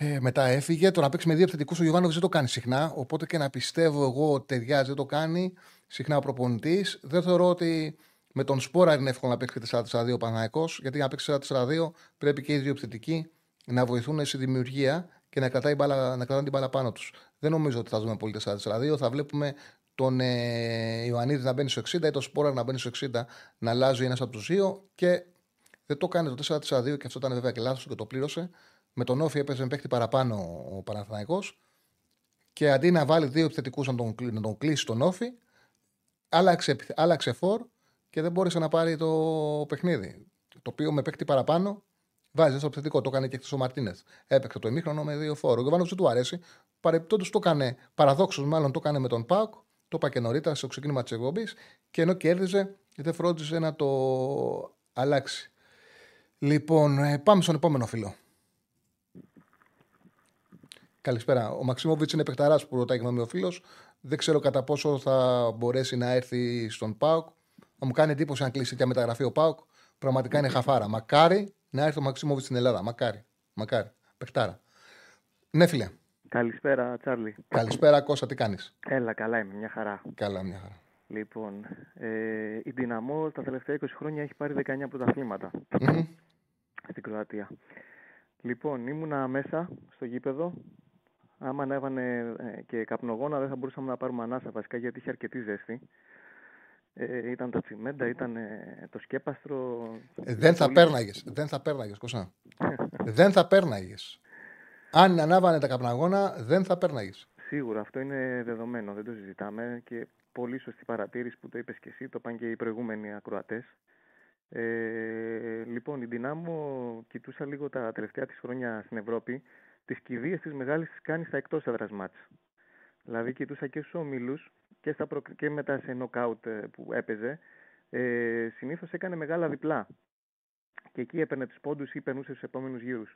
ε, μετά έφυγε. Το να παίξει με δύο επιθετικούς ο Γιωβάνοβιτς δεν το κάνει συχνά. Οπότε και να πιστεύω εγώ ότι ταιριάζει, δεν το κάνει συχνά ο προπονητής. Δεν θεωρώ ότι με τον Σπόρα είναι εύκολο να παίξει 4-4-2 ο Παναναϊκό. Γιατί για να παίξει 4-4-2 πρέπει και οι δύο επιθετικοί να βοηθούν στη δημιουργία και να, κρατάει μπάλα, να κρατάνε την μπάλα πάνω τους. Δεν νομίζω ότι θα δούμε πολύ 4-4-2. Θα βλέπουμε τον ε, Ιωαννίδη να μπαίνει στο 60 ή τον Σπόρα να μπαίνει στο 60 να αλλάζει ένας από τους δύο. Και δεν το κάνει το 4-4-2 και αυτό ήταν βέβαια και λάθος και το πλήρωσε. Με τον Όφη έπαιζε με παίχτη παραπάνω ο Παναθηναϊκός και αντί να βάλει δύο επιθετικούς να τον, κλει- να τον κλείσει τον Όφη, άλλαξε, επιθε- άλλαξε φόρ και δεν μπόρεσε να πάρει το παιχνίδι. Το οποίο με παίχτη παραπάνω βάζει στο επιθετικό. Το έκανε και χθες ο Μαρτίνεθ. Έπαιξε το ημίχρονο με δύο φόρ. Ο Γκοβάνο δεν του αρέσει. Παρεπιπτόντω το έκανε, παραδόξως μάλλον το έκανε με τον Πάουκ. Το είπα και νωρίτερα στο ξεκίνημα της εκπομπής και ενώ κέρδιζε, δεν φρόντιζε να το αλλάξει. Λοιπόν, ε, πάμε στον επόμενο φίλο. Καλησπέρα. Ο Μαξιμόβιτ είναι παιχταράς που ρωτάει γνώμη ο φίλος. Δεν ξέρω κατά πόσο θα μπορέσει να έρθει στον Πάουκ. Θα μου κάνει εντύπωση αν κλείσει και μεταγραφή ο Πάουκ. Πραγματικά είναι χαφάρα. Μακάρι να έρθει ο Μαξιμόβιτ στην Ελλάδα. Μακάρι. Μακάρι. Παιχτάρα. Ναι, φίλε. Καλησπέρα, Τσάρλι. Καλησπέρα, Κώστα, τι κάνεις; Έλα, καλά είμαι, μια χαρά. Καλά, μια χαρά. Λοιπόν, ε, η Δυναμό τα τελευταία 20 χρόνια έχει πάρει 19 πρωταθλήματα Μμμ. στην Κροατία. Λοιπόν, ήμουνα μέσα στο γήπεδο. Άμα ανέβανε ε, και καπνογόνα δεν θα μπορούσαμε να πάρουμε ανάσα βασικά γιατί είχε αρκετή ζέστη. Ε, ήταν τα τσιμέντα, ήταν ε, το σκέπαστρο. Ε, δεν θα πολύ- πέρναγες. Δεν θα πέρναγες, Κώστα. δεν θα πέρναγες. Αν ανάβανε τα καπναγόνα, δεν θα πέρναγες. Σίγουρα, αυτό είναι δεδομένο, δεν το συζητάμε και πολύ σωστή παρατήρηση που το είπες και εσύ, το είπαν και οι προηγούμενοι ακροατές. Ε, λοιπόν, η Δυνάμο κοιτούσα λίγο τα τελευταία της χρόνια στην Ευρώπη, τις κηδείες της μεγάλης τις κάνεις στα εκτός έδρας μάτς. Δηλαδή κοιτούσα και στους ομίλους και, στα προκ- και μετά σε νοκάουτ ε, που έπαιζε, ε, συνήθως έκανε μεγάλα διπλά. Και εκεί έπαιρνε τους πόντους ή περνούσε στους επόμενους γύρους.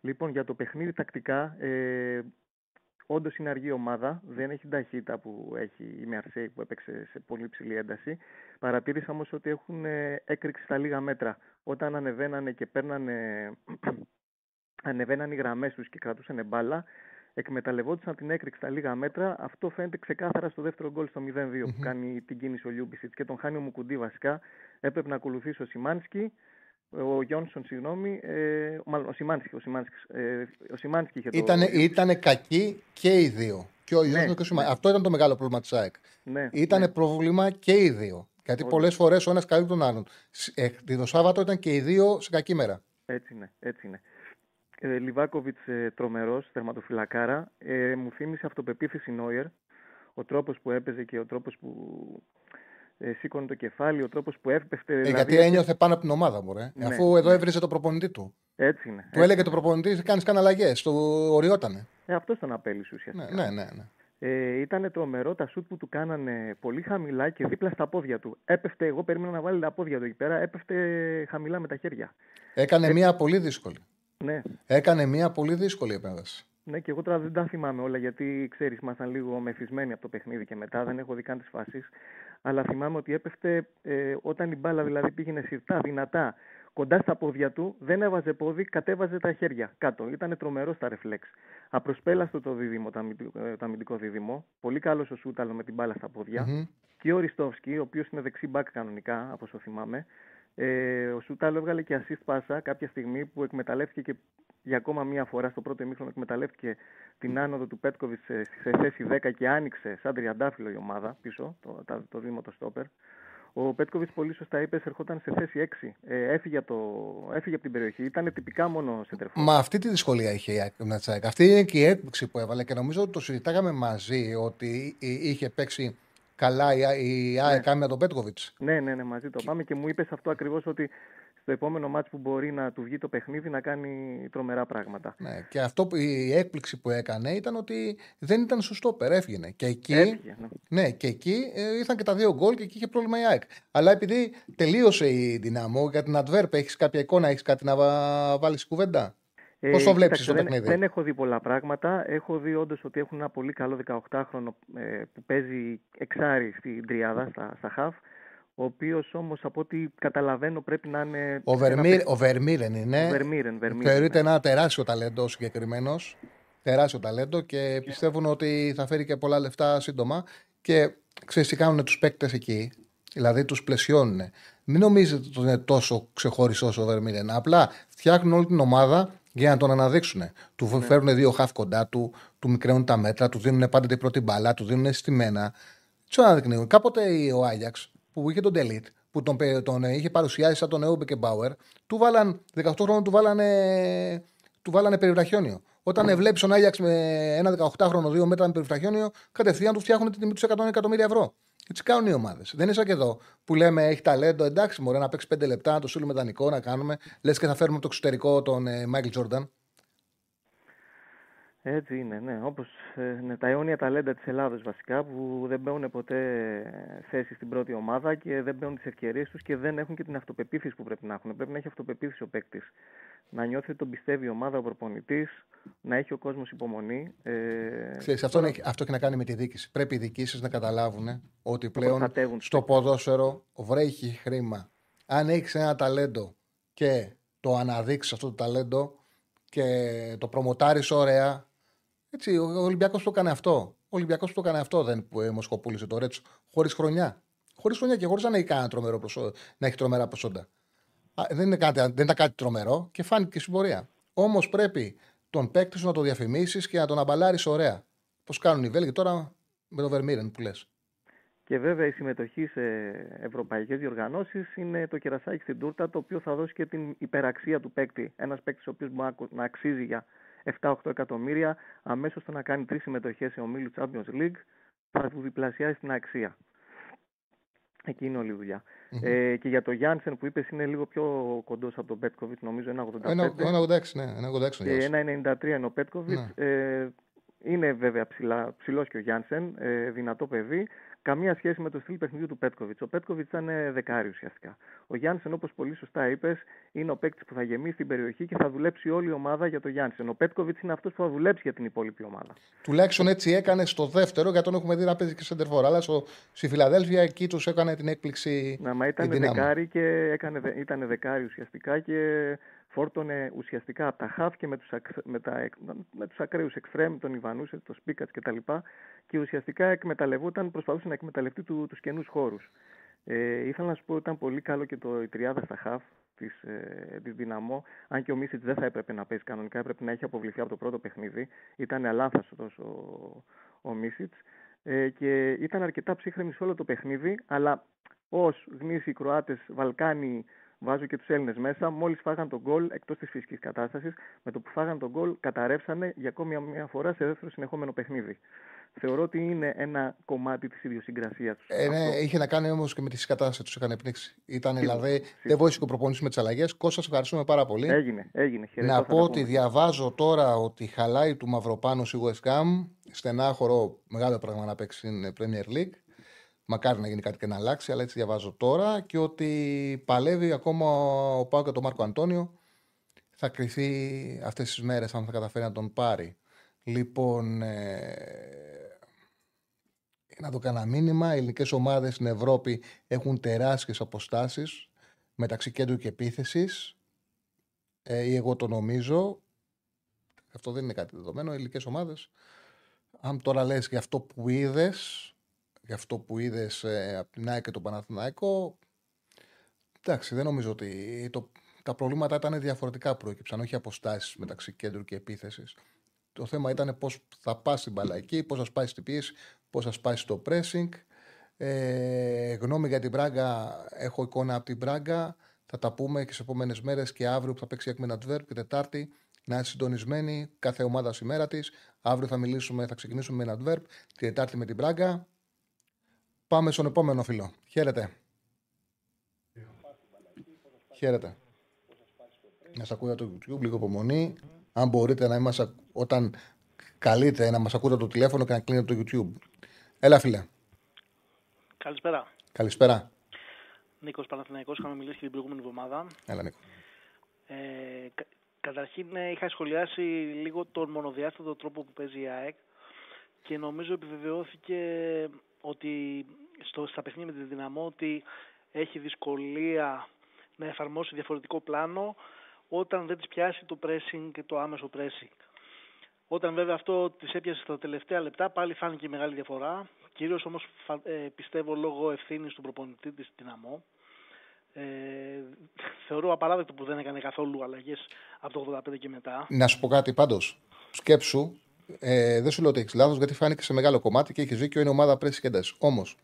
Λοιπόν, για το παιχνίδι τακτικά, ε, Όντως είναι αργή ομάδα, δεν έχει την ταχύτητα που έχει η Μερσέη που έπαιξε σε πολύ ψηλή ένταση. Παρατήρησα όμως ότι έχουν ε, έκρηξη στα λίγα μέτρα. Όταν ανεβαίνανε και παίρνανε, <clears throat> ανεβαίνανε οι γραμμές τους και κρατούσαν μπάλα, εκμεταλλευόντουσαν την έκρηξη στα λίγα μέτρα. Αυτό φαίνεται ξεκάθαρα στο δεύτερο γκολ στο 0-2 που κάνει την κίνηση ο Λιούμπισιτς και τον χάνει ο Μουκουντή βασικά. Έπρεπε να ακολουθήσει ο Σιμάνσκι. Ο Γιόνσον, συγγνώμη, ε, μάλλον ο Σιμάνσκι, ο Σιμάνσκι, ε, ο Σιμάνσκι είχε το... Ήτανε, ήτανε κακοί και οι δύο. Και ο Ιώσο Ναι, και ο Σιμά. ναι. Αυτό ήταν το μεγάλο πρόβλημα της ΑΕΚ. Ναι, Ήταν ναι. πρόβλημα και οι δύο. Γιατί Όντως. πολλές φορές ο ένας καλύπτει τον άλλον. Σ- Ε, το Σάββατο ήταν και οι δύο σε κακή μέρα. Έτσι είναι, έτσι είναι. Ε, Λιβάκοβιτς ε, τρομερός, τερματοφυλακάρα. Ε, μου θύμισε αυτοπεποίθηση Νόιερ. Ο τρόπος που έπαιζε και ο τρόπος που ε, σήκωνε το κεφάλι, ο τρόπος που έπεφτε. Ε, δηλαδή, γιατί ένιωθε πάνω από την ομάδα μου, ρε. Ναι, Αφού εδώ ναι. έβριζε το προπονητή του. Έτσι είναι. Του έτσι έλεγε είναι. το προπονητή: Κάνεις καν αλλαγές. Το οριότανε. Ε, αυτό ήταν απέλυση ουσιαστικά. Ναι, ναι, ναι. ναι. Ε, ήταν τρομερό τα σουτ που του κάνανε πολύ χαμηλά και δίπλα στα πόδια του. Έπεφτε, εγώ περίμενα να βάλει τα πόδια του εκεί πέρα, έπεφτε χαμηλά με τα χέρια. Έκανε μια πολύ δύσκολη. Ναι, Έκανε μια πολύ δύσκολη επέμβαση. ναι, και εγώ τώρα δεν τα θυμάμαι όλα γιατί ξέρεις, ήμασταν λίγο μεθυσμένοι από το παιχνίδι και μετά δεν έχω δει καν τις φάσεις. Αλλά θυμάμαι ότι έπεφτε ε, όταν η μπάλα δηλαδή πήγαινε συρτά, δυνατά, κοντά στα πόδια του, δεν έβαζε πόδι, κατέβαζε τα χέρια κάτω. Ήταν τρομερό στα ρεφλέξ. Απροσπέλαστο το δίδυμο, το αμυντικό, ε, το αμυντικό δίδυμο. Πολύ καλός ο Σούταλο με την μπάλα στα πόδια. Μμμ. Και ο Ριστόφσκι, ο οποίος είναι δεξί μπακ κανονικά, από όσο θυμάμαι. Ε, ο Σούταλο έβγαλε και assist πάσα κάποια στιγμή που εκμεταλλεύτηκε και για ακόμα μία φορά στο πρώτο ημίχρονο εκμεταλλεύτηκε την άνοδο του Πέτκοβιτς σε, σε θέση 10 και άνοιξε σαν τριαντάφυλλο η ομάδα πίσω, το, τα- το δίδυμο το στόπερ. Ο Πέτκοβιτς πολύ σωστά είπες, ερχόταν σε θέση 6. Ε, έφυγε, από το, έφυγε από την περιοχή. Ήταν τυπικά μόνο σε τερφόρ. Μα αυτή τη δυσκολία είχε η ΑΕΚ με τη ΑΕΚ. Αυτή είναι και η έκπληξη που έβαλε και νομίζω ότι το συζητάγαμε μαζί ότι εί- είχε παίξει καλά η, Α- η ΑΕΚ με τον Πέτκοβιτς. Ναι, ναι, ναι, μαζί το πάμε και μου είπες αυτό ακριβώς ότι στο επόμενο μάτς που μπορεί να του βγει το παιχνίδι να κάνει τρομερά πράγματα. Ναι, και αυτό που η έκπληξη που έκανε ήταν ότι δεν ήταν σωστό πέρα, έφυγε. Και εκεί, Έφυγε, ναι. ναι, και εκεί ε, ήρθαν και τα δύο γκολ και εκεί είχε πρόβλημα η ΑΕΚ. Αλλά επειδή τελείωσε η δυναμό, για την Adverb έχεις κάποια εικόνα, έχεις κάτι να βάλεις κουβέντα; Ε, Πώς το βλέπεις κοίταξε, το δεν, παιχνίδι; δεν έχω δει πολλά πράγματα. Έχω δει όντως ότι έχουν ένα πολύ καλό 18χρονο ε, που παίζει εξάρι στην τριάδα, στα, στα χαφ. Ο οποίος όμως από ό,τι καταλαβαίνω πρέπει να είναι. Ο, ένα Βερμίρ, παίκτη- ο Βερμίρεν είναι. Ο Βερμίρεν, Βερμίρεν, Θεωρείται ναι. ένα τεράστιο ταλέντο συγκεκριμένος. Τεράστιο ταλέντο και πιστεύουν ότι θα φέρει και πολλά λεφτά σύντομα. Και ξέρεις τι κάνουν τους παίκτες εκεί; Δηλαδή τους πλαισιώνουν. Μην νομίζετε ότι είναι τόσο ξεχωριστός ο Βερμίρεν. Απλά φτιάχνουν όλη την ομάδα για να τον αναδείξουν. Του φέρνουν δύο χαφ κοντά του, του μικραίνουν τα μέτρα, του δίνουν πάντα την πρώτη μπαλά, του δίνουν στημένα. Τι αναδεικνύουν. Κάποτε ο Άγιαξ που είχε τον Τελίτ, που τον, πε- τον ε, είχε παρουσιάσει σαν τον Εούμπε και Μπάουερ, του βάλαν 18 χρόνων του βάλανε, του βάλανε περιβραχιόνιο. Όταν βλέπεις τον Άγιαξ με ένα 18χρονο, δύο μέτρα με περιβραχιόνιο, κατευθείαν του φτιάχνουν την τιμή τους 100 εκατομμύρια ευρώ. Έτσι κάνουν οι ομάδες. Δεν είναι σαν και εδώ που λέμε έχει ταλέντο, εντάξει, μπορεί να παίξεις 5 λεπτά, να το στείλουμε δανεικό, να κάνουμε. Λες και θα φέρουμε από το εξωτερικό τον Μάικλ Τζόρνταν. Έτσι είναι, ναι. Όπως ναι, τα αιώνια ταλέντα της Ελλάδο βασικά που δεν παίρνουν ποτέ θέση στην πρώτη ομάδα και δεν παίρνουν τις ευκαιρίες τους και δεν έχουν και την αυτοπεποίθηση που πρέπει να έχουν. Πρέπει να έχει αυτοπεποίθηση ο παίκτης. Να νιώθει ότι τον πιστεύει η ομάδα, ο προπονητής, να έχει ο κόσμος υπομονή. Ε, Ξέρεις, αυτό, έχει, αυτό έχει να κάνει με τη διοίκηση. Πρέπει οι διοικήσεις να καταλάβουν ότι πλέον προστατεύουν στο ποδόσφαιρο βρέχει χρήμα. Αν έχεις ένα ταλέντο και το αναδείξεις αυτό το ταλέντο και το προμοτάρεις ωραία. Έτσι, ο Ολυμπιακός το έκανε αυτό. Ο Ολυμπιακός το έκανε αυτό. Δεν που μοσχοπούλησε το Ρέτσο χωρίς χρονιά. Χωρίς χρονιά και χωρίς να έχει κανένα τρομερό προσώ... να έχει τρομερά προσόντα. Α, δεν, είναι κάτι, δεν ήταν κάτι τρομερό και φάνηκε στην πορεία. Όμως πρέπει τον παίκτη σου να το διαφημίσεις και να τον αμπαλάρεις ωραία. Πώς κάνουν οι Βέλγοι τώρα με το Βερμίρεν που λες. Και βέβαια η συμμετοχή σε ευρωπαϊκές διοργανώσεις είναι το κερασάκι στην τούρτα, το οποίο θα δώσει και την υπεραξία του παίκτη. Ένας παίκτης ο οποίος μπορεί να αξίζει για 7-8 εκατομμύρια, αμέσως το να κάνει τρεις συμμετοχές σε ομίλους Champions League, θα του διπλασιάσει την αξία. Εκεί είναι όλη η δουλειά. Mm-hmm. Ε, και για το Γιάνσεν που είπες είναι λίγο πιο κοντός από τον Πέτκοβιτ, νομίζω 1,85. 1,86, ναι, 1,86 και 1,93 είναι ο Πέτκοβιτ. Ναι. Ε, είναι βέβαια ψηλός και ο Γιάνσεν, ε, δυνατό παιδί. Καμία σχέση με το στυλ παιχνιδιού του Πέτκοβιτς. Ο Πέτκοβιτς ήταν δεκάρι ουσιαστικά. Ο Γιάνσεν, όπως πολύ σωστά είπες, είναι ο παίκτης που θα γεμίσει την περιοχή και θα δουλέψει όλη η ομάδα για το Γιάνσεν. Ο Πέτκοβιτς είναι αυτός που θα δουλέψει για την υπόλοιπη ομάδα. Τουλάχιστον έτσι έκανε στο δεύτερο, γιατί τον έχουμε δει να παίζει και σεντερφόρ. Αλλά στο, στη Φιλαδέλφια εκεί τους έκανε την έκπληξη. Να, μα ήταν δεκάρι και έκανε, ήταν δεκάρι ουσιαστικά και φόρτωνε ουσιαστικά από τα χαφ και με τους, με τα, με τους ακραίους εξτρέμ, τον Ιβανούσε, τον Σπίκατς κτλ. Και, και ουσιαστικά εκμεταλλευόταν, προσπαθούσε να εκμεταλλευτεί του, τους καινούς χώρους. Ε, ήθελα να σου πω ότι ήταν πολύ καλό και το, η τριάδα στα χαφ της, ε, της Δυναμό, αν και ο Μίσιτς δεν θα έπρεπε να παίζει κανονικά, έπρεπε να έχει αποβληθεί από το πρώτο παιχνίδι. Ήταν αλάθαστος ο, ο Μίσιτς ε, και ήταν αρκετά ψύχρεμοι σε όλο το παιχνίδι, αλλά ως γνήσιοι Κροάτες, Βαλκάνοι, Βάζω και τους Έλληνες μέσα. Μόλις φάγαν τον γκολ εκτός της φυσικής κατάστασης, με το που φάγαν τον γκολ, καταρρεύσανε για ακόμη μια φορά σε δεύτερο συνεχόμενο παιχνίδι. Θεωρώ ότι είναι ένα κομμάτι της ιδιοσυγκρασίας τους. Ε, ναι, είχε να κάνει όμως και με τη κατάσταση τους. Είχαν πνίξει. Ήταν δηλαδή. Δεν βοήθησε ο προπονητής με τις αλλαγές. Κώστα, ευχαριστούμε πάρα πολύ. Έγινε, έγινε. να πω ότι διαβάζω τώρα ότι χαλάει του Μαυροπάνου η West Ham. Στενάχωρο, μεγάλο πράγμα να παίξει στην Premier League. Μακάρι να γίνει κάτι και να αλλάξει, αλλά έτσι διαβάζω τώρα. Και ότι παλεύει ακόμα ο Πάο και τον Μάρκο Αντώνιο. Θα κρυθεί αυτές τις μέρες αν θα καταφέρει να τον πάρει. Λοιπόν, ε, να το κάνω μήνυμα. Οι ελληνικές ομάδες στην Ευρώπη έχουν τεράστιες αποστάσεις μεταξύ κέντρου και επίθεσης. Ε, ή εγώ το νομίζω. Αυτό δεν είναι κάτι δεδομένο. Οι ελληνικές ομάδες, αν τώρα λες για αυτό που είδες, για αυτό που είδες ε, από την ΑΕΚ και τον Παναθηναϊκό, εντάξει, δεν νομίζω ότι το, τα προβλήματα ήταν διαφορετικά προέκυψαν, όχι αποστάσεις μεταξύ κέντρου και επίθεσης. Το θέμα ήταν πώς θα πας στην μπαλά εκεί, πώς θα σπάει στην πίεση, πώς θα σπάσεις το pressing. Ε, γνώμη για την Πράγκα, έχω εικόνα από την Πράγκα. Θα τα πούμε και σε επόμενες μέρες και αύριο που θα παίξει με Adverb και Τετάρτη. Να είναι συντονισμένοι, κάθε ομάδα στη μέρα της. Αύριο θα μιλήσουμε, θα ξεκινήσουμε με Adverb, τη Τετάρτη με την Πράγκα. Πάμε στον επόμενο φίλο. Χαίρετε. Χαίρετε. Να σας ακούω το YouTube, λίγο υπομονή. Αν μπορείτε να είμαστε όταν καλείτε να μας ακούτε το τηλέφωνο και να κλείνετε το YouTube. Έλα, φίλε. Καλησπέρα. Καλησπέρα. Νίκος Παναθηναϊκός, είχαμε μιλήσει και την προηγούμενη εβδομάδα. Έλα, Νίκο. Ε, κα, καταρχήν ε, είχα σχολιάσει λίγο τον μονοδιάστατο τρόπο που παίζει η ΑΕΚ και νομίζω επιβεβαιώθηκε ότι στο, στα παιχνίδια με τη δυναμό ότι έχει δυσκολία να εφαρμόσει διαφορετικό πλάνο όταν δεν της πιάσει το pressing και το άμεσο pressing. Όταν βέβαια αυτό της έπιασε στα τελευταία λεπτά, πάλι φάνηκε μεγάλη διαφορά. Κυρίως όμως ε, πιστεύω λόγω ευθύνης του προπονητή της Δυναμό. Ε, θεωρώ απαράδεκτο που δεν έκανε καθόλου αλλαγές από το 85 και μετά. Να σου πω κάτι πάντως. Σκέψου, ε, δεν σου λέω ότι έχεις λάθος, γιατί φάνηκε σε μεγάλο κομμάτι και έχεις δίκιο, είναι ομάδα πρέσβης και Όμως,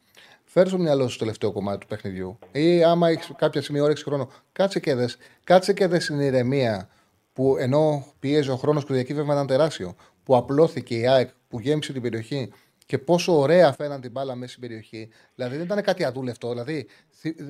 φέρει στο μυαλό σου το τελευταίο κομμάτι του παιχνιδιού, ή άμα έχεις κάποια στιγμή όρεξη χρόνο, κάτσε και δες κάτσε και δες στην ηρεμία που ενώ πιέζει ο χρόνος που διακύβευμα ήταν τεράστιο, που απλώθηκε η ΑΕΚ, που γέμισε την περιοχή και πόσο ωραία φαίναν την μπάλα μέσα στην περιοχή. Δηλαδή δεν ήταν κάτι αδούλευτο. Δηλαδή,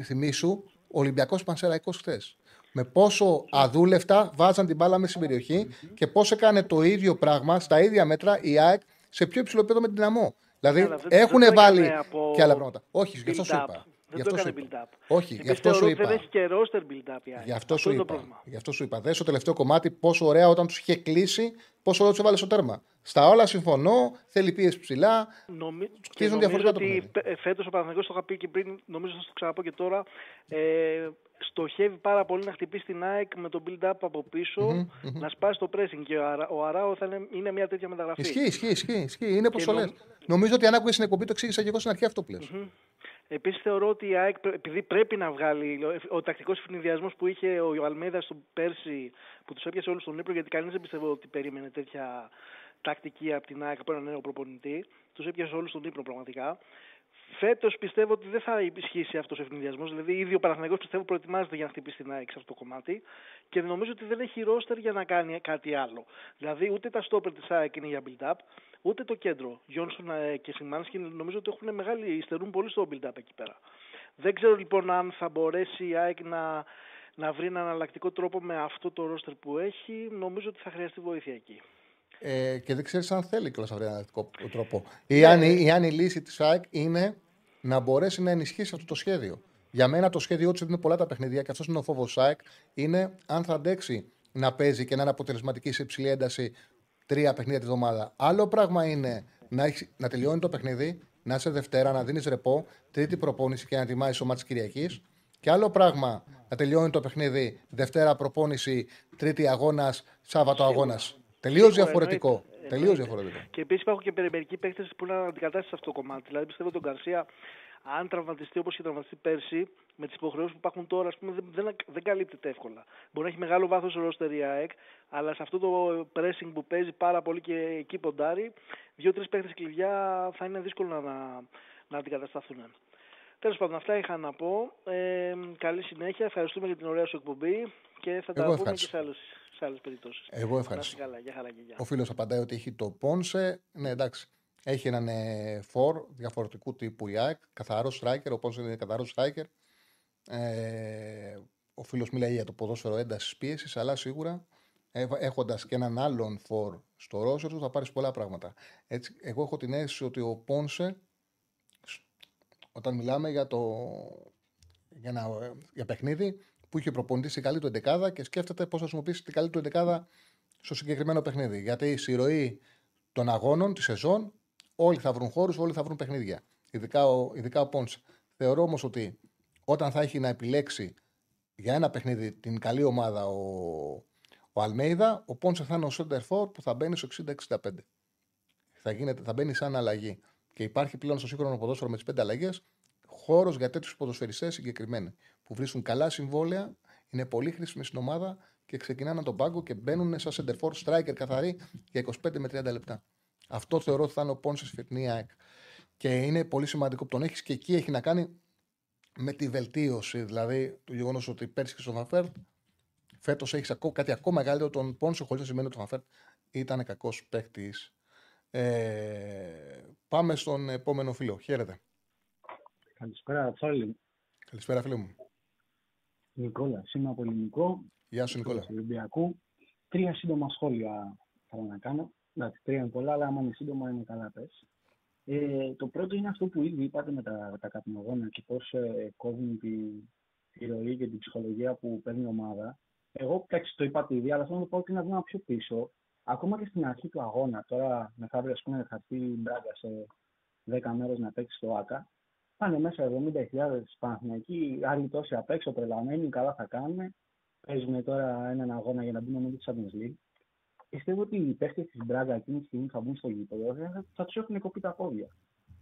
θυμήσου, Ολυμπιακός Πανσεραϊκός χθες. Με πόσο αδούλευτα βάζαν την μπάλα μέσα στην περιοχή και πώς έκανε το ίδιο πράγμα στα ίδια μέτρα η ΑΕΚ σε πιο υψηλό επίπεδο με την δυναμό. Δηλαδή έχουν βάλει και άλλα πράγματα. Όχι, γι' αυτό σου είπα. Δεν το έκανε build-up. Όχι, γι' αυτό σου είπα. Δεν έχει και roster build-up. Γι' αυτό, σου είπα. Γι' αυτό σου είπα. Δες το τελευταίο κομμάτι πόσο ωραία όταν τους είχε κλείσει, πόσο ωραία τους έβαλε στο τέρμα. Στα όλα συμφωνώ, θέλει πίεση ψηλά. Νομι... Και νομίζω ότι φέτος ο Παναγιώ το είχα πει και πριν, νομίζω θα το ξαναπώ και τώρα. Ε, στοχεύει πάρα πολύ να χτυπήσει την ΑΕΚ με το build-up από πίσω, mm-hmm, να σπάσει το pressing. Και ο Αράο θα είναι, είναι μια τέτοια μεταγραφή. Ισχύει, ισχύει, ισχύει. ισχύει. Είναι όπως το λες. Νομίζω ότι αν άκουγες την εκπομπή, το εξήγησα και εγώ στην αρχή αυτό που mm-hmm. Επίσης θεωρώ ότι η ΑΕΚ, επειδή πρέπει να βγάλει ο τακτικός ευνηδιασμό που είχε ο Αλμέδα στον πέρσι, που τους έπιασε όλους στον ύπνο, γιατί κανείς δεν πιστεύω ότι περίμενε τέτοια τακτική από την ΑΕΚ από έναν νέο προπονητή. Τους έπιασε όλους στον ύπνο πραγματικά. Φέτος πιστεύω ότι δεν θα ισχύσει αυτός ο ευνηδιασμό. Δηλαδή, ήδη ο Παναθηναϊκός πιστεύω προετοιμάζεται για να χτυπήσει την ΑΕΚ σε αυτό το κομμάτι και νομίζω ότι δεν έχει ρόστερ για να κάνει κάτι άλλο. Δηλαδή, ούτε τα στόπερ της ΑΕΚ είναι για build-up, ούτε το κέντρο. Γιόνσον ε, και Σιμάνσκι νομίζω ότι έχουν μεγάλη, υστερούν πολύ στο build-up εκεί πέρα. Δεν ξέρω λοιπόν αν θα μπορέσει η ΑΕΚ να, να βρει έναν αναλλακτικό τρόπο με αυτό το ρόστερ που έχει. Νομίζω ότι θα χρειαστεί βοήθεια εκεί. Ε, και δεν ξέρεις αν θέλει κιόλας να βρει έναν αναλλακτικό τρόπο. Ή αν, ή αν η λύση της ΑΕΚ είναι να μπορέσει να ενισχύσει αυτό το σχέδιο. Για μένα το σχέδιό του είναι πολλά τα παιχνίδια και αυτός είναι ο φόβος ΣΑΕΚ. Είναι αν θα αντέξει να παίζει και να είναι αποτελεσματική σε υψηλή ένταση τρία παιχνίδια τη εβδομάδα. Άλλο πράγμα είναι να, έχεις, να τελειώνει το παιχνίδι, να είσαι Δευτέρα, να δίνεις ρεπό, τρίτη προπόνηση και να ετοιμάζει το μάτι Κυριακής. Και άλλο πράγμα να τελειώνει το παιχνίδι, Δευτέρα προπόνηση, Τρίτη αγώνας, Σάββατο αγώνας. Τελείως διαφορετικό. Τελείως διαφορετικό. Και επίσης υπάρχουν και μερικοί παίχτε που είναι αντικατάσταση σε αυτό το κομμάτι. Δηλαδή πιστεύω τον Καρσία, αν τραυματιστεί όπως είχε τραυματιστεί πέρσι, με τις υποχρεώσεις που υπάρχουν τώρα, ας πούμε, δεν, δεν, δεν καλύπτεται εύκολα. Μπορεί να έχει μεγάλο βάθος ρόστερ η ΑΕΚ, αλλά σε αυτό το pressing που παίζει πάρα πολύ και εκεί ποντάρει, δύο-τρεις παίχτε κλειδιά θα είναι δύσκολο να, να, να αντικατασταθούν. Τέλος πάντων, αυτά είχα να πω. Ε, καλή συνέχεια. Ευχαριστούμε για την ωραία σου εκπομπή και θα τα Εγώ πούμε ευχαριστώ. και σε άλλες, σε άλλες περιπτώσεις. Εγώ Να ευχαριστώ. είστε καλά. Γεια χαρά και γεια. Ο φίλος απαντάει ότι έχει το Πόνσε. Ναι, εντάξει. Έχει έναν ε, φορ διαφορετικού τύπου η ΑΕΚ. Καθαρό striker. Ο Πόνσε είναι καθαρός striker. Ε, ο φίλος μιλάει για το ποδόσφαιρο έντασης πίεσης, αλλά σίγουρα έχοντας και έναν άλλον φορ στο ρόσερ του θα πάρεις πολλά πράγματα. Έτσι, εγώ έχω την αίσθηση ότι ο Πόνσε, όταν μιλάμε για, το, για, ένα, για παιχνίδι που είχε προπονητή η καλή του εντεκάδα και σκέφτεται πώς θα χρησιμοποιήσει την καλή του εντεκάδα στο συγκεκριμένο παιχνίδι. Γιατί η συρροή των αγώνων, τη σεζόν, όλοι θα βρουν χώρους, όλοι θα βρουν παιχνίδια. Ειδικά ο, ειδικά ο Πόνσε. Θεωρώ όμως ότι όταν θα έχει να επιλέξει για ένα παιχνίδι την καλή ομάδα ο, ο Αλμέιδα, ο Πόνσε θα είναι ο center for που θα μπαίνει στο 60-65. Θα, γίνεται, θα μπαίνει σαν αλλαγή. Και υπάρχει πλέον στο σύγχρονο ποδόσφαιρο με τις πέντε αλλαγές χώρος για τέτοιους ποδοσφαιριστές συγκεκριμένοι που βρίσκουν καλά συμβόλαια, είναι πολύ χρήσιμοι στην ομάδα και ξεκινάνε τον πάγκο και μπαίνουν σαν center for striker καθαρή για 25 με 30 λεπτά. Αυτό θεωρώ ότι θα είναι ο Πόνσες στη φετινή ΑΕΚ. Και είναι πολύ σημαντικό που τον έχεις και εκεί έχει να κάνει με τη βελτίωση. Δηλαδή το γεγονός ότι πέρσι και στο Βαφέρτ φέτος έχεις κάτι ακόμα μεγαλύτερο τον Πόνσε, χωρίς να σημαίνει ότι ο Βαφέρτ ήταν κακός παίχτη. Ε, πάμε στον επόμενο φίλο. Χαίρετε. Καλησπέρα, Τσάρλι. Καλησπέρα, φίλο μου. Νικόλα, είμαι από ελληνικό. Γεια σου, Νικόλα. Του Ολυμπιακού. Τρία σύντομα σχόλια θέλω να κάνω. Εντάξει, τρία είναι πολλά, αλλά άμα είναι σύντομα είναι καλά πες. Ε, το πρώτο είναι αυτό που ήδη είπατε με τα, τα καπνογόνα και πώς ε, κόβουν τη, τη ροή και την ψυχολογία που παίρνει η ομάδα. Εγώ, εντάξει, το είπατε ήδη, αλλά θέλω να πω ότι είναι ένα βήμα πιο πίσω. Ακόμα και στην αρχή του αγώνα, τώρα μεθαύριο, ας πούμε, θα έρθει η Μπράγκα σε 10 μέρες να παίξει στο ΆΚΑ, πάνε μέσα 70.000 Παναθηναϊκοί, άλλοι τόσοι απ' έξω τρελαμένοι, καλά θα κάνουν. Παίζουν τώρα έναν αγώνα για να μπουν με τη Champions League. Πιστεύω ότι οι παίχτε της Μπράγκα εκείνη τη στιγμή που θα μπουν στο γήπεδο θα, θα τους έχουν κοπεί τα πόδια.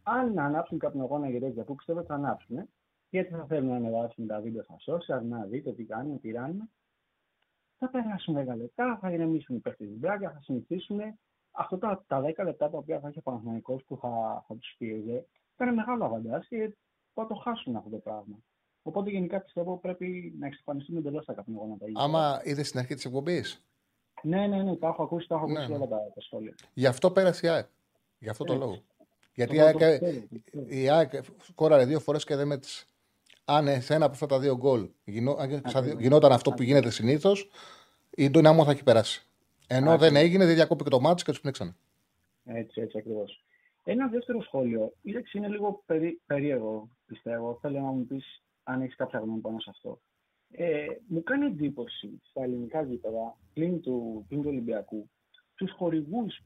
Αν να ανάψουν κάποιον αγώνα για τέτοια που πιστεύω ότι θα ανάψουν, γιατί θα θέλουν να ανεβάσουν τα βίντεο στα social, να δείτε τι κάνουν, τι ράνουν. Θα περάσουν 10 λεπτά, θα ηρεμήσουν οι παίχτε της Μπράγκα, θα συνηθίσουν. Αυτό τα, τα 10 λεπτά τα οποία θα έχει ο Παναθηναϊκός που θα, θα τους πίεζε, θα είναι μεγάλο αβαντάζ και θα το χάσουν αυτό το πράγμα. Οπότε γενικά πιστεύω πρέπει να εξαφανιστούν εντελώς τα καπνογόνα τα ίδια. Άμα είδες στην αρχή της εκπομπής. Ναι, ναι, ναι, τα έχω ακούσει, τα έχω ακούσει Ναι, όλα τα, τα σχόλια. Γι' αυτό πέρασε η ΑΕΚ. Γι' αυτό το Έτσι. λόγο. Γιατί η Εγώ ΑΕΚ, το ξέρω, το ξέρω. η ΑΕΚ σκόραρε δύο φορές και δεν μέτρησε. Αν ε, σε ένα από αυτά τα δύο γκολ γινό, αν και στα δύο- γινόταν αυτό που γίνεται συνήθως, η Ντονάμο θα έχει περάσει. Ενώ δεν Ακριβώς. έγινε, δεν διακόπηκε το μάτι και τους πνίξανε. Έτσι, έτσι ακριβώς. Ένα δεύτερο σχόλιο. Η λέξη είναι λίγο περί, περίεργο, πιστεύω. Θέλω να μου πεις αν έχεις κάποια γνώμη πάνω σε αυτό. Ε, μου κάνει εντύπωση στα ελληνικά γήπεδα πλην του, πλην του Ολυμπιακού τους χορηγούς,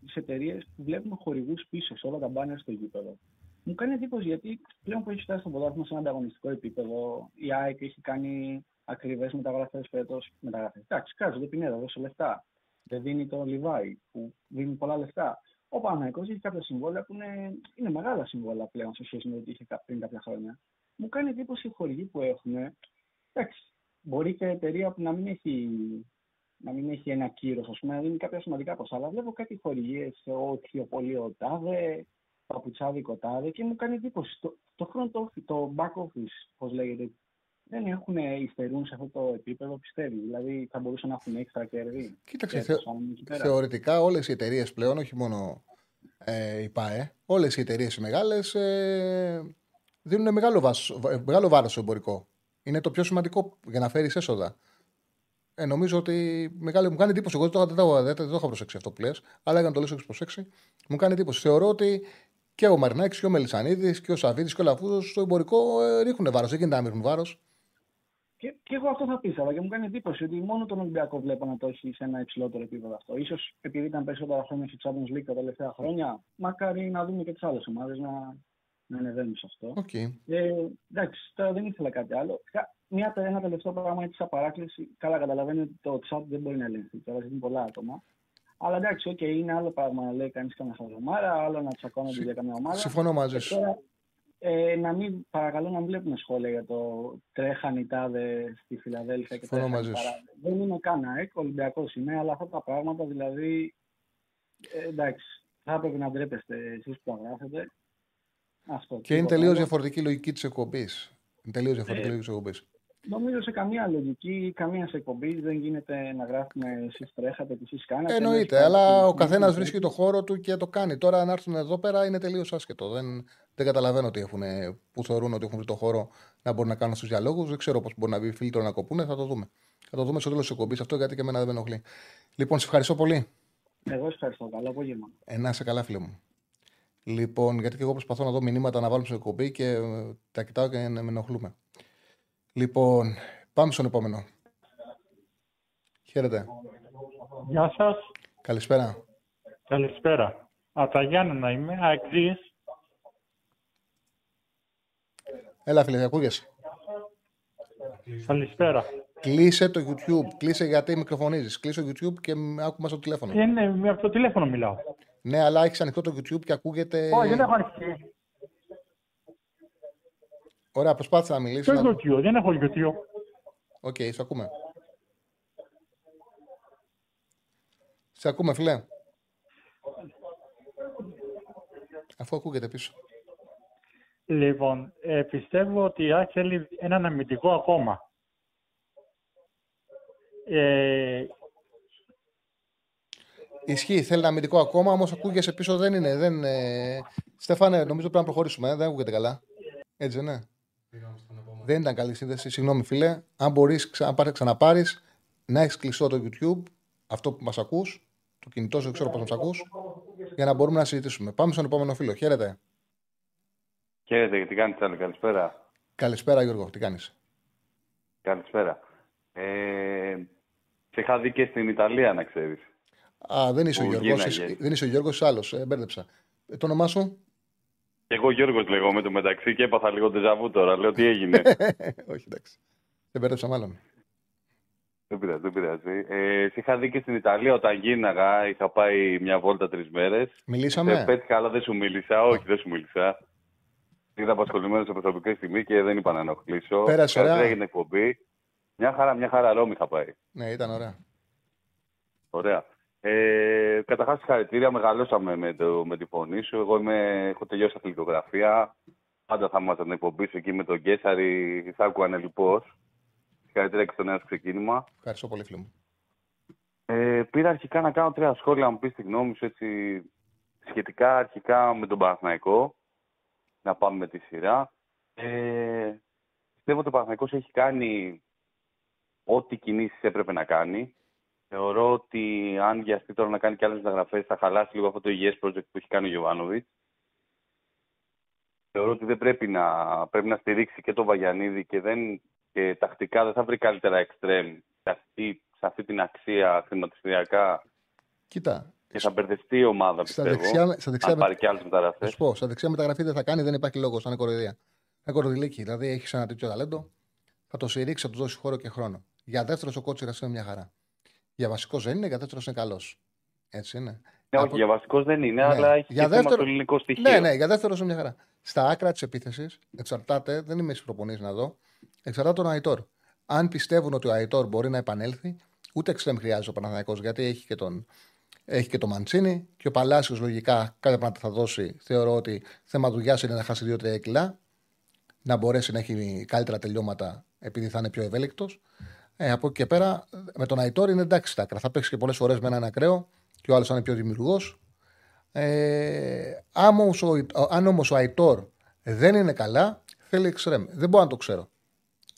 τις εταιρείες που βλέπουμε χορηγούς πίσω σε όλα τα μπάνερ στο γήπεδο. Μου κάνει εντύπωση γιατί πλέον που έχει φτάσει στο ποδόσφαιρο σε ένα ανταγωνιστικό επίπεδο, η ΑΕΚ έχει κάνει ακριβές μεταγραφές φέτος. Μεταγραφές. Εντάξει, κάτσε, δεν πινέδα, δώσε λεφτά. Δεν δίνει το Λιβάη που δίνει πολλά λεφτά. Ο Παναγικός έχει κάποια συμβόλαια που είναι, είναι μεγάλα συμβόλαια πλέον σε σχέση με ό,τι είχε κα- πριν κάποια χρόνια. Μου κάνει εντύπωση οι χορηγοί που έχουν. Εντάξει, μπορεί και εταιρεία που να μην έχει, να μην έχει ένα κύρος, ας πούμε, να δίνει κάποια σημαντικά ποσά. Αλλά βλέπω κάτι χορηγίες, ο Θειοπολείο Τάδε, Παπουτσάδικο Τάδε και μου κάνει εντύπωση. Το, το front office, το back office, πώς λέγεται, δεν έχουν υστερούν σε αυτό το επίπεδο, πιστεύει. Δηλαδή θα μπορούσαν να έχουν έξτρα κέρδη. Κοίταξε, Και θε- το κάνουν εκεί πέρα. θεωρητικά όλες οι εταιρείες πλέον, όχι μόνο ε, η ΠΑΕ, όλες οι εταιρείες οι μεγάλες ε, δίνουν μεγάλο, βάσο, βα- μεγάλο βάρος στο εμπορικό. Είναι το πιο σημαντικό για να φέρεις έσοδα. Ε, νομίζω ότι μεγάλη, μου κάνει εντύπωση. Εγώ δεν το, δεν το, δεν το, δεν το είχα προσέξει αυτό που λες, αλλά για να το λες, έχεις προσέξει. Μου κάνει εντύπωση. Θεωρώ ότι και ο Μαρινάκης και ο Μελισανίδης και ο Σαββίδης και ο Λαφούδο στο εμπορικό ε, ρίχνουν βάρος. Δεν γίνεται να μην ρίχνουν βάρος. Και, και εγώ αυτό θα πίστευα και μου κάνει εντύπωση ότι μόνο τον Ολυμπιακό βλέπω να το έχει σε ένα υψηλότερο επίπεδο αυτό. Ίσως επειδή ήταν περισσότερα χρόνια στη Champions League τα τελευταία χρόνια, μακάρι να δούμε και τις άλλες ομάδες να, να ανεβαίνουν σε αυτό. Okay. Ε, εντάξει, τώρα δεν ήθελα κάτι άλλο. Κα- Μια, ένα τελευταίο πράγμα έτσι σαν παράκληση. Καλά, καταλαβαίνω ότι το chat δεν μπορεί να ελεγχθεί. Τώρα είναι πολλά άτομα. Αλλά εντάξει, οκ, είναι άλλο πράγμα να λέει κανείς κανένας χαζομάρα, άλλο να τσακώνονται για καμιά ομάδα. Συμφωνώ μαζί Και σου. τώρα, ε, να μην, παρακαλώ να μην βλέπουμε σχόλια για το τρέχαν οι τάδε στη Φιλαδέλφια και Συμφωνώ τρέχαν μαζί οι σου. παράδε. Δεν είμαι καν ΑΕΚ, Ολυμπιακός είμαι, αλλά αυτά τα πράγματα δηλαδή. Ε, εντάξει, θα έπρεπε να ντρέπεστε εσείς που τα γράφετε. Αυτό. Και είναι τίποτα τελείως άλλο. διαφορετική η λογική της εκπομπής. Είναι τελείως διαφορετική η Ε, λογική της εκπομπής. Νομίζω σε καμία λογική, καμία εκπομπή δεν γίνεται να γράφουμε εσείς τρέχατε και εσείς κάνατε. Εννοείται, εμείς αλλά κάναμε ο την καθένας ίδια βρίσκει το χώρο του και το κάνει. Τώρα να έρθουν εδώ πέρα είναι τελείως άσχετο. Δεν, δεν καταλαβαίνω τι έχουν, που θεωρούν ότι έχουν βρει το χώρο να μπορούν να κάνουν στους διαλόγους. Δεν ξέρω πώς μπορεί να μπει φίλτρο να κοπούνε. Θα το δούμε. Θα το δούμε στο τέλος της εκπομπής αυτό γιατί και εμένα δεν με ενοχλεί. Λοιπόν, σε ευχαριστώ πολύ. Εγώ σας ευχαριστώ. Καλό απόγευμα. Ε, να είσαι καλά, φίλε μου. Λοιπόν, γιατί και εγώ προσπαθώ να δω μηνύματα να βάλουμε στην εκπομπή και ε, τα κοιτάω και με ενοχλούμε. Λοιπόν, πάμε στον επόμενο. Χαίρετε. Γεια σας. Καλησπέρα. Καλησπέρα. Από τα Γιάννενα είμαι, αεξής. Έλα, φίλε, ακούγεσαι. Καλησπέρα. Κλείσε το YouTube. Κλείσε γιατί μικροφωνίζεις. Κλείσε το YouTube και μ- άκου μας στο τηλέφωνο. Είναι με αυτό το τηλέφωνο μιλάω. Ναι, αλλά έχεις ανοιχτό το YouTube και ακούγεται. Όχι, δεν έχω ανοιχτή. Ωραία, προσπάθησε να μιλήσει. Το YouTube, δεν έχω YouTube. Οκ, σε ακούμε. Σε ακούμε, φίλε. Αφού ακούγεται πίσω. Λοιπόν, ε, πιστεύω ότι η ΑΕΚ θέλει έναν αμυντικό ακόμα. Ε, Ισχύει, θέλει ένα αμυντικό ακόμα, όμως ακούγεσαι πίσω δεν είναι. Δεν, ε... Στέφανε, νομίζω πρέπει να προχωρήσουμε. Ε, δεν ακούγεται καλά. Έτσι δεν είναι. Δεν ήταν καλή σύνδεση. Συγγνώμη, φίλε. Αν μπορείς να ξαναπάρεις, να έχεις κλειστό το YouTube, αυτό που μας ακούς, το κινητό σου, δεν ξέρω πώς μα ακούς, για να μπορούμε να συζητήσουμε. Πάμε στον επόμενο φίλο. Χαίρετε. Χαίρετε, τι κάνεις άλλο, καλησπέρα. Καλησπέρα, Γιώργο. Τι κάνεις; Καλησπέρα. Ε, σε είχα δει και στην Ιταλία, να ξέρεις. Α, δεν είσαι ο Που Γιώργος. γίναγες. Δεν είσαι ο Γιώργος, άλλος. Ε, μπέρδεψα. Ε, το όνομά σου; Και εγώ Γιώργος λέγω με το μεταξύ και έπαθα λίγο τεζαβού τώρα. Λέω τι έγινε. <laughs> Όχι, εντάξει. Δεν μπέρδεψα μάλλον. δεν πειράζει, δεν πειράζει. Ε, σε είχα δει και στην Ιταλία όταν γίναγα. Είχα πάει μια βόλτα τρεις μέρες. Μιλήσαμε; Ε, πέτυχα, αλλά δεν σου μίλησα. Όχι, δεν σου μίλησα. Ήταν απασχολημένο σε προσωπική στιγμή και δεν είπα να ενοχλήσω. Πέρασε ωραία. Καλύτερα έγινε εκπομπή. Μια χαρά, μια χαρά Ρώμη είχα πάει. Ναι, ήταν ωραία. Ωραία. Ε, Καταρχάς, συγχαρητήρια. Μεγαλώσαμε με, το, με τη φωνή σου. Εγώ είμαι, έχω τελειώσει αθλητογραφία. Πάντα θα ήμασταν την εκπομπή σου εκεί με τον Κέσσαρη. Θα άκουγα ανελειπώ. Συγχαρητήρια και στο νέο σου ξεκίνημα. Ευχαριστώ πολύ, φίλο μου. Ε, πήρα αρχικά να κάνω τρία σχόλια, να μου πεις τη γνώμη σου έτσι, σχετικά αρχικά με τον Παναθηναϊκό. Να πάμε με τη σειρά. Ε, πιστεύω ότι ο Παναθηναϊκός έχει κάνει ό,τι κινήσεις έπρεπε να κάνει. Θεωρώ ότι αν βιαστεί τώρα να κάνει και άλλες μεταγραφές θα χαλάσει λίγο αυτό το υγιές project που έχει κάνει ο Γιωβάνοβιτς. Θεωρώ ότι δεν πρέπει να, πρέπει να στηρίξει και τον Βαγιανίδη και, δεν, και τακτικά δεν θα βρει καλύτερα εξτρέμ σε αυτή, σε αυτή την αξία χρηματιστηριακά Κοίτα, και θα μπερδευτεί η ομάδα Στα πιστεύω. δεξιά- στα δεξιά αν με- πάρει και άλλες Θα μεταγραφές. σου πω, στα δεξιά μεταγραφή δεν θα κάνει, δεν υπάρχει λόγος. Θα είναι κοροϊδία. Είναι κοροϊδηλίκη. Δηλαδή έχεις ένα τέτοιο ταλέντο, θα το στηρίξει, θα του δώσει χώρο και χρόνο. Για δεύτερος ο κότσιρας είναι μια χαρά. Για βασικός δεν είναι, για δεύτερος είναι καλός. Έτσι είναι. Ναι, όχι, για βασικός δεν είναι, αλλά έχει για και θέμα στο ελληνικό στοιχείο. Ναι, ναι, για δεύτερος είναι μια χαρά. Στα άκρα της επίθεσης εξαρτάται, δεν είμαι στις προπονήσεις να δω, εξαρτάται τον Αϊτόρ. Αν πιστεύουν ότι ο Αϊτόρ μπορεί να επανέλθει, ούτε εξτρέμ χρειάζεται ο Παναθηναϊκός γιατί έχει και τον, έχει και το Μαντσίνη και ο Παλάσιος λογικά κάποια πράγματα θα δώσει. Θεωρώ ότι θέμα δουλειάς είναι να χάσει 2-3 κιλά, να μπορέσει να έχει καλύτερα τελειώματα επειδή θα είναι πιο ευέλικτος. Ε, από εκεί και πέρα με τον Αϊτόρ είναι εντάξει τα άκρα. Θα παίξει και πολλές φορές με έναν ακραίο και ο άλλος θα είναι πιο δημιουργός. Ε, άμα όμως ο- αν όμως ο Αϊτόρ δεν είναι καλά, θέλει εξτρέμ. Δεν μπορώ να το ξέρω.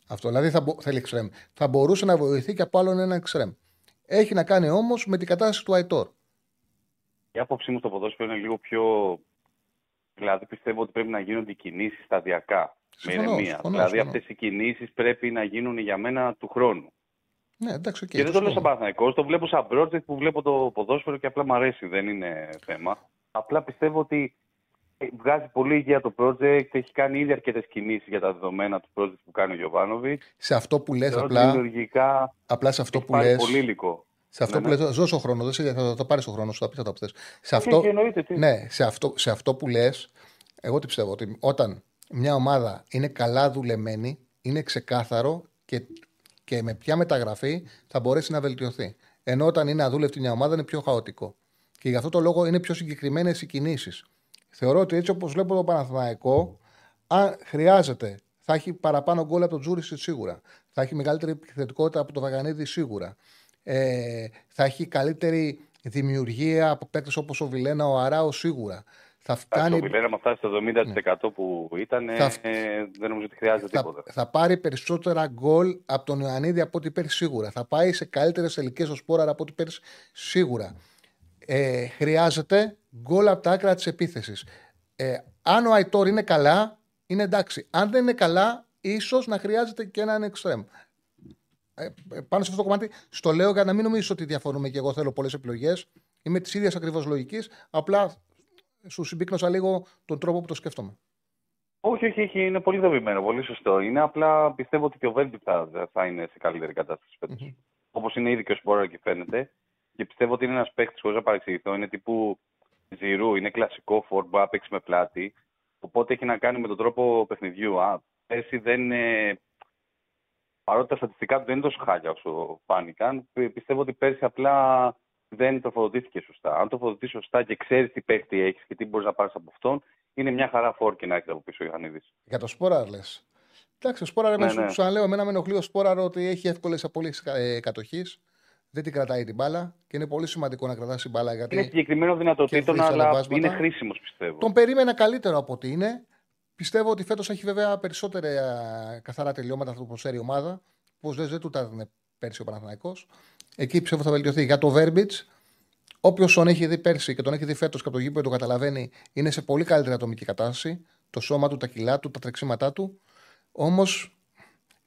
Αυτό δηλαδή θα, μπο- θέλει εξτρέμ. Θα μπορούσε να βοηθεί και από άλλον ένα εξτρέμ. Έχει να κάνει όμως με την κατάσταση του Αϊτόρ. Η άποψή μου στο ποδόσφαιρο είναι λίγο πιο. Δηλαδή πιστεύω ότι πρέπει να γίνονται οι κινήσεις σταδιακά. Με Συμφωνώ, ηρεμία. συμφωνώ, δηλαδή συμφωνώ. αυτές οι κινήσεις πρέπει να γίνουν για μένα του χρόνου. Ναι, εντάξει, οκ, και δεν το λέω συμφωνώ. σαν Παναθηναϊκό, το βλέπω σαν project που βλέπω το ποδόσφαιρο και απλά μου αρέσει, δεν είναι θέμα. Απλά πιστεύω ότι ε, βγάζει πολύ υγεία το project, έχει κάνει ήδη αρκετές κινήσεις για τα δεδομένα του project που κάνει ο Γιοβάνοβιτς. Σε αυτό που λες, Θεωρώ ότι απλά, δημιουργικά απλά σε αυτό έχει που πάρει λε. πολύ υλικό. Σε αυτό Ναι, που ναι. λες, δώσω χρόνος, δεν σε- θα το πάρεις το χρόνος σου, θα πει θα το θες. Σε Όχι, αυτό, όχι, εννοείται, τι. ναι, σε αυτό, σε αυτό που λες, εγώ τι πιστεύω, ότι όταν μια ομάδα είναι καλά δουλεμένη, είναι ξεκάθαρο και, και με ποια μεταγραφή θα μπορέσει να βελτιωθεί. Ενώ όταν είναι αδούλευτη μια ομάδα είναι πιο χαοτικό. Και γι' αυτό το λόγο είναι πιο συγκεκριμένες οι κινήσεις. Θεωρώ ότι έτσι όπως βλέπω το Παναθηναϊκό, αν χρειάζεται, θα έχει παραπάνω γκολ από τον Τζούρισιτ σίγουρα. Θα έχει μεγαλύτερη επιθετικότητα από τον Βαγανίδη σίγουρα. Ε, θα έχει καλύτερη δημιουργία από παίκτες όπως ο Βιλένα, ο Αράο σίγουρα. Θα κάνει... Ο Βιλένα με φτάσει στο 70% που ήταν, θα... ε, δεν νομίζω ότι χρειάζεται θα... τίποτα. Θα πάρει περισσότερα γκολ από τον Ιωαννίδη από ό,τι πέρυσι σίγουρα. Θα πάει σε καλύτερες τελικέ ο Σπόραρα από ό,τι πέρυσι σίγουρα. Ε, χρειάζεται γκολ από τα άκρα της επίθεσης. Ε, αν ο Αϊτόρ είναι καλά, είναι εντάξει. Αν δεν είναι καλά, ίσως να χρειάζεται και έναν εξτρέμ. Ε, ε, πάνω σε αυτό το κομμάτι, στο λέω για να μην νομίζω ότι διαφωνούμε και εγώ θέλω πολλές επιλογές. Είμαι της ίδιας ακριβώς λογικής. Απλά σου συμπίκνωσα λίγο τον τρόπο που το σκέφτομαι. Όχι, όχι, όχι, είναι πολύ δομημένο, πολύ σωστό. Είναι απλά πιστεύω ότι και ο Βέλμπι θα, θα είναι σε καλύτερη κατάσταση φέτος. Mm-hmm. Όπως είναι ήδη και ο Σπόρα και φαίνεται. Και πιστεύω ότι είναι ένας παίχτη, χωρίς να παρεξηγηθώ, είναι τύπου Ζηρού, είναι κλασικό φόρ, μπορεί να παίξει με πλάτη. Οπότε έχει να κάνει με τον τρόπο παιχνιδιού. Α, πέρσι δεν είναι. Παρότι τα στατιστικά του δεν είναι τόσο χάλια όσο φάνηκαν, πιστεύω ότι πέρσι απλά δεν τροφοδοτήθηκε σωστά. Αν τροφοδοτεί σωστά και ξέρεις τι παίχτη έχεις και τι μπορείς να πάρεις από αυτόν, είναι μια χαρά φόρκι να έχει από πίσω ο Ιωαννίδης. Για το Σπόρα λες. Εντάξει, ο Σπόρα, ναι, ναι. σου λέω, εμένα με ενοχλεί ο Σπόρα ότι έχει εύκολες απολύσεις ε, κατοχής. Δεν την κρατάει την μπάλα και είναι πολύ σημαντικό να κρατάς την μπάλα. Γιατί είναι συγκεκριμένο δυνατοτήτων, αλλά είναι χρήσιμος πιστεύω. Τον περίμενα καλύτερο από ότι είναι. Πιστεύω ότι φέτος έχει βέβαια περισσότερα καθαρά τελειώματα αυτό που η ομάδα. Πώ δεν, δεν του τα έδινε πέρσι ο Παναθηναϊκός. Εκεί πιστεύω θα βελτιωθεί. Για το Βέρμπιτ, όποιος τον έχει δει πέρσι και τον έχει δει φέτος και από το γήπεδο το καταλαβαίνει, είναι σε πολύ καλύτερη ατομική κατάσταση. Το σώμα του, τα κιλά του, τα τρεξίματά του. Όμως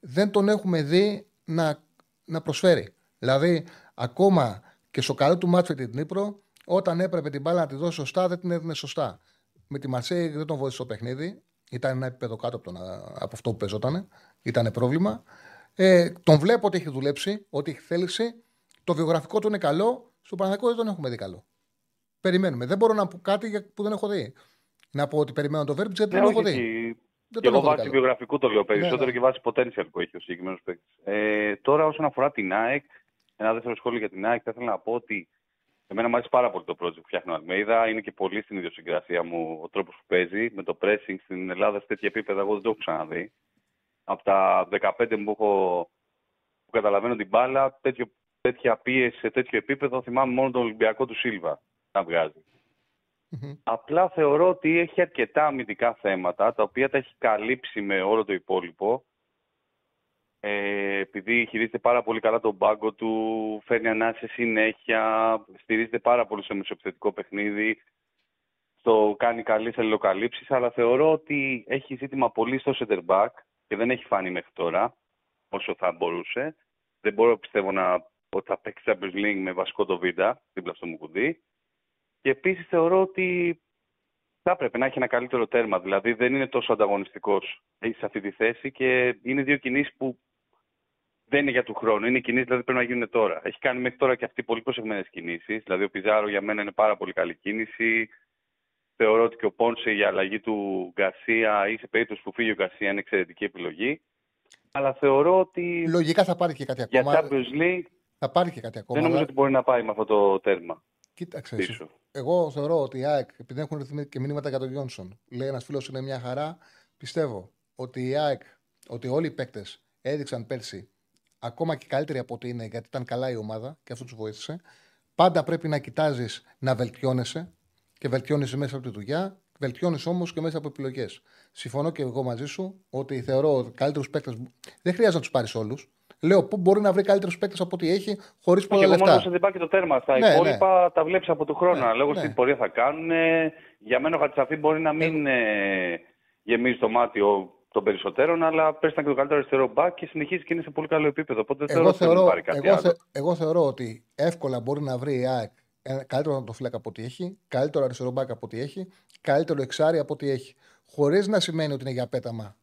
δεν τον έχουμε δει να, να προσφέρει. Δηλαδή, ακόμα και στο καλό του μάτσο την Νύπρο, όταν έπρεπε την μπάλα να τη δώσει σωστά, δεν την έδινε σωστά. Με τη Μαρσέη δεν τον βοήθησε στο παιχνίδι. Ήταν ένα επίπεδο κάτω από, τον, από αυτό που παίζονταν. Ήταν πρόβλημα. Ε, τον βλέπω ότι έχει δουλέψει, ότι έχει θέληση. Το βιογραφικό του είναι καλό. Στο Παναγικό δεν τον έχουμε δει καλό. Περιμένουμε. Δεν μπορώ να πω κάτι που δεν έχω δει. Να πω ότι περιμένω το Βέρμπιτς γιατί δεν το έχω δει. Δεν και εγώ βάσει βιογραφικού το λέω περισσότερο ναι, ναι. και βάσει potential που έχει ο συγκεκριμένος παίκτης. Ε, τώρα, όσον αφορά την ΑΕΚ, ένα δεύτερο σχόλιο για την ΑΕΚ, θα ήθελα να πω ότι εμένα μου αρέσει πάρα πολύ το project που φτιάχνει ο Αλμέιδα. Είναι και πολύ στην ιδιοσυγκρασία μου ο τρόπος που παίζει. Με το pressing στην Ελλάδα σε τέτοια επίπεδα, εγώ δεν το έχω ξαναδεί. Από τα 15 που έχω που καταλαβαίνω την μπάλα, τέτοιο, τέτοια πίεση σε τέτοιο επίπεδο θυμάμαι μόνο τον Ολυμπιακό του Σίλβα να βγάζει. Απλά θεωρώ ότι έχει αρκετά αμυντικά θέματα, τα οποία τα έχει καλύψει με όλο το υπόλοιπο. Ε, επειδή χειρίζεται πάρα πολύ καλά τον πάγκο του, φέρνει ανάση συνέχεια, στηρίζεται πάρα πολύ στο μεσοεπιθετικό παιχνίδι, το κάνει καλές αλληλοκαλύψεις, αλλά θεωρώ ότι έχει ζήτημα πολύ στο center back και δεν έχει φάνει μέχρι τώρα όσο θα μπορούσε. Δεν μπορώ πιστεύω να, ότι θα παίξει Champions League με βασικό το Βίντα δίπλα στο Μουκουδί. Και επίσης θεωρώ ότι θα έπρεπε να έχει ένα καλύτερο τέρμα. Δηλαδή δεν είναι τόσο ανταγωνιστικός σε αυτή τη θέση και είναι δύο κινήσεις που δεν είναι για του χρόνου. Είναι κινήσεις δηλαδή πρέπει να γίνουν τώρα. Έχει κάνει μέχρι τώρα και αυτή πολύ προσεγμένες κινήσεις. Δηλαδή ο Πιζάρο για μένα είναι πάρα πολύ καλή κίνηση. Θεωρώ ότι και ο Πόνσε για αλλαγή του Γκαρσία ή σε περίπτωση που φύγει ο Γκαρσία είναι εξαιρετική επιλογή. Αλλά θεωρώ ότι. Λογικά θα πάρει και κάτι ακόμα. Για Champions League. Θα πάρει και κάτι ακόμα. Δεν νομίζω ότι μπορεί να πάει με αυτό το τέρμα. Κοίταξε. Πίσω. Εγώ θεωρώ ότι η ΑΕΚ, επειδή έχουν ρυθμίσει και μηνύματα για τον Γιόνσον, λέει ένας φίλος είναι μια χαρά. Πιστεύω ότι η ΑΕΚ, ότι όλοι οι παίκτες έδειξαν πέρσι ακόμα και καλύτεροι από ό,τι είναι, γιατί ήταν καλά η ομάδα και αυτό τους βοήθησε. Πάντα πρέπει να κοιτάζεις να βελτιώνεσαι και βελτιώνεσαι μέσα από τη δουλειά, βελτιώνει όμως και μέσα από επιλογές. Συμφωνώ και εγώ μαζί σου ότι θεωρώ ότι καλύτερους παίκτες δεν χρειάζεται να τους πάρεις όλους. Λέω πού μπορεί να βρει καλύτερους παίκτες από ό,τι έχει χωρίς πολλά λεφτά. Εγώ μόνος δεν πάει και το τέρμα. Τα ναι, υπόλοιπα ναι. τα βλέπεις από του χρόνου. Ναι, Λόγω ναι. στην πορεία θα κάνουν. Για μένα ο Χατσαφή μπορεί να μην ε, γεμίζει το μάτι των περισσότερων, αλλά πέρσι ήταν και το καλύτερο αριστερό μπακ και συνεχίζει και είναι σε πολύ καλό επίπεδο. Οπότε εγώ θεωρώ, πάρει κάτι εγώ, θε, εγώ θεωρώ ότι εύκολα μπορεί να βρει η ΑΕΚ καλύτερο το φύλακα από ό,τι έχει, καλύτερο αριστερό μπακ από ό,τι έχει, καλύτερο εξάρι από ό,τι έχει. Χωρίς να σημαίνει ότι είναι για πέταμα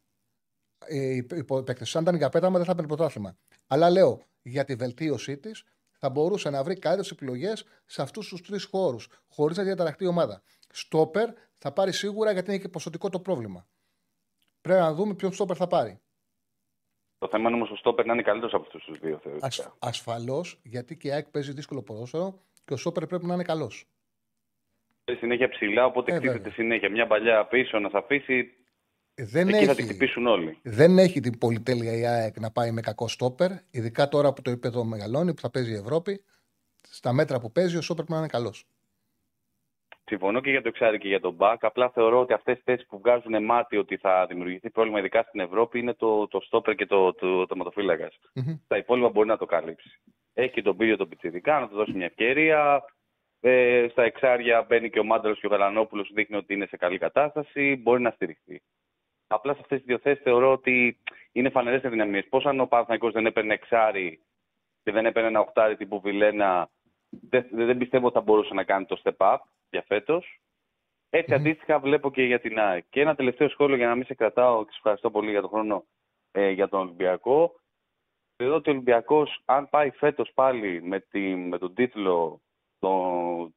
οι παίκτες. Αν ήταν για πέταμα, δεν θα έπαιρνε πρωτάθλημα. Αλλά λέω για τη βελτίωσή της θα μπορούσε να βρει καλύτερες επιλογές σε αυτούς τους τρεις χώρους, χωρίς να διαταραχτεί η ομάδα. Στόπερ θα πάρει σίγουρα γιατί είναι και ποσοτικό το πρόβλημα. Πρέπει να δούμε ποιον στόπερ θα πάρει. Το θέμα είναι όμως ο στόπερ να είναι καλύτερος από αυτούς τους δύο. Ασ, Ασφαλώς, γιατί και η ΑΕΚ παίζει δύσκολο ποδόσφαιρο και ο στόπερ πρέπει να είναι καλός. συνέχεια ψηλά, οπότε Ε, χτίζεται βέβαια. συνέχεια. Μια παλιά πίσω να σε αφήσει, Δεν εκεί θα έχει, την χτυπήσουν όλοι. δεν έχει την πολυτέλεια η ΑΕΚ να πάει με κακό στόπερ, ειδικά τώρα που το επίπεδο μεγαλώνει, που θα παίζει η Ευρώπη. Στα μέτρα που παίζει, ο στόπερ πρέπει να είναι καλός. Συμφωνώ και για το εξάρι και για τον Μπακ. Απλά θεωρώ ότι αυτές τι θέσεις που βγάζουν μάτι ότι θα δημιουργηθεί πρόβλημα, ειδικά στην Ευρώπη, είναι το, το στόπερ και το, το, το ματοφύλακα. Τα υπόλοιπα μπορεί να το καλύψει. Έχει και τον Πύριο τον Πιτσιδικά να του δώσει μια ευκαιρία. Ε, στα εξάρια μπαίνει και ο Μάνταλο και ο Γαλανόπουλος, δείχνει ότι είναι σε καλή κατάσταση. Μπορεί να στηριχθεί. Απλά σε αυτές τις δύο θέσεις θεωρώ ότι είναι φανερές αδυναμίε. Πώς αν ο Παναθηναϊκός δεν έπαιρνε εξάρι και δεν έπαιρνε ένα οχτάρι τύπου Βιλένα, δεν, δεν πιστεύω ότι θα μπορούσε να κάνει το step up για φέτος. Έτσι αντίστοιχα βλέπω και για την ΑΕΚ. Και ένα τελευταίο σχόλιο για να μην σε κρατάω και σε ευχαριστώ πολύ για τον χρόνο ε, για τον Ολυμπιακό. Θεωρώ ότι ο Ολυμπιακός, αν πάει φέτος πάλι με, τη, με τον τίτλο το,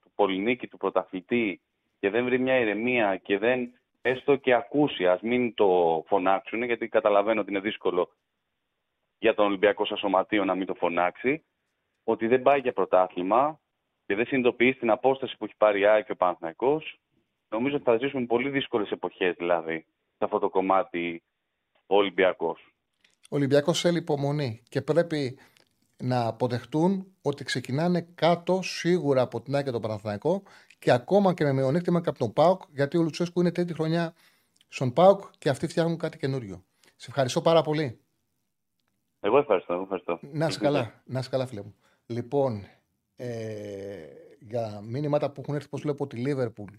του πολυνίκη του πρωταθλητή και δεν βρει μια ηρεμία και δεν έστω και ακούσει, ας μην το φωνάξουν, γιατί καταλαβαίνω ότι είναι δύσκολο για τον Ολυμπιακό σαν σωματείο να μην το φωνάξει, ότι δεν πάει για πρωτάθλημα και δεν συνειδητοποιεί την απόσταση που έχει πάρει η ΑΕΚ και ο Παναθηναϊκός, νομίζω ότι θα ζήσουμε πολύ δύσκολες εποχές δηλαδή σε αυτό το κομμάτι ο Ολυμπιακός. Ο Ολυμπιακός θέλει υπομονή και πρέπει να αποδεχτούν ότι ξεκινάνε κάτω σίγουρα από την ΑΕΚ και τον Παναθηναϊκό και ακόμα και με μειονέκτημα και από τον ΠΑΟΚ, γιατί ο Λουτσέσκου είναι τρίτη χρονιά στον ΠΑΟΚ και αυτοί φτιάχνουν κάτι καινούριο. Σε ευχαριστώ πάρα πολύ. Εγώ ευχαριστώ. Εγώ ευχαριστώ. Να είσαι καλά, να είσαι καλά, φίλε μου. Λοιπόν, ε, για μήνυματα που έχουν έρθει, πώς βλέπω τη Λίβερπουλ.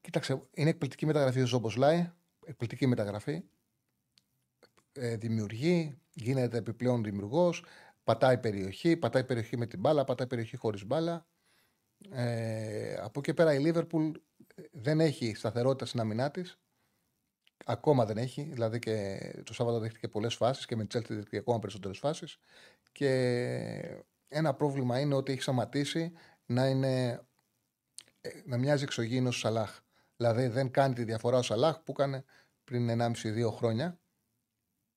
Κοίταξε, είναι εκπληκτική μεταγραφή ο Ζόμπος Λάι. Εκπληκτική μεταγραφή. Ε, δημιουργεί, γίνεται επιπλέον δημιουργός. Πατάει περιοχή, πατάει περιοχή με την μπάλα, πατάει περιοχή χωρίς μπάλα. Ε, από εκεί πέρα η Λίβερπουλ δεν έχει σταθερότητα στην αμυνά της. Ακόμα δεν έχει. Δηλαδή και το Σάββατο δέχτηκε πολλές φάσεις και με τη Chelsea δέχτηκε ακόμα περισσότερες φάσεις. Και ένα πρόβλημα είναι ότι έχει σταματήσει να είναι. ε, να μοιάζει εξωγήινος ο Σαλάχ. Δηλαδή δεν κάνει τη διαφορά ο Σαλάχ που έκανε πριν 1,5-2 χρόνια.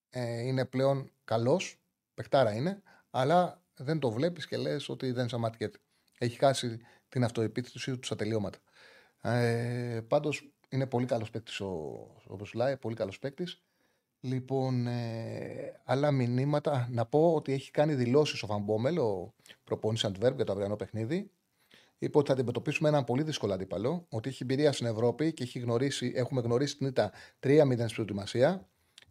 Ε, είναι πλέον καλός, παιχτάρα είναι, αλλά δεν το βλέπεις και λες ότι δεν σταματιέται. Έχει χάσει την αυτοεπίθεση του στα τελειώματα. Ε, Πάντως είναι πολύ καλός παίκτης ο, ο Μποσουλάη, πολύ καλός παίκτης. Λοιπόν, ε, άλλα μηνύματα. Να πω ότι έχει κάνει δηλώσεις ο Φαμπόμελ, ο προπόνηση Αντβέρπ για το αυριανό παιχνίδι. Είπε ότι θα αντιμετωπίσουμε έναν πολύ δύσκολο αντίπαλο, ότι έχει εμπειρία στην Ευρώπη και έχει γνωρίσει, έχουμε γνωρίσει την ήττα 3-0 στην προετοιμασία.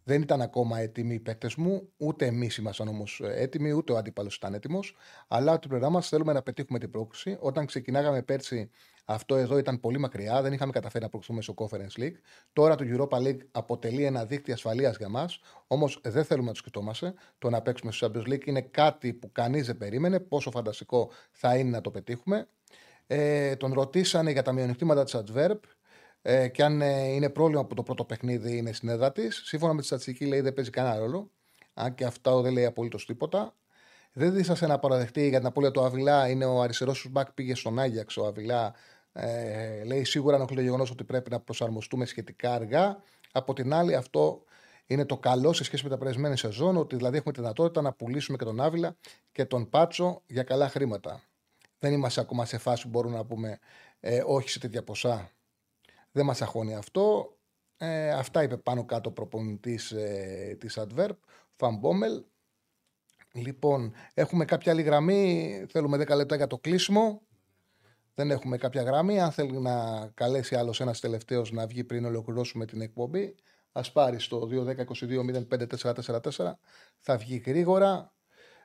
Δεν ήταν ακόμα έτοιμοι οι παίκτες μου, ούτε εμείς ήμασταν όμως έτοιμοι, ούτε ο αντίπαλο ήταν έτοιμος. Αλλά από την πλευρά μας θέλουμε να πετύχουμε την πρόκληση. Όταν ξεκινάγαμε πέρσι, αυτό εδώ ήταν πολύ μακριά, δεν είχαμε καταφέρει να προχθούμε στο Conference League. Τώρα το Europa League αποτελεί ένα δίκτυο ασφαλείας για μας, όμως δεν θέλουμε να το σκεφτόμαστε. Το να παίξουμε στο Champions League είναι κάτι που κανείς δεν περίμενε, πόσο φανταστικό θα είναι να το πετύχουμε. Ε, τον ρωτήσανε για τα μειονεκτήματα της Adverb ε, και αν ε, είναι πρόβλημα που το πρώτο παιχνίδι είναι στην έδρα της. Σύμφωνα με τη στατιστική λέει δεν παίζει κανένα ρόλο. Αν και αυτό δεν λέει απολύτως τίποτα. Δεν δίστασε να παραδεχτεί για την απώλεια του Αβιλά. Είναι ο αριστερός του μπακ, πήγε στον Άγιαξ ο Αβιλά. Ε, λέει σίγουρα ενοχλεί το γεγονός ότι πρέπει να προσαρμοστούμε σχετικά αργά. Από την άλλη, αυτό είναι το καλό σε σχέση με τα περασμένη σεζόν, ότι δηλαδή έχουμε τη δυνατότητα να πουλήσουμε και τον Άβυλα και τον Πάτσο για καλά χρήματα. Δεν είμαστε ακόμα σε φάση που μπορούμε να πούμε ε, όχι σε τέτοια ποσά. Δεν μας αγχώνει αυτό. Ε, αυτά είπε πάνω κάτω ο προπονητής ε, της Adverb, Φαμπόμελ. Λοιπόν, έχουμε κάποια άλλη γραμμή. Θέλουμε 10 λεπτά για το κλείσιμο. Δεν έχουμε κάποια γραμμή. Αν θέλει να καλέσει άλλος ένας τελευταίος να βγει πριν ολοκληρώσουμε την εκπομπή, ας πάρει στο 2-10-22-05-444. Θα βγει γρήγορα.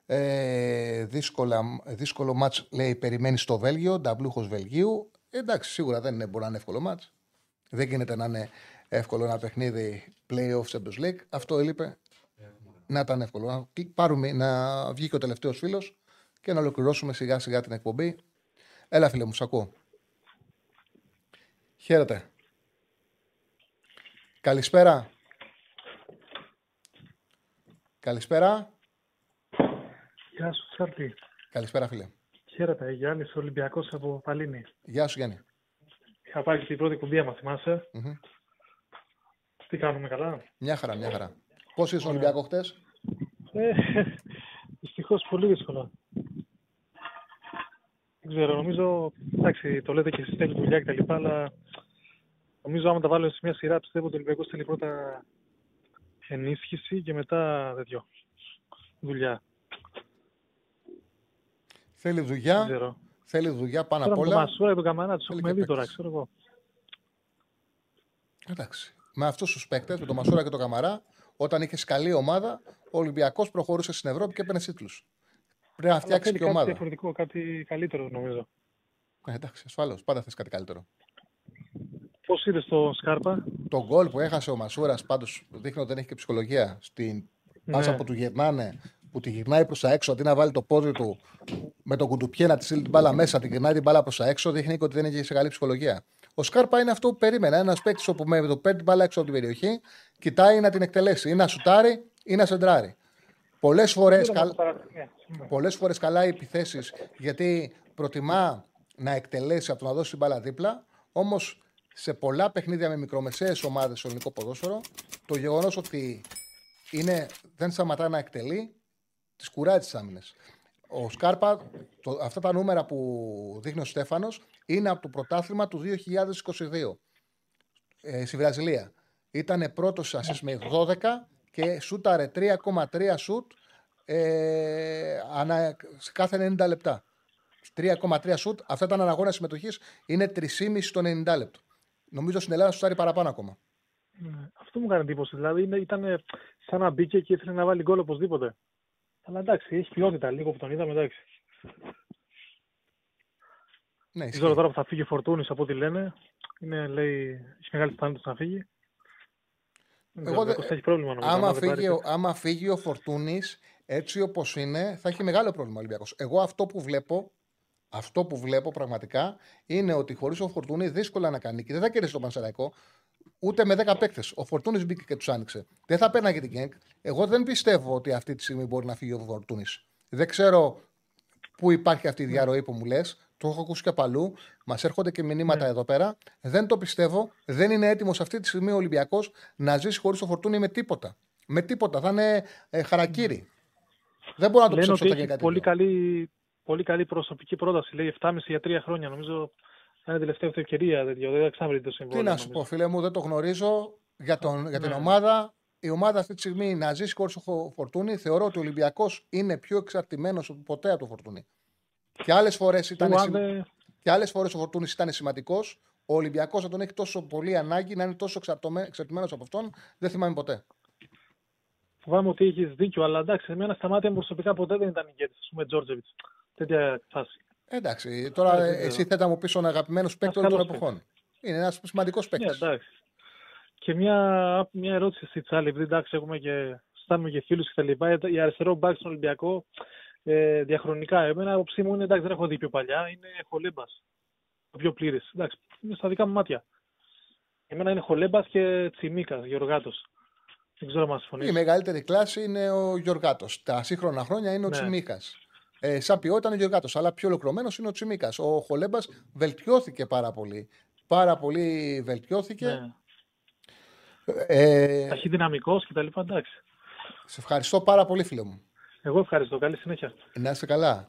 Ε, δύσκολα, δύσκολο μάτς λέει περιμένει στο Βέλγιο, νταμπλούχος Βελγίου. Ε, εντάξει, σίγουρα δεν είναι, μπορεί να είναι εύκολο μάτς. Δεν γίνεται να είναι εύκολο ένα παιχνίδι play-off Champions League. Αυτό έλειπε. Να ήταν εύκολο. Να, πάρουμε, να βγει και ο τελευταίος φίλος και να ολοκληρώσουμε σιγά σιγά την εκπομπή. Έλα, φίλε μου, σ' ακούω. Χαίρετε. Καλησπέρα. Καλησπέρα. Γεια σου, Τσάρτη. Καλησπέρα, φίλε. Χαίρετε, Γιάννης Ολυμπιακός από Παλίνη. Γεια σου, Γιάννη. Είχα πάει και την πρώτη κουμπία, μα θυμάσαι. Μμμ. Τι κάνουμε καλά; Μια χαρά, μια χαρά. Πώς είσαι στον Ολυμπιακό χτες, Ε, Δυστυχώς πολύ δύσκολα. Δεν ξέρω, νομίζω. Εντάξει, το λέτε και εσείς θέλει δουλειά κτλ. Αλλά νομίζω άμα τα βάλω σε μια σειρά, πιστεύω ότι ο Ολυμπιακός θέλει πρώτα ενίσχυση και μετά τέτοιο. Δουλειά. Θέλει Δεν δουλειά. ξέρω. Θέλει δουλειά πάνω Τώρα απ' με τον όλα. Μασούρα και τον Καμαρά τους Θέλει έχουμε και δει τώρα, παίκτες. ξέρω εγώ. Εντάξει. Με αυτούς τους παίκτες, με τον Μασούρα και τον Καμαρά, όταν είχε καλή ομάδα, ο Ολυμπιακός προχωρούσε στην Ευρώπη και έπαιρνε τίτλους. Πρέπει να Αλλά φτιάξει θέλει και κάτι ομάδα. διαφορετικό, κάτι καλύτερο νομίζω. Ε, εντάξει, ασφαλώς. Πάντα θες κάτι καλύτερο. Πώς είδες το Σκάρπα, Το γκολ που έχασε ο Μασούρας πάντως δείχνει ότι δεν έχει και ψυχολογία. Στην Ναι. πάσα που του γυρνάνε, που τη γυρνάει προς τα έξω, αντί να βάλει το πόδι του με τον κουντουπιέ να τη στείλει την μπάλα μέσα, τη γυρνάει την μπάλα προς τα έξω, δείχνει και ότι δεν έχει σε καλή ψυχολογία. Ο Σκάρπα είναι αυτό που περίμενα. Ένας παίκτης όπου με το παίρνει την μπάλα έξω από την περιοχή, κοιτάει να την εκτελέσει. Ή να σουτάρει ή να σεντράρει. Πολλές φορές Δεν καλ... το παρα- ναι, πολλές φορές καλά οι επιθέσεις γιατί προτιμά να εκτελέσει από το να δώσει την μπάλα δίπλα. Όμως σε πολλά παιχνίδια με μικρομεσαίες ομάδες στο ελληνικό ποδόσφαιρο, το γεγονός ότι είναι, δεν σταματά να εκτελεί, τις κουράει τις άμυνες. Ο Σκάρπα, το, αυτά τα νούμερα που δείχνει ο Στέφανος είναι από το πρωτάθλημα του 2022 ε, στη Βραζιλία. Ήταν πρώτος assist με 12 και σούταρε 3,3 σουτ ε, ανά, σε κάθε 90 λεπτά. 3,3 σουτ. Αυτά ήταν αγώνα συμμετοχής. Είναι 3,5 στο 90 λεπτό. Νομίζω στην Ελλάδα σουτάρει παραπάνω ακόμα. Ναι, Αυτό μου έκανε εντύπωση. Δηλαδή είναι- ήταν σαν να μπήκε και ήθελε να βάλει γκολ οπωσδήποτε. Αλλά εντάξει, έχει ποιότητα λίγο που τον είδαμε, εντάξει. Ναι, Δεν ισχύει. ξέρω τώρα που θα φύγει ο Φορτούνης από ό,τι λένε. Είναι, λέει, έχει μεγάλη πιθανότητα να φύγει. Δεν ξέρω, Εγώ ο δεν- Ολυμπιακός θα έχει πρόβλημα νομίζω. άμα, άμα δεν πάρει φύγει, ο- παίκτη. άμα φύγει ο Φορτούνης έτσι όπως είναι, θα έχει μεγάλο πρόβλημα ο Ολυμπιακός. Εγώ αυτό που βλέπω, αυτό που βλέπω πραγματικά είναι ότι χωρίς ο Φορτούνη δύσκολα να κάνει και δεν θα κερδίσει το Πανσεραϊκό ούτε με 10 παίκτες. Ο Φορτούνης μπήκε και τους άνοιξε. Δεν θα παίρναγε την Γκένκ. Εγώ δεν πιστεύω ότι αυτή τη στιγμή μπορεί να φύγει ο Φορτούνης. Δεν ξέρω πού υπάρχει αυτή η διαρροή που μου λες. Το έχω ακούσει και από αλλού. Μας έρχονται και μηνύματα εδώ πέρα. Δεν το πιστεύω. Δεν είναι έτοιμος αυτή τη στιγμή ο Ολυμπιακός να ζήσει χωρίς το φορτούνι με τίποτα. Με τίποτα. Θα είναι ε, χαρακτήρι. Δεν μπορώ να το Λένε πιστέψω ότι όταν έχει γίνει κάτι πολύ τέτοιο. καλή, πολύ καλή προσωπική πρόταση. Λέει 7,5 για 3 χρόνια. Νομίζω θα είναι τελευταία του ευκαιρία. τέτοιο. Δεν θα ξαναβρει το συμβόλαιο. Τι να σου νομίζω. πω, φίλε μου, δεν το γνωρίζω για, τον, για την Ναι. ομάδα. Η ομάδα αυτή τη στιγμή να ζήσει χωρί το φορτούνι. Θεωρώ ότι ο Ολυμπιακός είναι πιο εξαρτημένος από ποτέ από το φορτούνι. Και άλλες φορές ήταν, Εγώ, αν σημα- δεν- και άλλες φορές ο Φορτούνη ήταν σημαντικός. Ο Ολυμπιακός να τον έχει τόσο πολύ ανάγκη, να είναι τόσο εξαρτημένος από αυτόν, δεν θυμάμαι ποτέ. Φοβάμαι ότι έχεις δίκιο, αλλά εντάξει, εμένα στα μάτια μου προσωπικά ποτέ δεν ήταν ηγέτης. Α πούμε, Τζόρτζεβιτς. Τέτοια φάση. Εντάξει, τώρα Δεν ε, ξέρω. εσύ θέτα μου πεις τον αγαπημένο παίκτη όλων των εποχών. Είναι ένας σημαντικός παίκτης. Ναι, εντάξει. Και μια, μια ερώτηση στη Τσάλη, επειδή εντάξει, έχουμε και, στάνουμε και φίλους και τα λοιπά. Η αριστερό μπακ στον Ολυμπιακό ε, διαχρονικά. Εμένα άποψή μου είναι εντάξει, δεν έχω δει πιο παλιά. Είναι Χολέμπας. Ο πιο πλήρης. Εντάξει, είναι στα δικά μου μάτια. Εμένα είναι Χολέμπας και Τσιμίκας, Γεωργάτο. Δεν ξέρω αν μα συμφωνείς. Η μεγαλύτερη κλάση είναι ο Γιωργάτος. Τα σύγχρονα χρόνια είναι ο Ναι. Τσιμίκας. Ε, σαν ποιότητα είναι ο Γιωργάτο, αλλά πιο ολοκληρωμένος είναι ο Τσιμίκας. Ο Χολέμπας βελτιώθηκε πάρα πολύ. Πάρα πολύ βελτιώθηκε. Ναι. Ε, Ταχυδυναμικό κτλ. Εντάξει. σε ευχαριστώ πάρα πολύ, φίλε μου. Εγώ ευχαριστώ. Καλή συνέχεια. Να είστε καλά.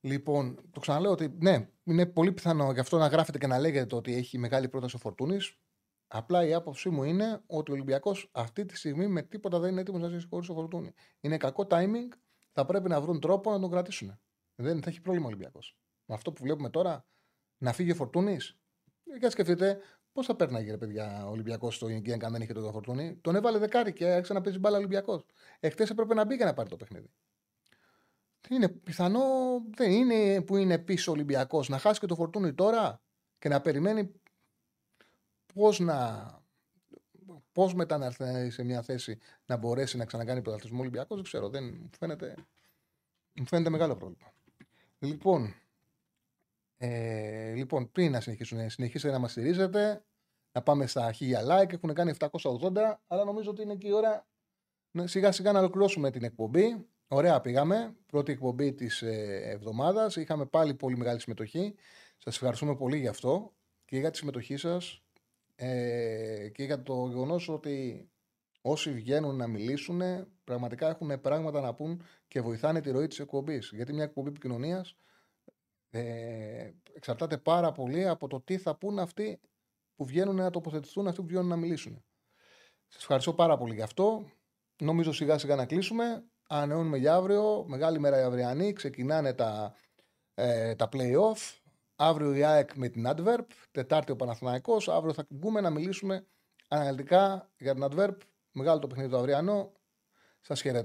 Λοιπόν, το ξαναλέω ότι ναι, είναι πολύ πιθανό γι' αυτό να γράφετε και να λέγεται ότι έχει μεγάλη πρόταση ο Φορτούνης. Απλά η άποψή μου είναι ότι ο Ολυμπιακός αυτή τη στιγμή με τίποτα δεν είναι έτοιμος να ζήσει χωρίς ο Φορτούνη. Είναι κακό timing. Θα πρέπει να βρουν τρόπο να τον κρατήσουν. Δεν θα έχει πρόβλημα ο Ολυμπιακός. Με αυτό που βλέπουμε τώρα, να φύγει ο Φορτούνης. Για σκεφτείτε πώς θα παίρναγε ρε παιδιά ο Ολυμπιακός στο Ινγκένκ αν δεν είχε τον Φορτούνη; Τον έβαλε δεκάρι και άρχισε να παίζει μπάλα Ολυμπιακός. Εχθές έπρεπε να μπει για να πάρει το παιχνίδι. Είναι πιθανό, δεν είναι που είναι πίσω ο Ολυμπιακός να χάσει και το φορτούνι τώρα και να περιμένει πώς να. Πώς μετά να έρθει σε μια θέση να μπορέσει να ξανακάνει πρωταθλητισμό Ολυμπιακός, δεν ξέρω. Δεν, μου, φαίνεται, μου φαίνεται μεγάλο πρόβλημα. Λοιπόν, ε, λοιπόν, πριν να συνεχίσουν, συνεχίσετε να μας στηρίζετε, να πάμε στα 1000 like. Έχουν κάνει 780, αλλά νομίζω ότι είναι και η ώρα να σιγά σιγά να ολοκληρώσουμε την εκπομπή. Ωραία, πήγαμε. Πρώτη εκπομπή της εβδομάδας. Είχαμε πάλι πολύ μεγάλη συμμετοχή. Σας ευχαριστούμε πολύ γι' αυτό και για τη συμμετοχή σας ε, και για το γεγονός ότι όσοι βγαίνουν να μιλήσουν πραγματικά έχουν πράγματα να πούν και βοηθάνε τη ροή της εκπομπής. Γιατί μια εκπομπή επικοινωνίας Ε, εξαρτάται πάρα πολύ από το τι θα πούν αυτοί που βγαίνουν να τοποθετηθούν, αυτοί που βγαίνουν να μιλήσουν. Σας ευχαριστώ πάρα πολύ γι' αυτό. Νομίζω σιγά σιγά να κλείσουμε. Ανανεώνουμε για αύριο. Μεγάλη μέρα η αυριανή. Ξεκινάνε τα, ε, τα play-off. Αύριο η ΑΕΚ με την Adverb. Τετάρτη ο Παναθηναϊκός. Αύριο θα μπούμε να μιλήσουμε αναλυτικά για την Adverb. Μεγάλο το παιχνίδι το αυριανό. Σας χαιρετώ.